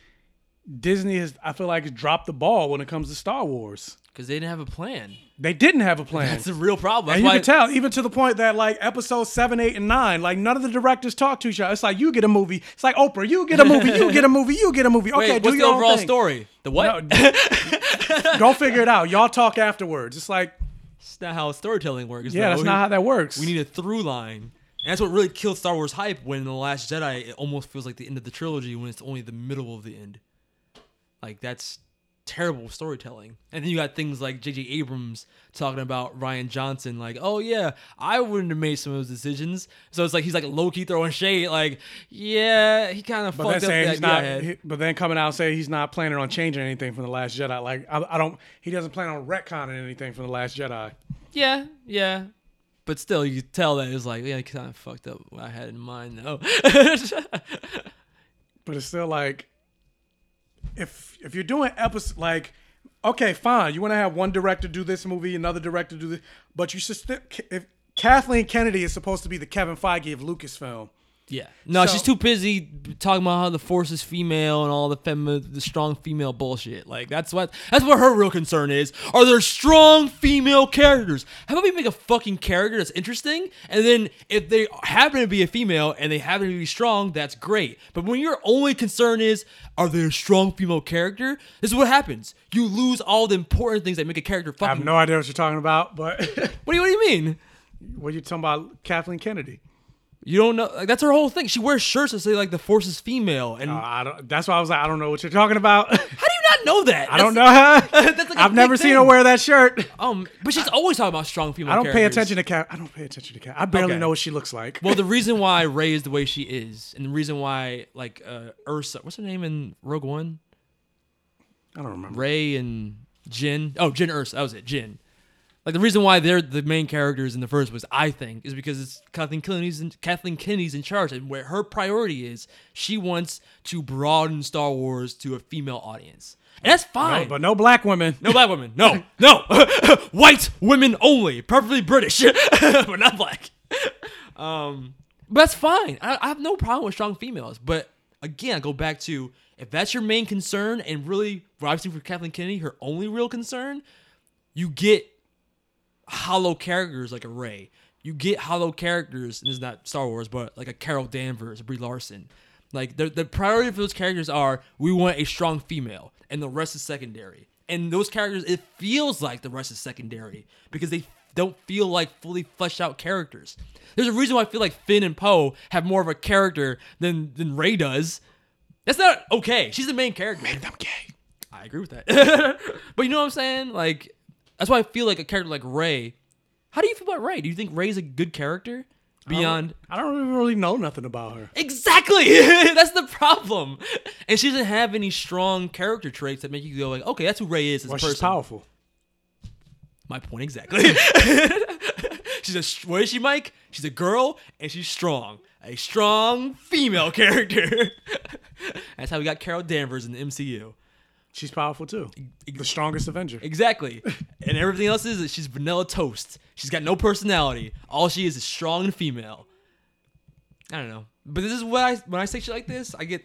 Disney has I feel like has dropped the ball when it comes to Star Wars. because they didn't have a plan. They didn't have a plan. That's a real problem. and you why- can tell, even to the point that like episode seven, eight, and nine, like none of the directors talk to each other. It's like you get a movie. It's like Oprah, you get a movie, you get a movie, you get a movie. Okay, Wait, do what's the your own overall thing. story? The what? [LAUGHS] Go figure it out. Y'all talk afterwards. It's like That's not how storytelling works. Yeah, though. that's not how that works. We need a through line. And that's what really killed Star Wars hype when The Last Jedi it almost feels like the end of the trilogy when it's only the middle of the end. Like that's terrible storytelling. And then you got things like J.J. Abrams talking about Rian Johnson, like, oh yeah, I wouldn't have made some of those decisions. So it's like he's like low key throwing shade, like, yeah, he kind of But then fucked up that he's not. he- but then coming out and say he's not planning on changing anything from the Last Jedi. Like I, I don't. He doesn't plan on retconning anything from the Last Jedi. Yeah, yeah. But still, you tell that it's like, yeah, kind of fucked up what I had in mind, though. [LAUGHS] But it's still like, if if you're doing episodes like, okay, fine, you want to have one director do this movie, another director do this, but you should still. If Kathleen Kennedy is supposed to be the Kevin Feige of Lucasfilm. Yeah. No, So- she's too busy talking about how the force is female and all the femi- the strong female bullshit. Like that's what that's what her real concern is. Are there strong female characters? How about we make a fucking character that's interesting, and then if they happen to be a female and they happen to be strong, that's great. But when your only concern is are they a strong female character, this is what happens. You lose all the important things that make a character I have no idea what you're talking about, but [LAUGHS] what do you What do you mean? What are you talking about, Kathleen Kennedy? You don't know. Like, that's her whole thing. She wears shirts that say like the force is female, and Uh, I don't. That's why I was like, I don't know what you're talking about. [LAUGHS] How do you not know that? I don't know. [LAUGHS] That's like a I've never seen her thing. wear that shirt. Um, but she's always talking about strong female. I don't pay characters. attention to Cat. I don't pay attention to Cat. I barely Okay. know what she looks like. Well, the [LAUGHS] reason why Rey is the way she is, and the reason why like uh Erso, what's her name in Rogue One? I don't remember. Rey and Jyn. Oh, Jyn Erso. That was it. Jyn. Like the reason why they're the main characters in the first was, I think, is because it's Kathleen Kennedy's in, Kathleen Kennedy's in charge, and where her priority is, she wants to broaden Star Wars to a female audience, and that's fine. No, but no black women. No black women. No, no. [LAUGHS] White women only. Preferably British, [LAUGHS] but not black. Um, but that's fine. I, I have no problem with strong females. But again, I go back to if that's your main concern, and really, what I've seen for Kathleen Kennedy, her only real concern, you get hollow characters like a Rey. You get hollow characters, and this is not Star Wars, but like a Carol Danvers, a Brie Larson. Like the the priority for those characters are we want a strong female, and the rest is secondary. And those characters, it feels like the rest is secondary because they don't feel like fully fleshed out characters. There's a reason why I feel like Finn and Poe have more of a character than than Rey does. That's not okay. She's the main character. Them gay. I agree with that. [LAUGHS] but you know what I'm saying? Like that's why I feel like a character like Rey. How do you feel about Rey? Do you think Rey's a good character beyond? I don't, I don't really know nothing about her. Exactly. [LAUGHS] that's the problem. And she doesn't have any strong character traits that make you go like, okay, that's who Rey is as Well, a she's powerful. My point exactly. [LAUGHS] she's a what is she, Mike? She's a girl and she's strong. A strong female [LAUGHS] character. That's how we got Carol Danvers in the MCU. She's powerful too. The strongest Avenger. Exactly. [LAUGHS] and everything else is that she's vanilla toast. She's got no personality. All she is is strong and female. I don't know. But this is what I when I say shit like this, I get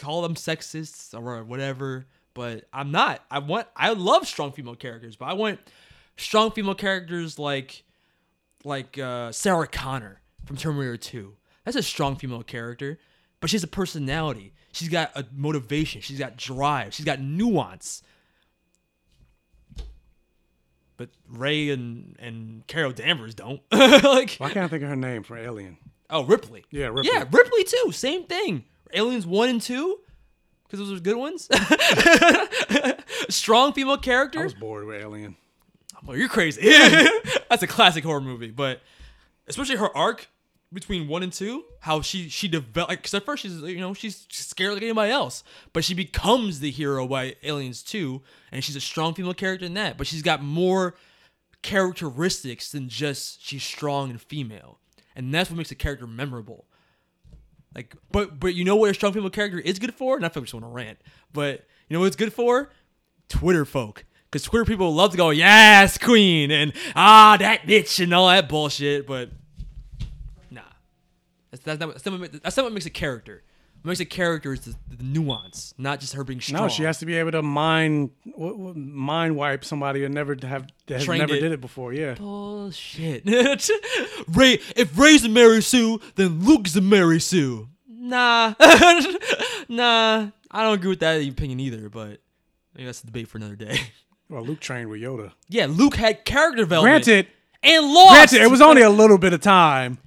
call them sexists or whatever. But I'm not. I want I love strong female characters, but I want strong female characters like like uh, Sarah Connor from Terminator 2. That's a strong female character, but she has a personality. She's got a motivation. She's got drive. She's got nuance. But Rey and and Carol Danvers don't. [LAUGHS] like Why can't I think of her name for Alien? Oh, Ripley. Yeah, Ripley. Yeah, Ripley too. Same thing. Aliens one and two, because those were good ones. [LAUGHS] Strong female character. I was bored with Alien. Well, you're crazy. [LAUGHS] That's a classic horror movie, but especially her arc between one and two, how she she developed. Because at first she's you know she's scared like anybody else, but she becomes the hero by Aliens two, and she's a strong female character in that. But she's got more characteristics than just she's strong and female, and that's what makes a character memorable. Like, but but you know what a strong female character is good for? Not I just want to rant, but you know what it's good for? Twitter folk. Because Twitter people love to go, yes, queen, and ah, that bitch, and all that bullshit. But that's, that's, not, that's, not, what, that's not what makes a character. What makes a character is the, the nuance, not just her being strong. No, she has to be able to mind w- w- mind wipe somebody and never have has Trained never it. did it before. Yeah. Bullshit. [LAUGHS] Rey, if Rey's a Mary Sue, then Luke's a Mary Sue. Nah, [LAUGHS] nah. I don't agree with that opinion either. But maybe that's a debate for another day. [LAUGHS] Well, Luke trained with Yoda. Yeah, Luke had character development. Granted, and lost. Granted, it was only a little bit of time.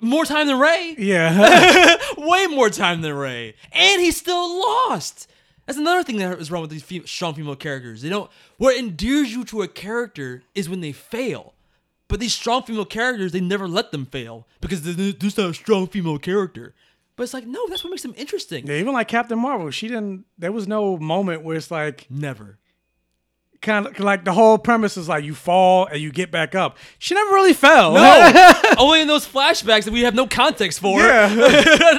More time than Rey. Yeah. [LAUGHS] way more time than Rey, and he still lost. That's another thing that is wrong with these fem- strong female characters. They don't. What endears you to a character is when they fail. But these strong female characters, they never let them fail because they're just not a strong female character. But it's like, no, that's what makes them interesting. Yeah, even like Captain Marvel, she didn't. There was no moment where it's like never. Kind of like the whole premise is like you fall and you get back up. She never really fell. No, [LAUGHS] only in those flashbacks that we have no context for. Yeah. [LAUGHS]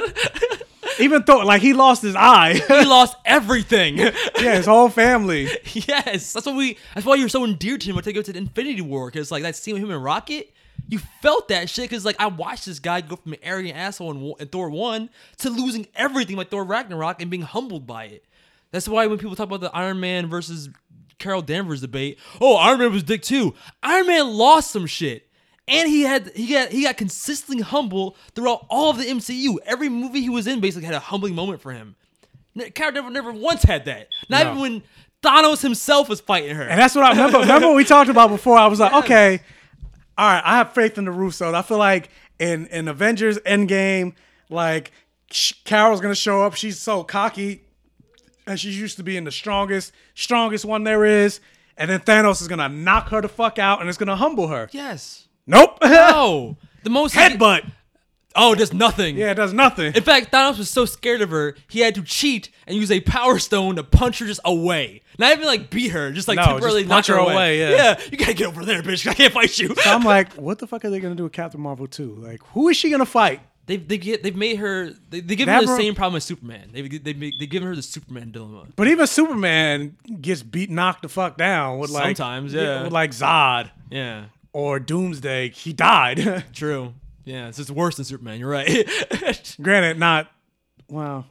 Even though, like, he lost his eye. he [LAUGHS] lost everything. yeah, his whole family. Yes, that's what we. That's why you're so endeared to him. I take it to the Infinity War because like that scene with him and Rocket, you felt that shit because like I watched this guy go from an arrogant asshole in, in Thor one to losing everything like Thor Ragnarok and being humbled by it. That's why when people talk about the Iron Man versus Carol Danvers debate, oh Iron Man was dick too. Iron Man lost some shit. And he had he got he got consistently humble throughout all of the MCU. Every movie he was in basically had a humbling moment for him. Carol Danvers never once had that. Not No. even when Thanos himself was fighting her. And that's what I remember. [LAUGHS] remember what we talked about before? I was like, okay, all right, I have faith in the Russos. I feel like in in Avengers Endgame, like Carol's gonna show up. She's so cocky, and she's used to being the strongest, strongest one there is. And then Thanos is gonna knock her the fuck out, and it's gonna humble her. Yes. Nope. No. [LAUGHS] The most Headbutt. Oh, it does nothing. Yeah, it does nothing. In fact, Thanos was so scared of her, he had to cheat and use a power stone to punch her just away. Not even like beat her, just like No, just temporarily punch knock her her away. away, yeah. you gotta get over there, bitch. [LAUGHS] I can't fight you. So I'm like, what the fuck are they gonna do with Captain Marvel 2? Like, who is she gonna fight? They've they get they've made her they they give They her the same problem as Superman. They've they they given her the Superman dilemma. But even Superman gets beat, knocked the fuck down with like Sometimes, yeah. with like Zod. Yeah. Or Doomsday. He died. [LAUGHS] True. Yeah, it's just worse than Superman. You're right. [LAUGHS] Granted, not. Well,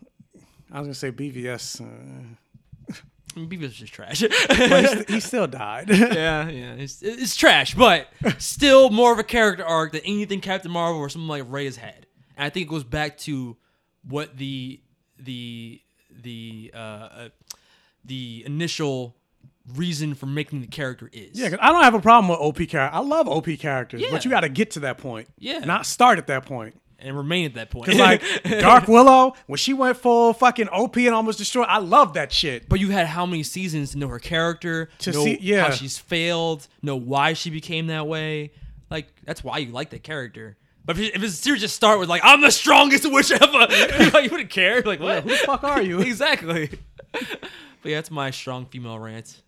I was gonna say BVS. Uh, Beavis is just trash. [LAUGHS] but he, st- he still died. yeah, yeah, it's, it's trash, but still more of a character arc than anything Captain Marvel or something like Rey has had. And I think it goes back to what the the the uh, uh, the initial reason for making the character is. Yeah, 'cause I don't have a problem with OP character. I love OP characters, Yeah. but you got to get to that point. Yeah. not start at that point. and remain at that point. Because like [LAUGHS] Dark Willow, when she went full fucking OP and almost destroyed, I love that shit. But you had how many seasons to know her character, To know see- yeah. how she's failed, know why she became that way. Like that's why you like that character. But if, if it's series just start with like I'm the strongest witch ever, [LAUGHS] you wouldn't care. Like what? who the fuck are you? [LAUGHS] exactly. but yeah, that's my strong female rant.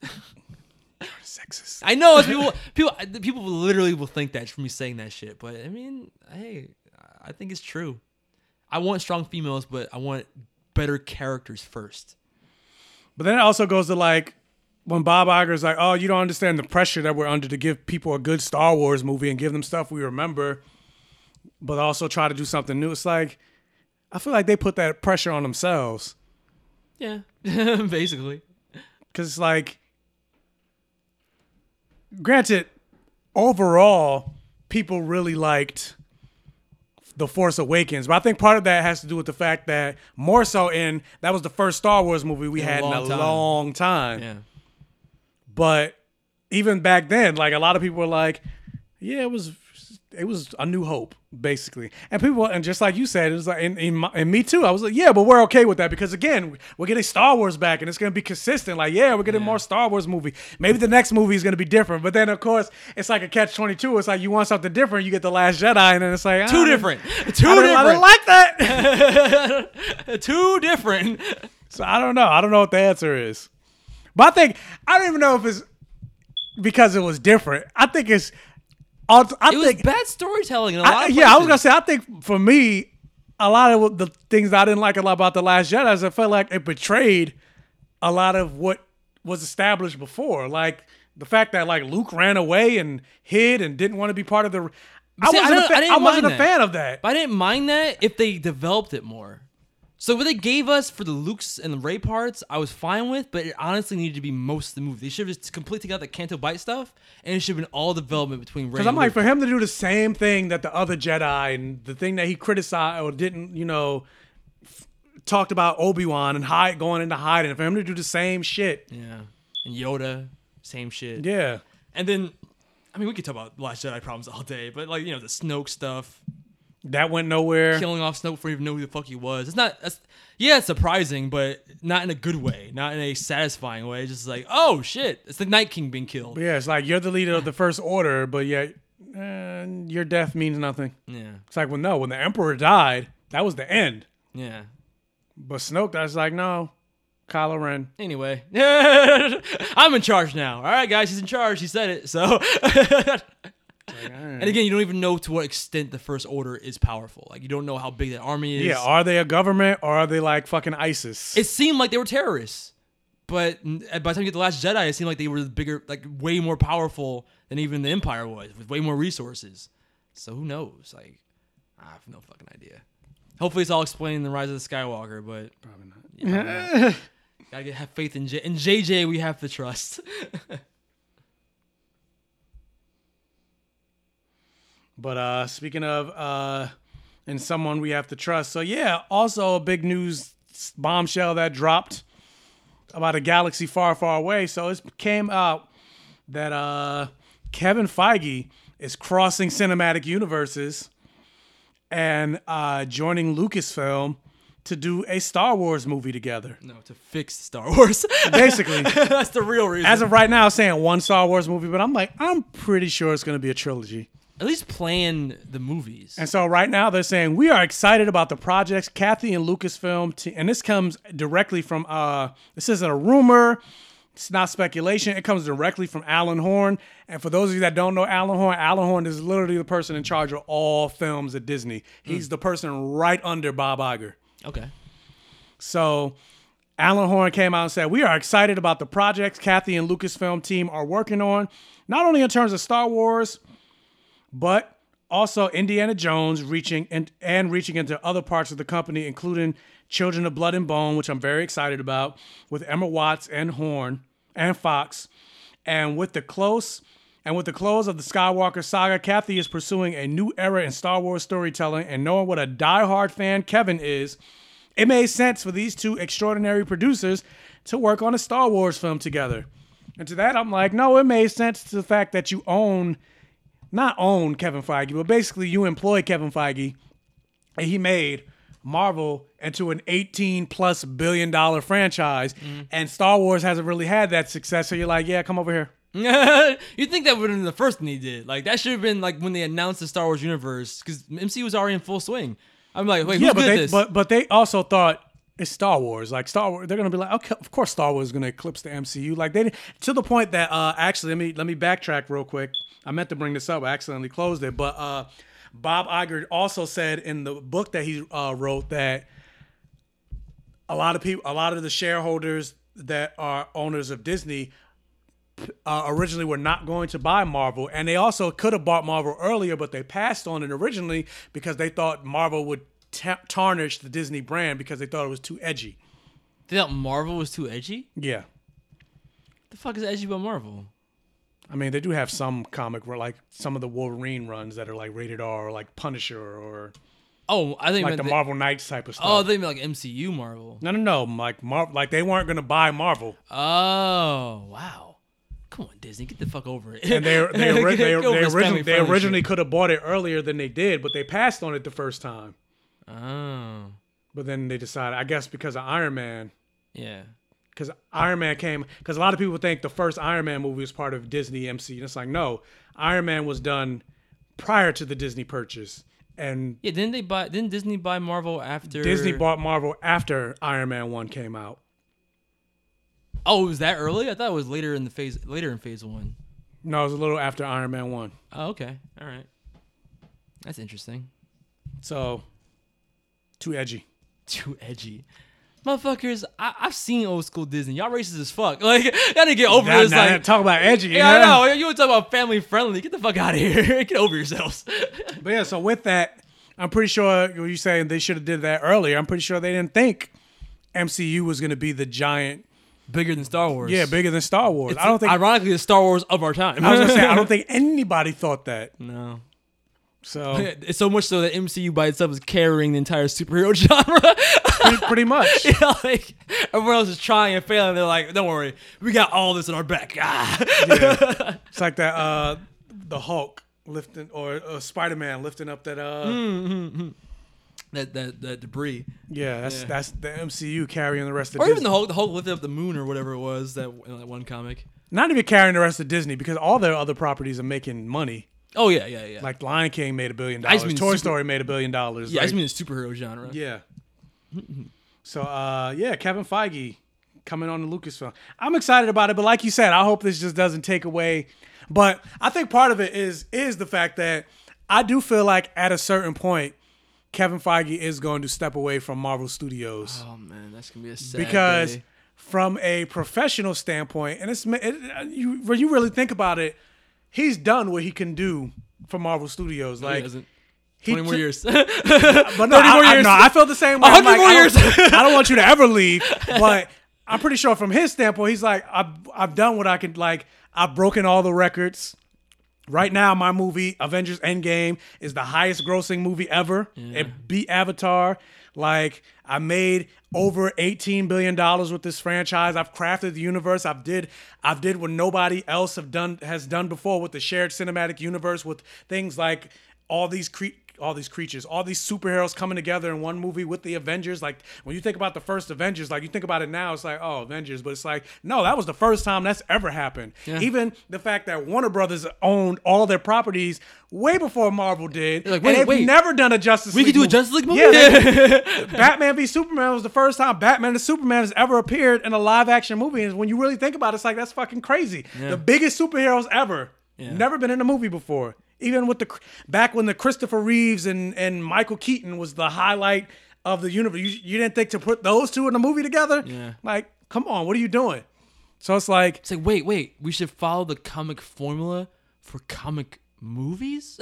Sexist. I know it's people. People. People literally will think that from me saying that shit. But I mean, hey, I think it's true. I want strong females, but I want better characters first. But then it also goes to like when Bob Iger's like, "Oh, you don't understand the pressure that we're under to give people a good Star Wars movie and give them stuff we remember, but also try to do something new." It's like I feel like they put that pressure on themselves Yeah, [LAUGHS] basically. because it's like, granted, overall, people really liked the Force Awakens, but I think part of that has to do with the fact that more so in that was the first Star Wars movie we In a had in a time. long time. Yeah. But even back then, like a lot of people were like, "Yeah, it was, it was a new hope, basically." And people, and just like you said, it was like, and, and, my- and me too. I was like, "Yeah, but we're okay with that because again, we're getting Star Wars back, and it's gonna be consistent. Like, yeah, we're getting more Star Wars movie. Maybe the next movie is gonna be different, but then of course, it's like a catch twenty two. It's like you want something different, you get the Last Jedi, and then it's like ah, different. I Two didn't- I different. didn't like that. [LAUGHS] Two different. [LAUGHS] So I don't know. I don't know what the answer is. But I think I don't even know if it's because it was different. I think it's. I it was think bad storytelling in a I- lot of yeah, I was gonna say. I think for me, a lot of the things I didn't like a lot about the Last Jedi is I felt like it betrayed a lot of what was established before, like the fact that like Luke ran away and hid and didn't want to be part of the. I See, wasn't, a, fa- I didn't wasn't a fan of that. But I didn't mind that if they developed it more. So what they gave us for the Luke's and the Rey parts, I was fine with, but it honestly needed to be most of the movie. They should have just completely out the Canto Bight stuff, and it should have been all development between Rey. Because I'm like, for him to do the same thing that the other Jedi and the thing that he criticized or didn't, you know, f- talked about Obi Wan and hide going into hiding, for him to do the same shit, yeah, and Yoda, same shit. yeah, And then, I mean, we could talk about Last Jedi problems all day, but like you know the Snoke stuff, that went nowhere. killing off Snoke before you even know who the fuck he was. It's not. That's yeah, it's surprising, but not in a good way, not in a satisfying way. It's just like, oh shit, it's the Night King being killed. Yeah, it's like you're the leader of the First Order, but yet uh, your death means nothing. Yeah. It's like, well, no, when the Emperor died, that was the end. Yeah. But Snoke, that's like, no, Kylo Ren. Anyway, [LAUGHS] I'm in charge now. All right, guys, he's in charge. He said it. So, [LAUGHS] [LAUGHS] and again, you don't even know to what extent the First Order is powerful. Like, you don't know how big that army is. Yeah, are they a government or are they like fucking ISIS? it seemed like they were terrorists, but uh, by the time you get the Last Jedi, it seemed like they were bigger, like way more powerful than even the Empire was, with way more resources. So who knows? Like, I have no fucking idea. Hopefully, it's all explained in the Rise of the Skywalker, but probably not. Yeah, probably not. [LAUGHS] Gotta get, have faith in J. In JJ, we have to trust. [LAUGHS] But uh speaking of uh and someone we have to trust. So yeah, also a big news bombshell that dropped about a galaxy far, far away. So it came out that uh Kevin Feige is crossing cinematic universes and uh joining Lucasfilm to do a Star Wars movie together. no, to fix Star Wars. [LAUGHS] Basically. that's the real reason. As of right now, saying one Star Wars movie, but I'm like, I'm pretty sure it's gonna be a trilogy. At least plan the movies. And so right now they're saying we are excited about the projects Kathy and Lucasfilm, te- and this comes directly from uh this isn't a rumor, it's not speculation. It comes directly from Alan Horn. And for those of you that don't know Alan Horn, Alan Horn is literally the person in charge of all films at Disney. He's the person right under Bob Iger. Okay. So Alan Horn came out and said, We are excited about the projects Kathy and Lucasfilm team are working on, not only in terms of Star Wars, but also Indiana Jones reaching and, and reaching into other parts of the company, including Children of Blood and Bone, which I'm very excited about, with Emma Watts and Horn and Fox. And with the close and with the close of the Skywalker saga, Kathy is pursuing a new era in Star Wars storytelling, and knowing what a diehard fan Kevin is, it made sense for these two extraordinary producers to work on a Star Wars film together. And to that, I'm like, no, it made sense to the fact that you own, not own Kevin Feige, but basically you employ Kevin Feige, and he made Marvel into an 18 plus billion dollar franchise, mm-hmm. and Star Wars hasn't really had that success. So you're like, yeah, come over here. [LAUGHS] you think that would have been the first thing he did? Like that should have been like when they announced the Star Wars universe because MC was already in full swing. I'm like, wait, yeah, who's but good they, this? but but they also thought it's Star Wars. Like Star Wars, they're gonna be like, okay, of course Star Wars is gonna eclipse the MCU. Like they to the point that uh actually let me let me backtrack real quick. I meant to bring this up, I accidentally closed it, but uh Bob Iger also said in the book that he uh, wrote that a lot of people, a lot of the shareholders that are owners of Disney uh, originally were not going to buy Marvel, and they also could have bought Marvel earlier, but they passed on it originally because they thought Marvel would ta- tarnish the Disney brand because they thought it was too edgy. they thought Marvel was too edgy. Yeah, The fuck is edgy about Marvel? I mean they do have some comic where like some of the Wolverine runs that are like rated R, or like Punisher, or Oh, I think like the Marvel Knights type of oh, stuff. Oh, they mean like MCU Marvel. no, no, no, like Mar- like they weren't gonna buy Marvel. Oh, wow. Come on, Disney, get the fuck over it. and they they, [LAUGHS] ori- Get they, they originally they originally could have bought it earlier than they did, but they passed on it the first time. Oh, But then they decided, I guess, because of Iron Man, yeah. because Iron Man came, because a lot of people think the first Iron Man movie was part of Disney MC, and it's like no, Iron Man was done prior to the Disney purchase, and Yeah, didn't they buy? Didn't Disney buy Marvel after Disney bought Marvel after Iron Man one came out. Oh, it was that early? I thought it was later in the phase. Later in Phase One. No, it was a little after Iron Man one. Oh, okay. All right. That's interesting. So Too edgy. Too edgy. Motherfuckers, I, I've seen old school Disney. Y'all racist as fuck. [LAUGHS] Like, y'all to get over Now- this. now like, talk about edgy, Yeah, I know. You want to talk about family friendly? Get the fuck out of here. [LAUGHS] get over yourselves. [LAUGHS] But yeah, so with that, I'm pretty sure what you saying they should have did that earlier. I'm pretty sure they didn't think MCU was going to be the giant, bigger than Star Wars. Yeah, bigger than Star Wars. It's I don't think. Ironically, the Star Wars of our time. I was gonna say I don't think anybody thought that. No. So [LAUGHS] it's so much so that MCU by itself is carrying the entire superhero [LAUGHS] genre. pretty, pretty much. [LAUGHS] yeah, like everyone else is trying and failing. They're like, "Don't worry, we got all this in our back." Ah. yeah. It's like that uh the Hulk lifting or uh, Spider-Man lifting up that uh Mm-hmm. That that that debris. yeah, that's Yeah. that's the MCU carrying the rest of Or Disney. even the Hulk, the Hulk lifted up the moon or whatever it was that, that one comic. Not even carrying the rest of Disney because all their other properties are making money. Oh yeah, yeah, yeah. Like Lion King made a billion dollars. Toy super- Story made a billion dollars. Yeah, I just Like- mean the superhero genre. Yeah. So uh yeah, Kevin Feige coming on the Lucasfilm. I'm excited about it, but like you said, I hope this just doesn't take away. But I think part of it is is the fact that I do feel like at a certain point, Kevin Feige is going to step away from Marvel Studios Oh man, that's gonna be a sad because day. from a professional standpoint, and it's it, you when you really think about it, he's done what he can do for Marvel Studios. Like he 20 more years. [LAUGHS] [LAUGHS] but no, 30 more I- years. no, I feel the same way. I'm 100 like, more I years. [LAUGHS] I don't want you to ever leave, but I'm pretty sure from his standpoint, he's like, I've I've done what I can. Like, I've broken all the records. Right now, my movie Avengers Endgame is the highest grossing movie ever. It beat Avatar. Like I made over 18 billion dollars with this franchise. I've crafted the universe. I've did I've did what nobody else have done has done before with the shared cinematic universe with things like all these cre- all these creatures, all these superheroes coming together in one movie with the Avengers. Like when you think about the first Avengers, like you think about it now, it's like, oh, Avengers, but it's like, no, that was the first time that's ever happened. Yeah. Even the fact that Warner Brothers owned all their properties way before Marvel did. like, and they've wait. never done a Justice League movie. We League could do a. Justice League movie? Yeah, [LAUGHS] Batman v Superman was the first time Batman and Superman has ever appeared in a live action movie. And when you really think about it, it's like that's fucking crazy. Yeah. The biggest superheroes ever. Yeah. Never been in a movie before. Even with the back when the Christopher Reeves and, and Michael Keaton was the highlight of the universe. You, you didn't think to put those two in a movie together? Yeah. Like, come on, what are you doing? So it's like It's like, wait, wait, we should follow the comic formula for comic movies?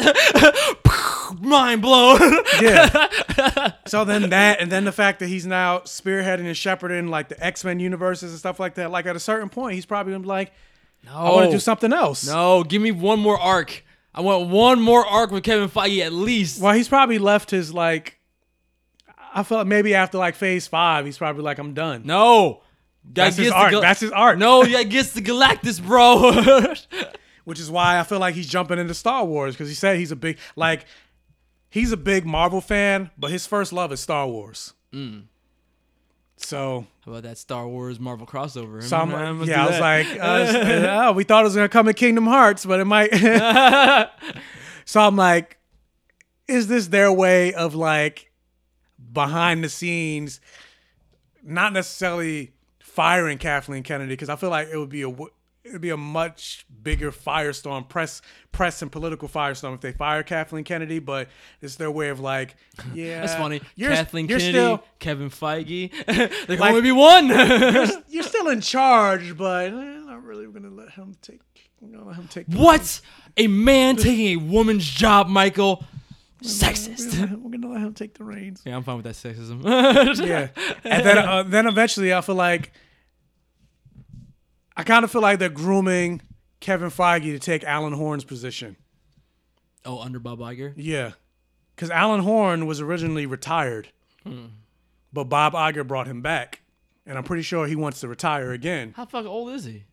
[LAUGHS] Mind blown. yeah. [LAUGHS] so then that, and then the fact that he's now spearheading and shepherding like the X Men universes and stuff like that. Like at a certain point, he's probably gonna be like, no. I want to do something else. No, give me one more arc. I want one more arc with Kevin Feige at least. Well, he's probably left his like. I feel like maybe after like Phase Five, he's probably like, I'm done. No. Guy That's his art. Gal- That's his art. No, yeah, gets the Galactus, bro. [LAUGHS] Which is why I feel like he's jumping into Star Wars because he said he's a big like, he's a big Marvel fan, but his first love is Star Wars. Mm. So How about that Star Wars Marvel crossover? So I'm, let's yeah, I was like, uh, [LAUGHS] oh, we thought it was gonna come in Kingdom Hearts, but it might. [LAUGHS] so I'm like, is this their way of like behind the scenes, not necessarily firing Kathleen Kennedy? Because I feel like it would be a w- it would be a much bigger firestorm, press press and political firestorm if they fire Kathleen Kennedy. But it's their way of like, [LAUGHS] yeah, That's funny. You're, Kathleen you're Kennedy, still Kevin Feige. [LAUGHS] there can Like- only be one. you're, [LAUGHS] you're still in charge, but eh, I'm not really gonna let him take. I'm gonna let him take. what? A man taking a woman's job, Michael? Sexist. We're gonna let him take the reins. Yeah, I'm fine with that sexism. yeah, and then uh, then eventually I feel like I kind of feel like they're grooming Kevin Feige to take Alan Horn's position. Oh, under Bob Iger? Yeah, because Alan Horn was originally retired, Hmm. but Bob Iger brought him back, and I'm pretty sure he wants to retire again. How fucking old is he?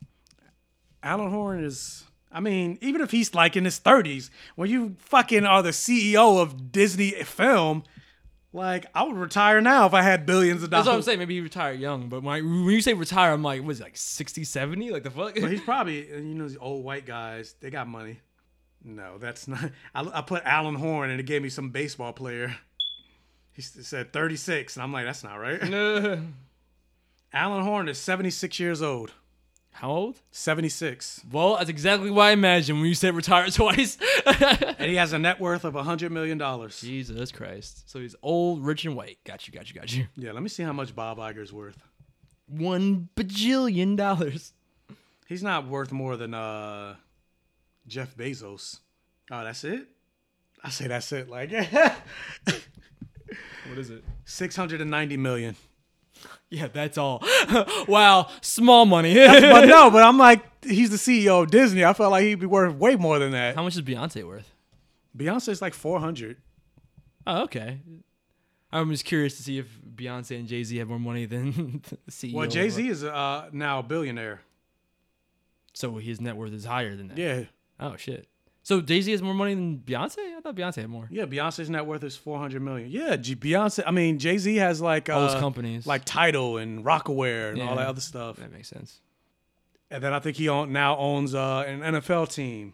Alan Horn is. I mean, even if he's like in his 30s, when you fucking are the CEO of Disney Film, like I would retire now if I had billions of dollars. That's what I'm saying. Maybe he retired young, but when, I, when you say retire, I'm like, was like 60, 70? Like the fuck? But he's [LAUGHS] probably, uh, you know, these old white guys, they got money. No, that's not. I, I put Alan Horn and it gave me some baseball player. He said 36, and I'm like, that's not right. [LAUGHS] Alan Horn is 76 years old. How old? 76. Well, that's exactly what I imagined when you said retire [LAUGHS] twice. and he has a net worth of $100 million. Jesus Christ. So he's old, rich, and white. Got you, got you, got you. Yeah, let me see how much Bob Iger's worth. One bajillion dollars. He's not worth more than uh, Jeff Bezos. Oh, that's it? I say that's it. Like, [LAUGHS] What is it? 690 million. Yeah, that's all. [LAUGHS] wow, small money. But no, [LAUGHS] but I'm like, he's the CEO of Disney. I felt like he'd be worth way more than that. How much is Beyonce worth? Beyonce's like 400. Oh, okay. I'm just curious to see if Beyonce and Jay Z have more money than [LAUGHS] the CEO. Well, Jay Z is uh, now a billionaire. So his net worth is higher than that. Yeah. Oh shit. So Jay Z has more money than Beyonce? I thought Beyonce had more. Yeah, Beyonce's net worth is 400 million. Yeah, G- Beyonce. I mean, Jay Z has like All uh, those companies. like Tidal and Rocawear and all that other stuff. That makes sense. And then I think he own, now owns uh, an NFL team.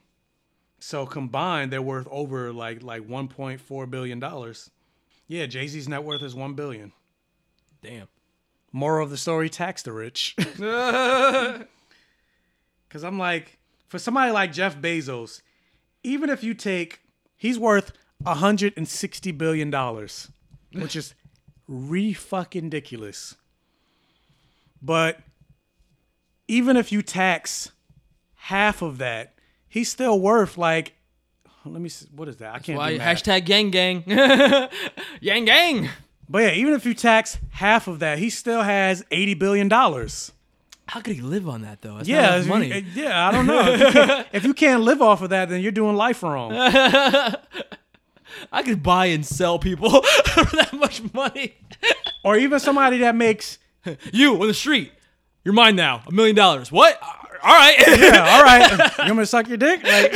So combined, they're worth over like like 1.4 billion dollars. Yeah, Jay Z's net worth is one billion. Damn. Moral of the story: tax the rich. [LAUGHS] [LAUGHS] Because I'm like, for somebody like Jeff Bezos, even if you take, he's worth 160 billion dollars, which is re fucking ridiculous. But even if you tax half of that, he's still worth like, let me see, what is that? I can't. Why hashtag gang gang. [LAUGHS] yang gang. But yeah, even if you tax half of that, he still has 80 billion dollars. How could he live on that though? That's yeah, not enough you- money. yeah, I don't know. If you, can't, [LAUGHS] if you can't live off of that, then you're doing life wrong. [LAUGHS] I could buy and sell people [LAUGHS] for that much money. or even somebody that makes you on the street. You're mine now. A million dollars. What? Uh, all right. yeah, all right. You want me to suck your dick? Like,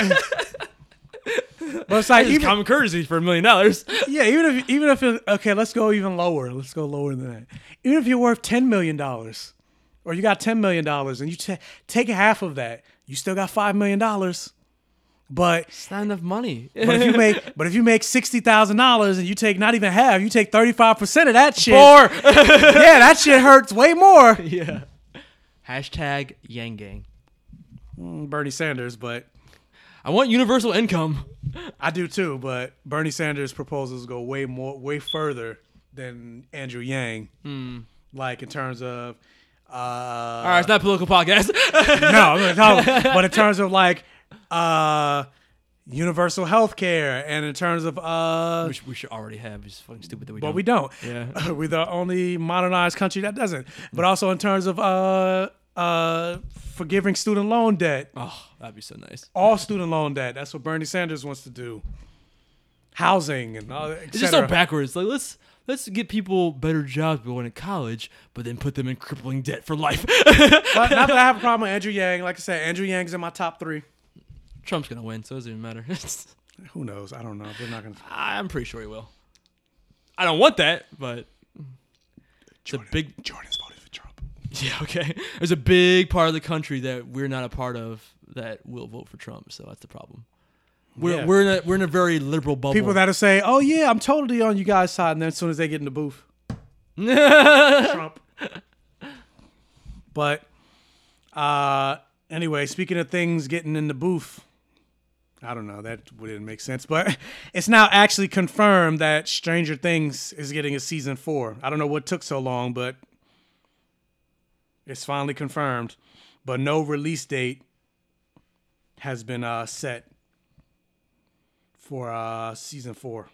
but it's like even common courtesy for a million dollars. yeah, even if even if okay, let's go even lower. Let's go lower than that. Even if you're worth ten million dollars, or you got ten million dollars, and you ta take half of that, you still got five million dollars. But It's not enough money. but if you [LAUGHS] make but if you make sixty thousand dollars and you take not even half, you take thirty five percent of that shit. Poor. [LAUGHS] yeah, that shit hurts way more. [LAUGHS] yeah. Hashtag Yang Gang. Mm, Bernie Sanders, but I want universal income. I do too. But Bernie Sanders' proposals go way more, way further than Andrew Yang. Hmm. Like in terms of, uh, All right, it's not a political podcast. [LAUGHS] no, no, [LAUGHS] but in terms of like, uh, universal health care, and in terms of, uh, Which we should already have. It's fucking stupid that we but don't. we don't. Yeah. [LAUGHS] we're the only modernized country that doesn't. But also in terms of, uh, uh, forgiving student loan debt. Oh, that'd be so nice. all student loan debt. That's what Bernie Sanders wants to do. Housing and all. It's just so backwards. Like let's let's get people better jobs going to college, but then put them in crippling debt for life. But not that I have a problem with Andrew Yang. Like I said, Andrew Yang's in my top three. Trump's gonna win, so it doesn't even matter. [LAUGHS] Who knows? I don't know. They're not gonna. I'm pretty sure he will. I don't want that, but it's a big. Jordan's voted for Trump. [LAUGHS] Yeah, okay. There's a big part of the country that we're not a part of that will vote for Trump, so that's the problem. We're Yeah. we're in a we're in a very liberal bubble. People that'll say, "Oh yeah, I'm totally on you guys' side," and then as soon as they get in the booth, [LAUGHS] Trump. But uh, anyway, speaking of things getting in the booth, I don't know that wouldn't make sense, but [LAUGHS] it's now actually confirmed that Stranger Things is getting a season four. I don't know what took so long, but it's finally confirmed. But no release date has been uh, set for uh, season four.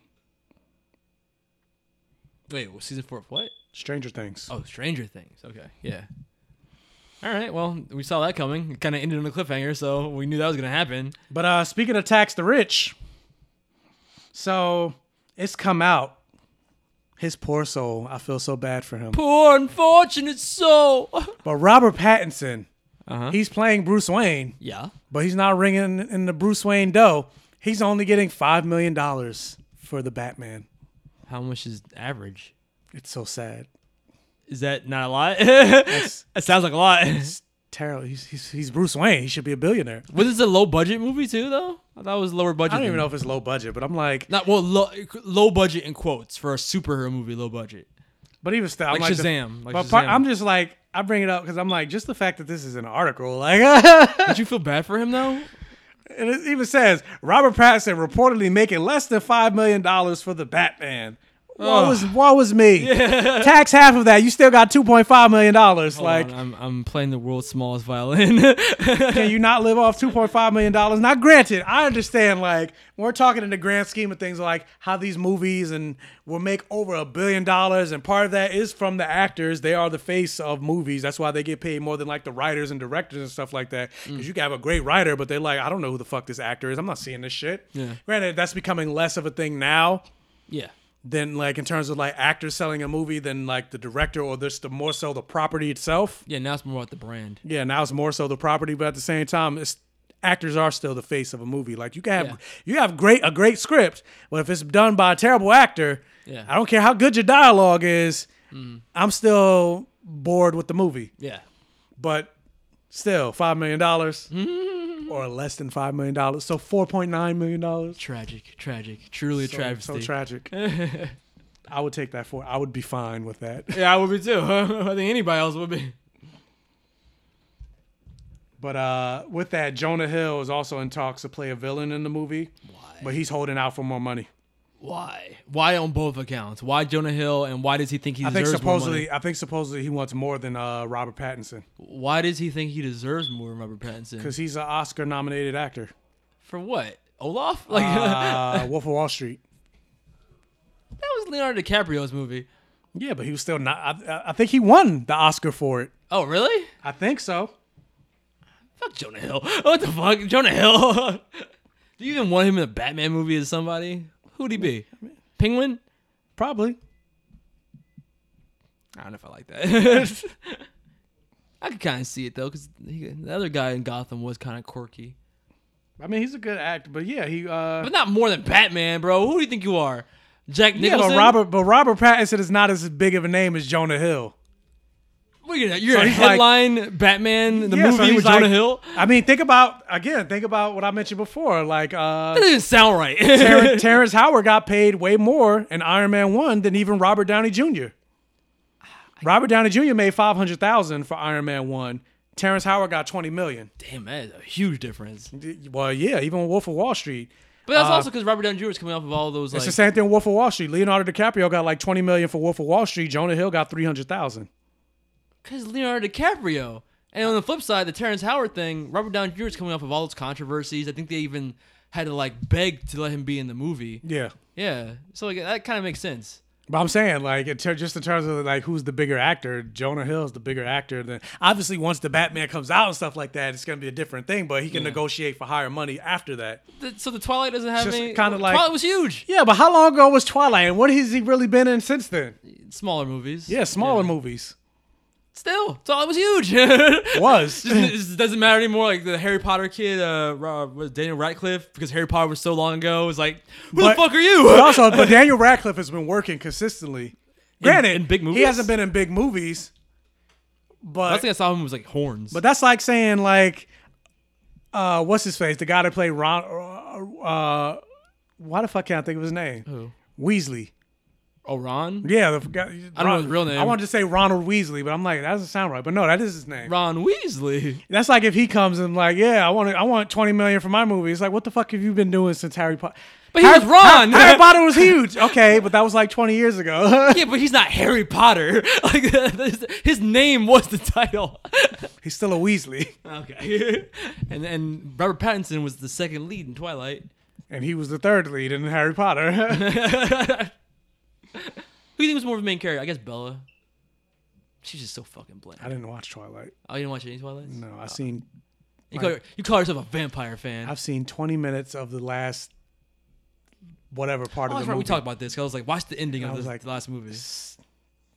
Wait, well, season four of what? Stranger Things. Oh, Stranger Things. Okay, yeah. All right. Well, we saw that coming. It kind of ended on a cliffhanger, so we knew that was gonna happen. But uh, speaking of tax the rich, so it's come out. His poor soul. I feel so bad for him. Poor unfortunate soul. [LAUGHS] But Robert Pattinson, Uh-huh. he's playing Bruce Wayne. Yeah. But he's not ringing in the Bruce Wayne dough. He's only getting five million dollars for the Batman. How much is average? It's so sad. Is that not a lot? [LAUGHS] that sounds like a lot. It's terrible. He's, he's he's Bruce Wayne. He should be a billionaire. Was this a low budget movie too, though? I thought it was lower budget. I don't even know if it's low budget, but I'm like, Not well, low, low budget in quotes for a superhero movie. Low budget. But even still, I'm Like like the- like but part- Shazam. I'm just like I bring it up because I'm like just the fact that this is an article. Like, Did you feel bad for him though? [LAUGHS] And it even says Robert Pattinson reportedly making less than five million dollars for the Batman. What was what was me? [LAUGHS] Yeah. Tax half of that. You still got two point five million dollars. Like, on, I'm I'm playing the world's smallest violin. [LAUGHS] can you not live off two point five million dollars? Now, granted, I understand. Like, we're talking in the grand scheme of things, like how these movies and will make over a billion dollars, and part of that is from the actors. They are the face of movies. That's why they get paid more than like the writers and directors and stuff like that. Mm. Because you can have a great writer, but they're like, I don't know who the fuck this actor is. I'm not seeing this shit. Yeah. Granted, that's becoming less of a thing now. Yeah. Than like in terms of like actors selling a movie than like the director or this the more so the property itself. yeah, now it's more about the brand. Yeah, now it's more so the property, but at the same time, it's actors are still the face of a movie. Like you can have Yeah. you have great a great script, but if it's done by a terrible actor, Yeah. I don't care how good your dialogue is, mm-hmm. I'm still bored with the movie. Yeah. But still, five million dollars mm-hmm. Or less than five million dollars, so four point nine million dollars. Tragic, tragic, truly a So- travesty. So tragic. [LAUGHS] I would take that for. I would be fine with that. yeah, I would be too. [LAUGHS] I think anybody else would be. But uh, with that, Jonah Hill is also in talks to play a villain in the movie. Why? But he's holding out for more money. Why? Why on both accounts? Why Jonah Hill and why does he think he I deserves think more supposedly? I think supposedly he wants more than uh, Robert Pattinson Why does he think he deserves more than Robert Pattinson? because he's an Oscar-nominated actor. For what? Olaf? [LAUGHS] Like uh, [LAUGHS] Wolf of Wall Street. that was Leonardo DiCaprio's movie. Yeah, but he was still not. I, I think he won the Oscar for it. Oh, really? I think so. Fuck Jonah Hill. [LAUGHS] What the fuck? Jonah Hill. Do you even want him in a Batman movie as somebody? Who'd he be? Penguin? Probably. I don't know if I like that. [LAUGHS] [LAUGHS] I could kind of see it though, because the other guy in Gotham was kind of quirky, I mean, he's a good actor, but yeah, he. Uh, but not more than Batman, bro. Who do you think you are, Jack yeah, Nicholson? but Robert, but Robert Pattinson is not as big of a name as Jonah Hill. What, you're you're So a he's like- headline Batman the Yeah, movie he's with Jonah Hill. I mean, think about again. Think about what I mentioned before. Like, uh, That doesn't sound right. Terrence, [LAUGHS] Terrence Howard got paid way more in Iron Man One than even Robert Downey Jr. Robert Downey Jr. made five hundred thousand for Iron Man One. Terrence Howard got twenty million. Damn, that is a huge difference. Well, yeah, even Wolf of Wall Street. But that's Uh, also because Robert Downey Jr. is coming off of all those It's like the same thing with Wolf of Wall Street. Leonardo DiCaprio got like twenty million for Wolf of Wall Street. Jonah Hill got three hundred thousand. Because Leonardo DiCaprio. And on the flip side, the Terrence Howard thing, Robert Downey Jr. is coming off of all those controversies. I think they even had to like beg to let him be in the movie. Yeah. Yeah. So like that kind of makes sense. But I'm saying, like, in ter- just in terms of like who's the bigger actor, Jonah Hill is the bigger actor. Than obviously, once the Batman comes out and stuff like that, it's gonna be a different thing. But he can Yeah. negotiate for higher money after that. The- so the Twilight doesn't have Just any. kinda like- Twilight was huge. Yeah, but how long ago was Twilight, and what has he really been in since then? Smaller movies. Yeah, smaller movies. Still, so it was huge. [LAUGHS] Was. Just- it just doesn't matter anymore. Like the Harry Potter kid, uh, Ro- was Daniel Radcliffe, because Harry Potter was so long ago. It's like, who But- the fuck are you? But also, but [LAUGHS] Daniel Radcliffe has been working consistently. Granted, in big movies, he hasn't been in big movies. But Last thing I saw him was like horns. But that's like saying like, uh, what's his face? The guy that played Ron. Uh, why the fuck can't I think of his name? Who? Weasley. Oh, Ron? Yeah, the guy. I don't know his real name. I wanted to say Ronald Weasley, but I'm like that doesn't sound right. But no, that is his name. Ron Weasley. That's like if he comes and like, yeah, I want I want 20 million for my movie. It's like, what the fuck have you been doing since Harry Potter? But he Harry, was Ron. Harry, Harry Potter was huge. Okay, but that was like 20 years ago. [LAUGHS] yeah, but he's not Harry Potter. [LAUGHS] Like [LAUGHS] his name was the title. He's still a Weasley. Okay. and and Robert Pattinson was the second lead in Twilight. And he was the third lead in Harry Potter. [LAUGHS] Who do you think was more of a main character? I guess Bella. She's just so fucking bland. I didn't watch Twilight. Oh, you didn't watch any Twilight? No, I've seen. You call, you call yourself a vampire fan. I've seen 20 minutes of the last whatever part Oh, of the movie. We talked about this. I was like, watch the ending I of this, like, the last movie.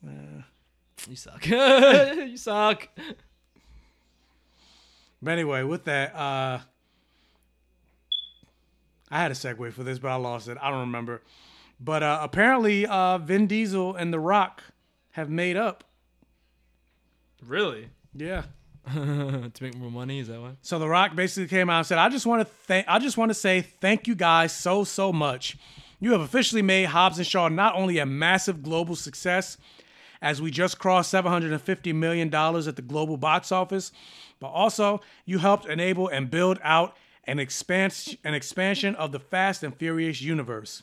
Uh, You suck. [LAUGHS] you suck. But anyway, with that, uh, I had a segue for this, but I lost it. I don't remember. But uh, apparently, uh, Vin Diesel and The Rock have made up. Really? Yeah. [LAUGHS] to make more money? Is that why? So The Rock basically came out and said, "I just want to thank, I just want to say thank you guys so so much. You have officially made Hobbs and Shaw not only a massive global success, as we just crossed $750 million at the global box office, but also you helped enable and build out an, expans- an expansion of the Fast and Furious universe.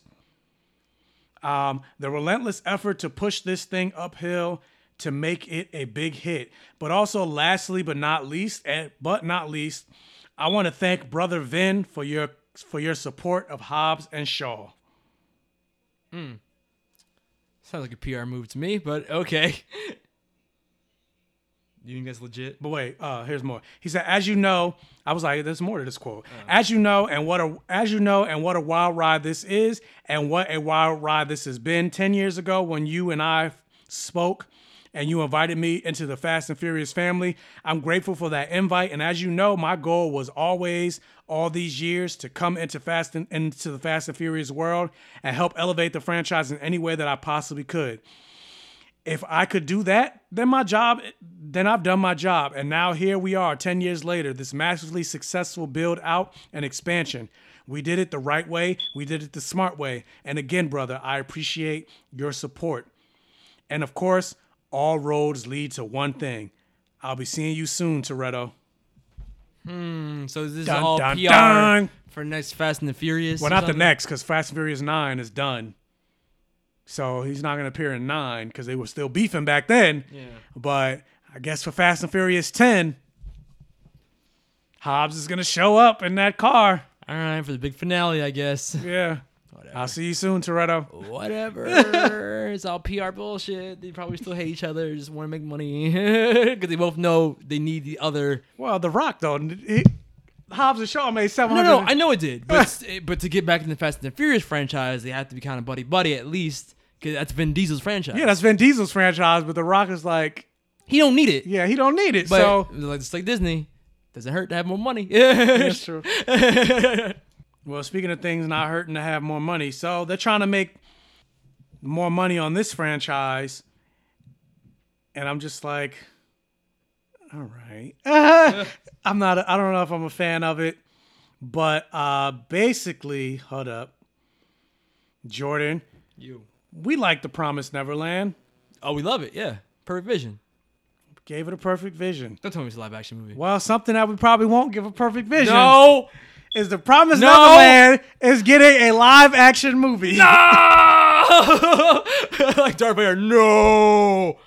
Um, the relentless effort to push this thing uphill to make it a big hit. But also, lastly but not least, and but not least, I want to thank Brother Vin for your for your support of Hobbs and Shaw. Hmm. Sounds like a PR move to me, but okay. [LAUGHS] you think that's legit? But wait, uh, here's more. He said, "As you know, I was like, there's more to this quote. As you know, and what a as you know, and what a wild ride this is, and what a wild ride this has been. Ten years ago, when you and I spoke." And you invited me into the Fast and Furious family. I'm grateful for that invite. And as you know, my goal was always all these years to come into Fast and into the Fast and Furious world and help elevate the franchise in any way that I possibly could if I could do that, then my job, then I've done my job. And now here we are, 10 years later, this massively successful build out and expansion. We did it the right way, we did it the smart way. And again, brother, I appreciate your support. And of course, all roads lead to one thing. I'll be seeing you soon, Toretto. Hmm. So this is Dun, all dun, PR dun. for next Fast and the Furious. Well, not the next, because Fast and Furious 9 is done. So he's not going to appear in 9 because they were still beefing back then. Yeah. But I guess for Fast and Furious 10, Hobbs is going to show up in that car. All right, for the big finale, I guess. [LAUGHS] Yeah. I'll see you soon, Toretto. Whatever. [LAUGHS] it's all PR bullshit. They probably still hate each other. Just want to make money [LAUGHS] because they both know they need the other. Well, The Rock, though, he, Hobbs and Shaw made No, 700. no, I know it did, but eh, but to get back in the Fast and the Furious franchise, they have to be kind of buddy buddy at least because that's Vin Diesel's franchise. Yeah, that's Vin Diesel's franchise, but The Rock is like, he don't need it. yeah, he don't need it. But so like just like Disney, doesn't hurt to have more money. Yeah, [LAUGHS] that's true. [LAUGHS] well, speaking of things not hurting to have more money, so they're trying to make more money on this franchise, and I'm just like, all right. [LAUGHS] I'm not. I don't know if I'm a fan of it, but uh, basically, hold up, Jordan. You. We like the Promise Neverland. Oh, we love it. Yeah, perfect vision. Gave it a perfect vision. Don't tell me it's a live action movie. Well, something that we probably won't give a perfect vision. No. Is the Promise No. Neverland is getting a live action movie. No! [LAUGHS] [LAUGHS] like Darth Vader, no!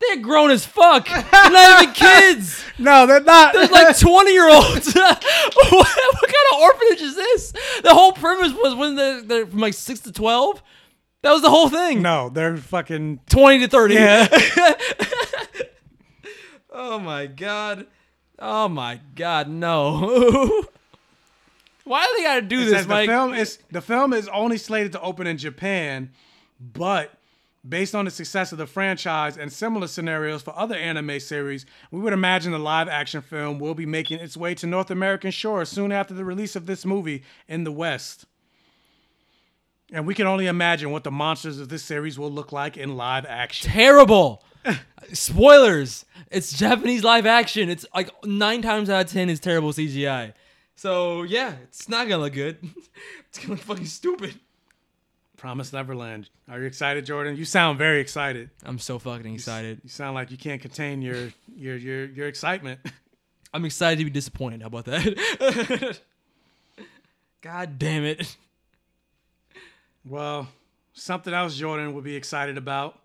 They're grown as fuck. [LAUGHS] They're not even kids. No, they're not. They're like [LAUGHS] 20 year olds. [LAUGHS] what, what kind of orphanage is this? The whole premise was when they're, they're from like 6 to 12. That was the whole thing. No, they're fucking 20 to 30. Yeah. oh my god. Oh my god, no. Why do they gotta do It this, says the film is the film is only slated to open in Japan, but based on the success of the franchise and similar scenarios for other anime series, we would imagine the live action film will be making its way to North American shores soon after the release of this movie in the West. And we can only imagine what the monsters of this series will look like in live action. Terrible. [LAUGHS] Spoilers. It's Japanese live action. It's like nine times out of ten is terrible CGI. So yeah, it's not gonna look good. [LAUGHS] it's gonna look fucking stupid. Promise Neverland. Are you excited, Jordan? You sound very excited. I'm so fucking excited. You sound like you can't contain your your your your excitement. [LAUGHS] I'm excited to be disappointed. How about that? [LAUGHS] God damn it. Well, something else Jordan would be excited about.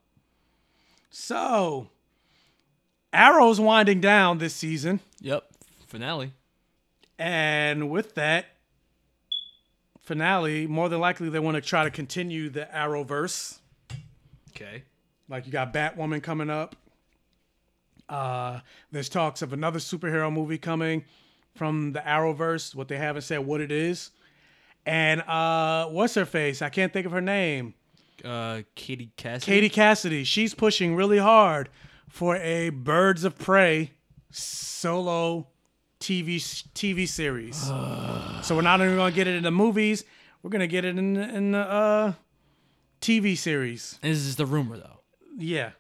So, Arrow's winding down this season, Yep. Finale. and with that finale, more than likely they want to try to continue the Arrowverse. Okay. Like you got Batwoman coming up. Uh, there's talks of another superhero movie coming from the Arrowverse. What they haven't said what it is. And uh, what's her face? I can't think of her name. Uh, Katie Cassidy. Katie Cassidy. She's pushing really hard for a Birds of Prey solo TV TV series. so we're not only going to get it in the movies, we're going to get it in the, in the uh, TV series. This is the rumor though. Yeah.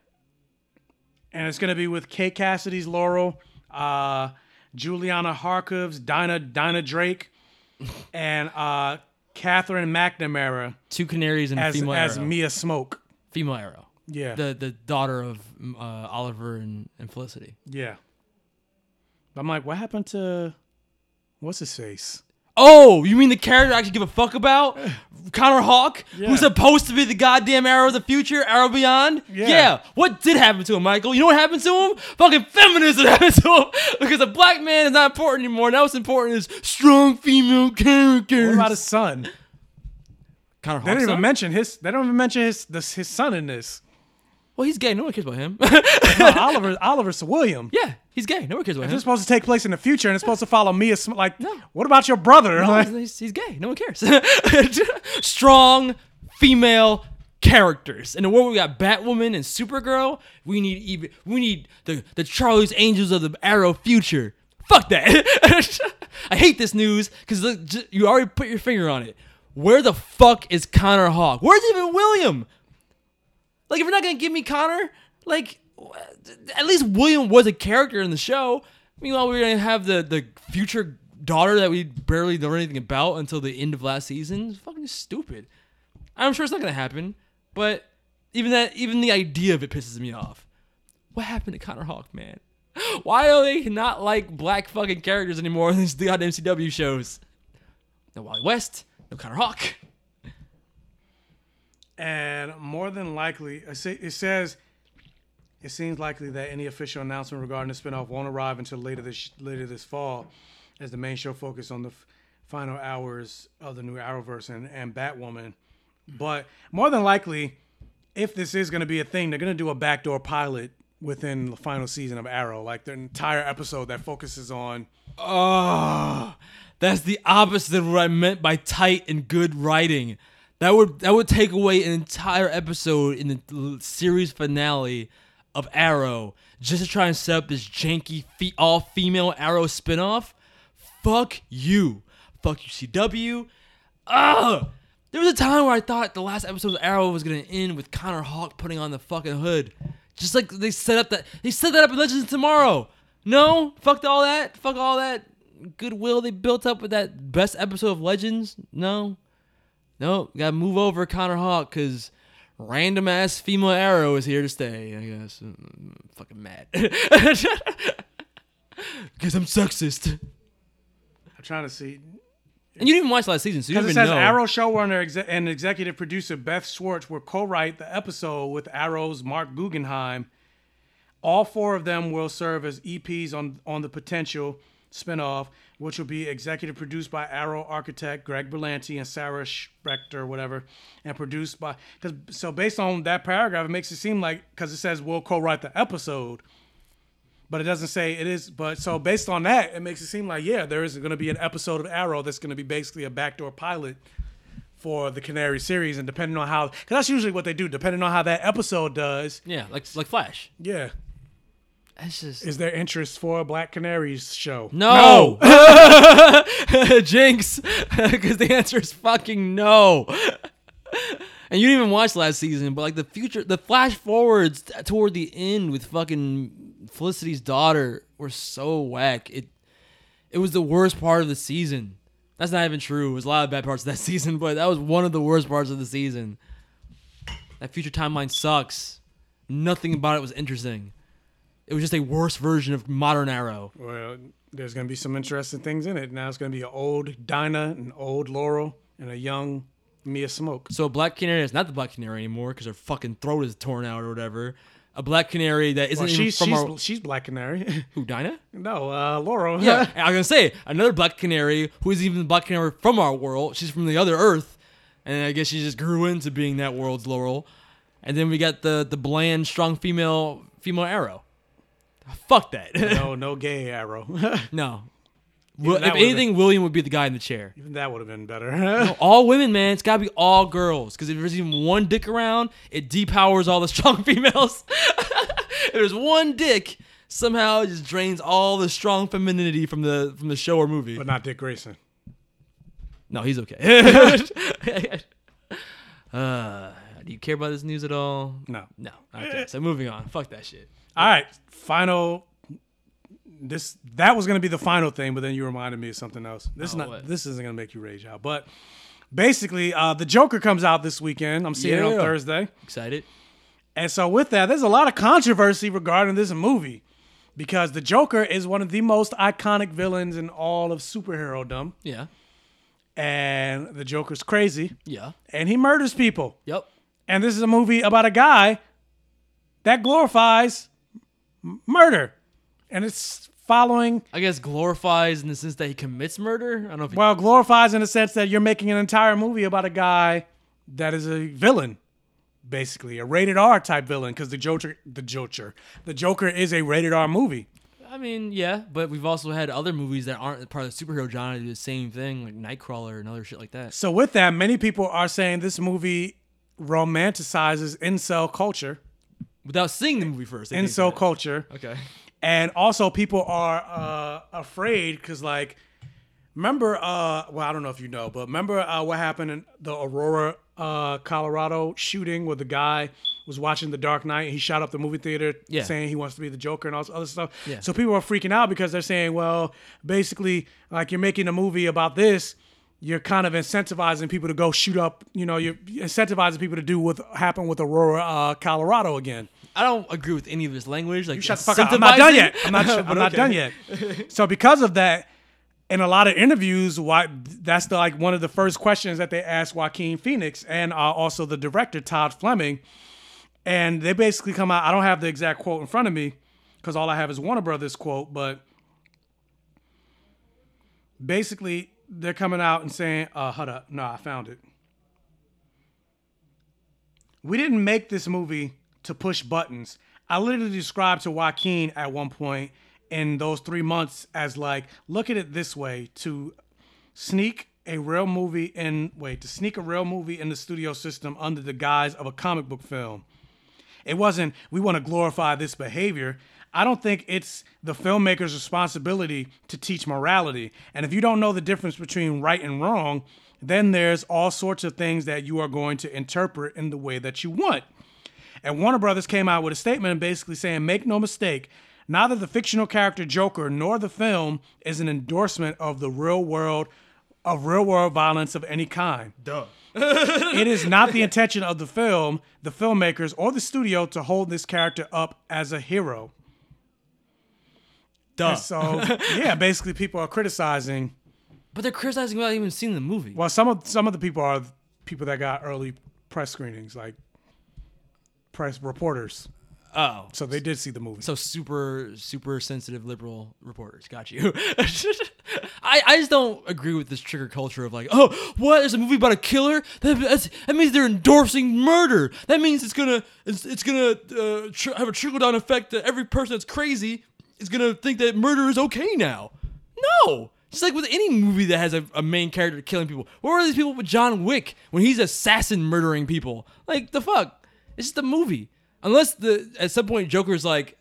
And it's gonna be with Kate Cassidy's Laurel, uh, Juliana Harkavy's Dinah Dinah Drake, [LAUGHS] and uh, Katherine McNamara Two canaries and a as female as arrow. Mia Smoak. Female arrow. Yeah. The the daughter of uh, Oliver and, and Felicity. Yeah. I'm like, what happened to what's his face? Oh, you mean the character I actually give a fuck about? [SIGHS] Connor Hawke, Yeah. who's supposed to be the goddamn Arrow of the future, Arrow Beyond? Yeah. What did happen to him, Michael? You know what happened to him? Fucking feminism [LAUGHS] happened to him because a black man is not important anymore. Now what's important is strong female characters. What about his son? Connor They didn't even son? mention his. They don't even mention his this, his son in this. Well, he's gay. No one cares about him. [LAUGHS] No, [LAUGHS] Oliver Oliver's William. yeah, he's gay. No one cares about If him. it's supposed to take place in the future and it's supposed to follow Mia, Sm- like, what about your brother? No, Like, he's, he's gay. No one cares. [LAUGHS] Strong female characters. In the world we got Batwoman and Supergirl, we need even we need the the Charlie's Angels of the Arrow future. Fuck that. I hate this news because you already put your finger on it. Where the fuck is Connor Hawke? Where's even William? Like, if you're not gonna give me Connor, like, at least William was a character in the show. Meanwhile, we're gonna have the the future daughter that we barely know anything about until the end of last season. It's fucking stupid. I'm sure it's not gonna happen, but even that, even the idea of it pisses me off. What happened to Connor Hawke, man? [GASPS] Why are they not like black fucking characters anymore in these goddamn CW shows? No Wally West, no Connor Hawke. And more than likely, it says it seems likely that any official announcement regarding the spinoff won't arrive until later this later this fall, as the main show focuses on the f- final hours of the new Arrowverse and, and Batwoman. But more than likely, if this is going to be a thing, they're going to do a backdoor pilot within the final season of Arrow, like the entire episode that focuses on. Oh, that's the opposite of what I meant by tight and good writing. That would that would take away an entire episode in the series finale of Arrow just to try and set up this janky fe- all female Arrow spinoff. Fuck you. Fuck you, CW. Ugh. There was a time where I thought the last episode of Arrow was gonna end with Connor Hawke putting on the fucking hood. Just like they set up that they set that up in Legends Tomorrow. No, fuck all that. Fuck all that goodwill they built up with that best episode of Legends. No, no, gotta move over Connor Hawke because random ass female Arrow is here to stay. I guess. I'm [LAUGHS] fucking mad [LAUGHS] because I'm sexist. I'm trying to see. And you didn't even watch last season, so you don't Because it says know. Arrow showrunner exe- and executive producer Beth Schwartz will co-write the episode with Arrow's Marc Guggenheim. All four of them will serve as EPs on on the potential spinoff, which will be executive produced by Arrow architect Greg Berlanti and Sarah Spector, whatever, and produced by. Because so based on that paragraph, it makes it seem like because it says we'll co-write the episode, but it doesn't say it is. But so based on that, it makes it seem like yeah, there is going to be an episode of Arrow that's going to be basically a backdoor pilot for the Canary series, and depending on how, because that's usually what they do. Depending on how that episode does, yeah, like like Flash. yeah. It's just Is there interest for a Black Canaries show? No. [LAUGHS] Jinx. [LAUGHS] Because the answer is fucking no. [LAUGHS] and you didn't even watch last season, but like the future, the flash forwards toward the end with fucking Felicity's daughter were so whack. It it was the worst part of the season. That's not even true. It was a lot of bad parts of that season, but that was one of the worst parts of the season. That future timeline sucks. Nothing about it was interesting. It was just a worse version of modern Arrow. Well, there's going to be some interesting things in it. Now it's going to be an old Dinah, an old Laurel, and a young Mia Smoak. So a black canary is not the black canary anymore because her fucking throat is torn out or whatever. A black canary that isn't Well, she's from she's, our she's Black Canary. [LAUGHS] who Dinah? no, uh, Laurel. Yeah, [LAUGHS] I was gonna say another black canary who is even the black canary from our world. She's from the other Earth, and I guess she just grew into being that world's Laurel. And then we got the the bland, strong female female arrow. Fuck that. no, [LAUGHS] no gay Arrow. [LAUGHS] no. If anything, William would be the guy in the chair. Even that would have been better. No, [LAUGHS] all women, man. It's gotta be all girls. Because if there's even one dick around, it depowers all the strong females. if there's one dick, somehow it just drains all the strong femininity from the from the show or movie. but not Dick Grayson. No, he's okay. uh, do you care about this news at all? No. No. Okay. So moving on. Fuck that shit. All right, final. This that was gonna be the final thing, but then you reminded me of something else. This is Oh, not. what? This isn't gonna make you rage out, but basically, uh, the Joker comes out this weekend. I'm seeing it on Yeah. Thursday, Excited? And so with that, there's a lot of controversy regarding this movie because the Joker is one of the most iconic villains in all of superherodom. Yeah. And the Joker's crazy. Yeah. And he murders people. Yep. And this is a movie about a guy that glorifies m- murder. And it's following I guess glorifies in the sense that he commits murder. I don't know if well, glorifies in the sense that you're making an entire movie about a guy that is a villain, basically a rated R type villain, because the Joker, the Joker, the Joker is a rated R movie. I mean, yeah, but we've also had other movies that aren't part of the superhero genre do the same thing, like Nightcrawler and other shit like that. So with that, many people are saying this movie romanticizes incel culture. Without seeing the movie first. they so culture. Okay. And also people are uh, afraid because like remember uh well I don't know if you know, but remember uh, what happened in the Aurora uh Colorado shooting where the guy was watching The Dark Knight and he shot up the movie theater Yeah. saying he wants to be the Joker and all this other stuff. Yeah. So people are freaking out because they're saying, well, basically like you're making a movie about this you're kind of incentivizing people to go shoot up, you know, you're incentivizing people to do what happened with Aurora, uh, Colorado again. I don't agree with any of his language. Like You shut the fuck up. I'm not done yet. I'm not. [LAUGHS] I'm not done yet. [LAUGHS] So because of that, in a lot of interviews, why that's the like one of the first questions that they ask Joaquin Phoenix and uh, also the director Todd Fleming, and they basically come out. I don't have the exact quote in front of me because all I have is Warner Brothers quote, but basically they're coming out and saying, "Uh, hold up, no, I found it." We didn't make this movie to push buttons. I literally described to Joaquin at one point in those three months as like, look at it this way: to sneak a real movie in, wait, to sneak a real movie in the studio system under the guise of a comic book film. It wasn't, we want to glorify this behavior. I don't think it's the filmmaker's responsibility to teach morality. And if you don't know the difference between right and wrong, then there's all sorts of things that you are going to interpret in the way that you want. And Warner Brothers came out with a statement basically saying, make no mistake, neither the fictional character Joker nor the film is an endorsement of the real world of real world violence of any kind. Duh. [LAUGHS] it is not the intention of the film, the filmmakers, or the studio to hold this character up as a hero. Duh. And so, [LAUGHS] yeah, basically, people are criticizing. But they're criticizing without even seeing the movie. Well, some of some of the people are people that got early press screenings, like press reporters. Oh. So they did see the movie. So super, super sensitive liberal reporters. Got you. [LAUGHS] I, I just don't agree with this trigger culture of like, oh, what? There's a movie about a killer? That, that's, that means they're endorsing murder. That means it's gonna it's, it's gonna uh, tr- have a trickle down effect that every person that's crazy is gonna think that murder is okay now. No. Just like with any movie that has a, a main character killing people. Where are these people with John Wick when he's assassin murdering people? Like the fuck? It's just a movie. Unless the at some point Joker's like,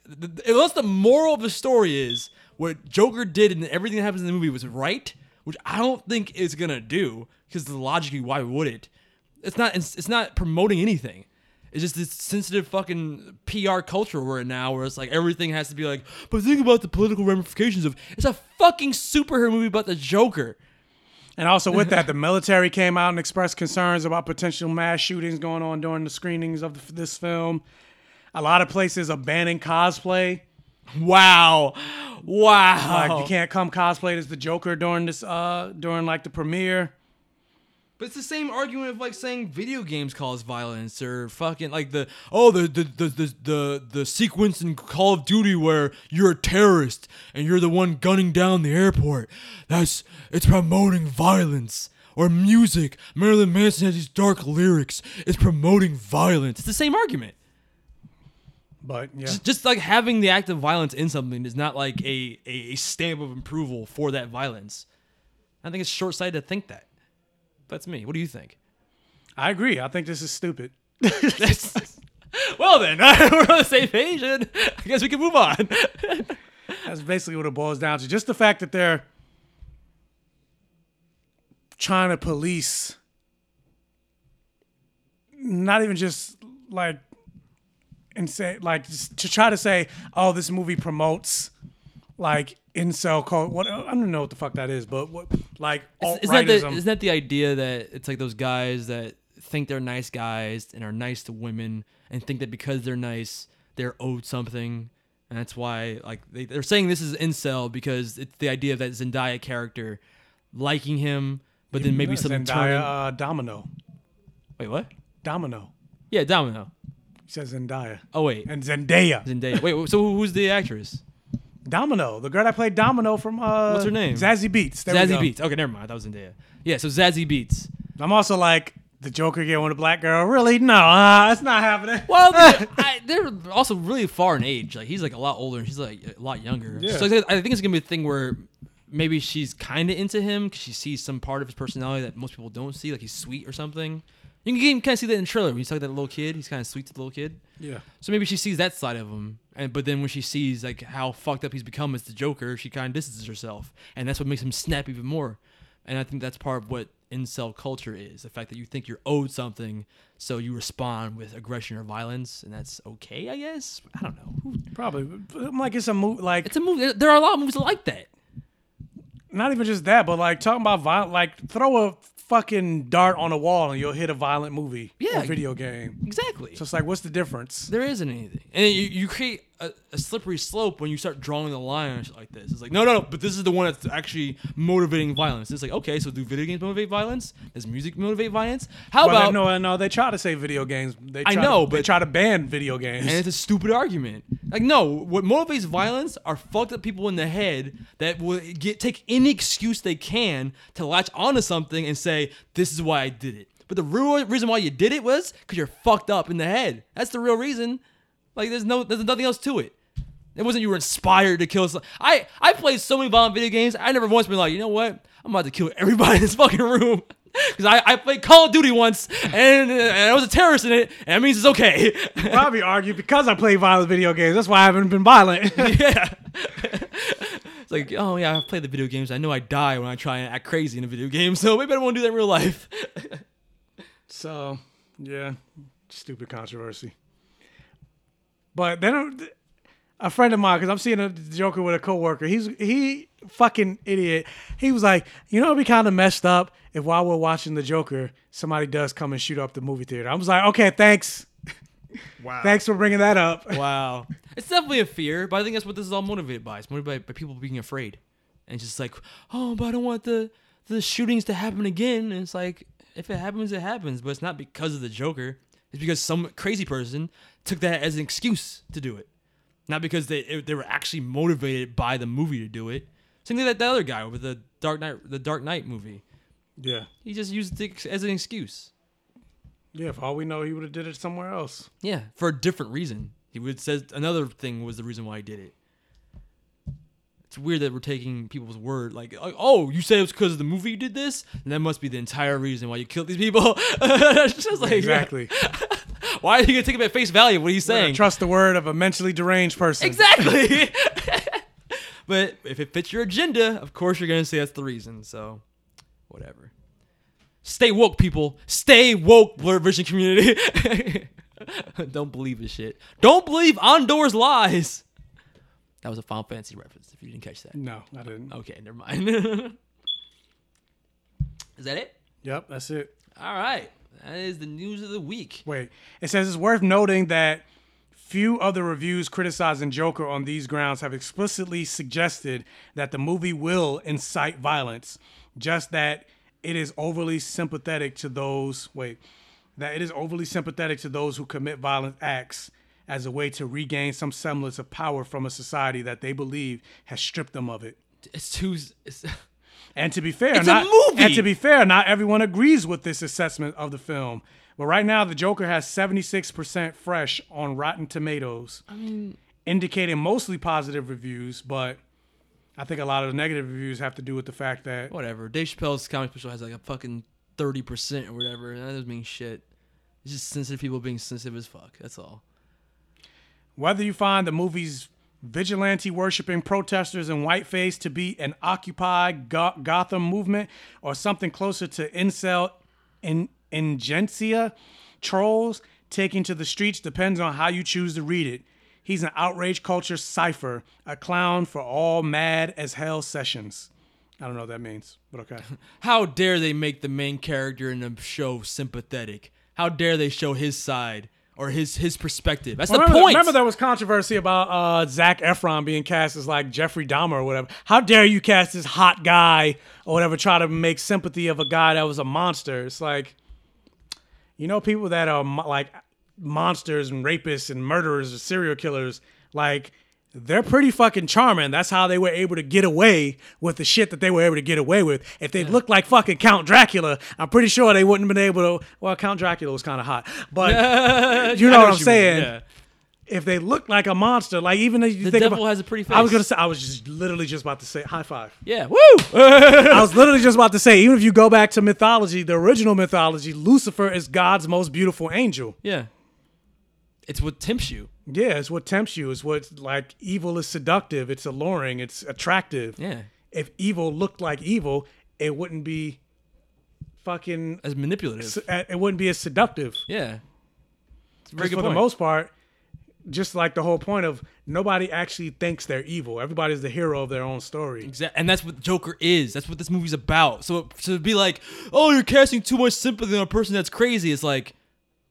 unless the moral of the story is what Joker did and everything that happens in the movie was right, which I don't think is gonna do because logically, why would it? It's not. It's, it's not promoting anything. It's just this sensitive fucking PR culture we're in now, where it's like everything has to be like. But think about the political ramifications of. It's a fucking superhero movie about the Joker. And also with that, the military came out and expressed concerns about potential mass shootings going on during the screenings of the, this film. A lot of places are banning cosplay. Wow, wow! Like you can't come cosplayed as the Joker during this, uh, during like the premiere. But it's the same argument of like saying video games cause violence or fucking like the oh the the the the the, the sequence in Call of Duty where you're a terrorist and you're the one gunning down the airport. That's it's promoting violence. Or music. Marilyn Manson has these dark lyrics. It's promoting violence. It's the same argument. But yeah, Just, just like having the act of violence in something is not like a, a, a stamp of approval for that violence. I think it's short sighted to think that. That's me. What do you think? I agree. I think this is stupid. [LAUGHS] Well then, [LAUGHS] we're on the same page, and I guess we can move on. [LAUGHS] That's basically what it boils down to. Just the fact that they're trying to police, not even just like, and say like to try to say, oh, this movie promotes like incel cult. What I don't know what the fuck that is, but what like Isn't that, the, isn't that the idea that it's like those guys that think they're nice guys and are nice to women and think that because they're nice, they're owed something. And that's why, like, they, they're saying this is incel because it's the idea of that Zendaya character liking him, but then maybe something Zendaya, turning. uh, Domino. Wait, what? Domino. Yeah, Domino. He says Zendaya. Oh wait, And Zendaya. Zendaya. Wait, so who's the actress? Domino, the girl that played Domino from uh, What's her name? Zazie Beetz. There we Zazie go. Beetz. Okay, never mind. That was Zendaya. Yeah, so Zazie Beetz. I'm also like the Joker getting with a black girl. Really? No, uh, that's not happening. Well, [LAUGHS] they're, I, they're also really far in age. Like he's like a lot older, and she's like a lot younger. Yeah. So I think it's gonna be a thing where maybe she's kind of into him because she sees some part of his personality that most people don't see, like he's sweet or something. You can kind of see that in the trailer when he's like that little kid. He's kind of sweet to the little kid. Yeah. So maybe she sees that side of him, and but then when she sees like how fucked up he's become as the Joker, she kind of distances herself, and that's what makes him snap even more. And I think that's part of what incel culture is: the fact that you think you're owed something, so you respond with aggression or violence, and that's okay, I guess. I don't know. Probably. I'm like it's a movie. Like It's a movie. There are a lot of movies like that. not even just that, but like talking about violent. Like throw a fucking dart on a wall and you'll hit a violent movie Yeah. or video game. Exactly. So it's like, what's the difference? There isn't anything, and you, you create a, a slippery slope when you start drawing the line on shit like this. It's like, no, no, no, but this is the one that's actually motivating violence. It's like, okay, so do video games motivate violence? Does music motivate violence? How Well, about no, no? They try to say video games. They I know, to, they but- try to ban video games. And it's a stupid argument. Like, no, what motivates violence are fucked up people in the head that will get take any excuse they can to latch onto something and say, "This is why I did it." But the real reason why you did it was because you're fucked up in the head. That's the real reason. Like, there's no, there's nothing else to it. It wasn't you were inspired to kill. Some, I I played so many violent video games. I never once been like, you know what? I'm about to kill everybody in this [LAUGHS] fucking room. [LAUGHS] Because I, I played Call of Duty once and, and I was a terrorist in it, and that means it's okay. Probably argue because I play violent video games. That's why I haven't been violent. [LAUGHS] yeah. It's like, oh yeah, I've played the video games. I know I die when I try and act crazy in a video game, so maybe I won't do that in real life. So, yeah, stupid controversy. But then a friend of mine, because I'm seeing a Joker with a coworker, he's he fucking idiot. He was like, you know, it'd be kind of messed up if while we're watching the Joker, somebody does come and shoot up the movie theater. I was like, okay, thanks. [LAUGHS] Wow. Thanks for bringing that up. [LAUGHS] wow. It's definitely a fear, but I think that's what this is all motivated by. It's motivated by, by people being afraid. And just like, oh, but I don't want the the shootings to happen again. And it's like, if it happens, it happens. But it's not because of the Joker. It's because some crazy person took that as an excuse to do it. Not because they they were actually motivated by the movie to do it. Same thing that the other guy with the Dark Knight the Dark Knight movie. Yeah. He just used it as an excuse. Yeah, for all we know, he would have did it somewhere else. Yeah, for a different reason. He would says another thing was the reason why he did it. It's weird that we're taking people's word like, oh, you said it was because of the movie you did this, and that must be the entire reason why you killed these people. [LAUGHS] Just like exactly. [LAUGHS] [LAUGHS] why are you gonna take him at face value? What are you saying? Trust the word of a mentally deranged person. Exactly. [LAUGHS] [LAUGHS] but if it fits your agenda, of course you're gonna say that's the reason. So, whatever. Stay woke, people. Stay woke, Blerd Vision community. Don't believe this shit. Don't believe Andor's lies. That was a Final Fantasy reference. If you didn't catch that. No, I didn't. Okay, never mind. Is that it? Yep, that's it. All right. That is the news of the week. Wait, it says it's worth noting that few other reviews criticizing Joker on these grounds have explicitly suggested that the movie will incite violence, just that it is overly sympathetic to those, wait, that it is overly sympathetic to those who commit violent acts as a way to regain some semblance of power from a society that they believe has stripped them of it. It's too. It's, And to be fair, It's a not, movie! And to be fair, not everyone agrees with this assessment of the film. But right now, the Joker has 76% fresh on Rotten Tomatoes, I mean, indicating mostly positive reviews. But I think a lot of the negative reviews have to do with the fact that whatever. Dave Chappelle's comedy special has like a fucking thirty percent or whatever. and That doesn't mean shit. It's just sensitive people being sensitive as fuck. That's all. whether you find the movie's vigilante worshiping protesters in whiteface to be an Occupy Go- Gotham movement or something closer to incel in ingentia trolls taking to the streets depends on how you choose to read it. He's an outrage culture cipher, a clown for all mad as hell sessions. I don't know what that means, but okay. [LAUGHS] How dare they make the main character in the show sympathetic? How dare they show his side or his his perspective? That's Well, the remember, point. Remember there was controversy about uh, Zac Efron being cast as like Jeffrey Dahmer or whatever. How dare you cast this hot guy or whatever, try to make sympathy of a guy that was a monster? It's like, you know, people that are mo- like monsters and rapists and murderers or serial killers, like they're pretty fucking charming. That's how they were able to get away with the shit that they were able to get away with. If they looked like fucking Count Dracula, I'm pretty sure they wouldn't have been able to. Well, Count Dracula was kind of hot, but [LAUGHS] you know, know what what I'm saying. yeah. If they look like a monster, like even if you think The think devil about, has a pretty face. I was gonna say, I was just literally just about to say, high five. yeah, woo! I was literally just about to say, even if you go back to mythology, the original mythology, Lucifer is God's most beautiful angel. yeah, it's what tempts you. Yeah, it's what tempts you. It's what like evil is seductive. It's alluring. It's attractive. Yeah. If evil looked like evil, it wouldn't be fucking as manipulative. It wouldn't be as seductive. Yeah. It's Because very good for point. the most part, just like the whole point of nobody actually thinks they're evil. Everybody's the hero of their own story. Exactly, and that's what Joker is. That's what this movie's about. So to be like, oh, you're casting too much sympathy on a person that's crazy. It's like,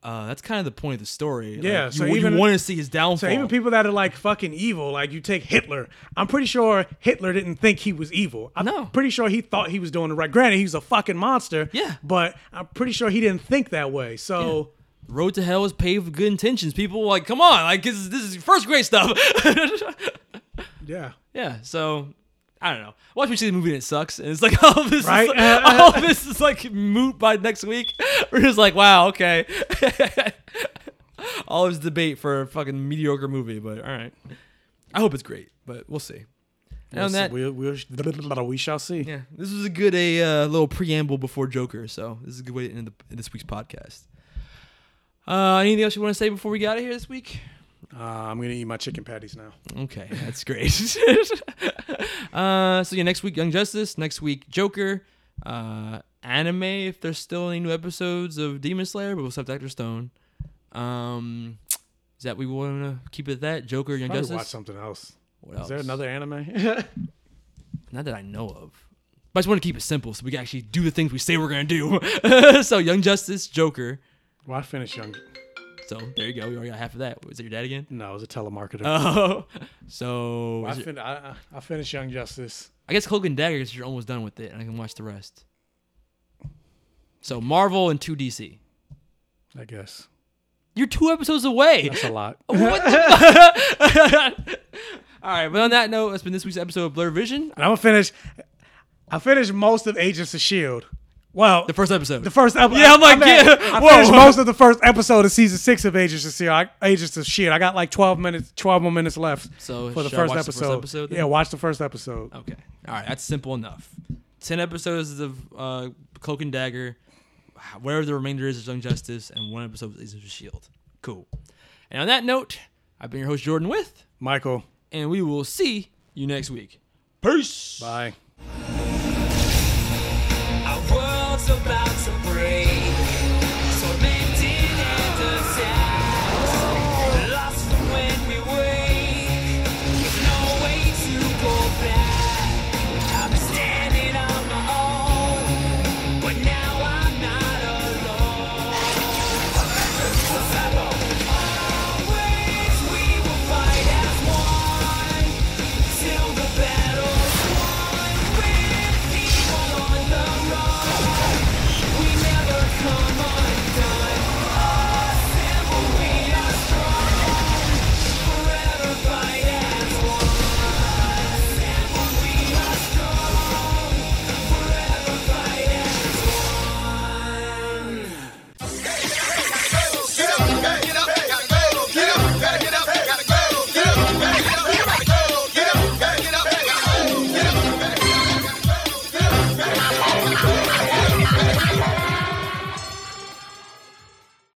uh, that's kind of the point of the story. Yeah, you, so you even want to see his downfall. So even people that are like fucking evil, like you take Hitler. I'm pretty sure Hitler didn't think he was evil. I'm No. pretty sure he thought he was doing the right. Granted, he's a fucking monster. Yeah. But I'm pretty sure he didn't think that way. So Road to Hell is paved with good intentions. People like, come on, like this is, this is first grade stuff. [LAUGHS] yeah. yeah. So I don't know. Watch me see the movie and it sucks, and it's like [LAUGHS] all this, Right? is, [LAUGHS] all this is like moot by next week. [LAUGHS] We're just like, wow, okay. all this debate for a fucking mediocre movie, but all right. I hope it's great, but we'll see. We'll on see- that, we'll, we'll, we shall see. yeah, this was a good a uh, little preamble before Joker, so this is a good way to end the, this week's podcast. Uh, anything else you want to say before we get out of here this week? Uh, I'm gonna eat my chicken patties now. Okay, that's great. [LAUGHS] uh, so yeah, next week Young Justice. Next week Joker. Uh, anime if there's still any new episodes of Demon Slayer, but we'll have Doctor Stone. Um, is that we want to keep it at that Joker Young Probably Justice? watch something else. Is there another anime? [LAUGHS] Not that I know of. But I just want to keep it simple so we can actually do the things we say we're gonna do. [LAUGHS] so Young Justice, Joker. well, I finished Young. So there you go. We already got half of that. Was it your dad again? No, it was a telemarketer. [LAUGHS] Oh, so I, fin- I, I- I finished Young Justice. I guess Cloak and Dagger because you're almost done with it, and I can watch the rest. So Marvel and two DC. I guess You're two episodes away. that's a lot. [LAUGHS] What the- [LAUGHS] All right, but on that note, that's been this week's episode of Blerd Vision. And I'm gonna finish. I finished most of Agents of Shield. Well, The first episode. the first episode. Yeah, I'm like, yeah, I [LAUGHS] whoa. finished most of the first episode of season six of Agents of Shield. I, Agents of Shield. I got like 12 minutes, 12 more minutes left. So for the should I first watch the first episode. episode then? yeah, watch the first episode. Okay. All right, that's simple enough. Ten episodes of uh, Cloak and Dagger, whatever the remainder is of Young Justice, and one episode of Agents of Shield. Cool. And on that note, I've been your host Jordan with, Michael. and we will see you next week. Peace. Bye. Our about to break.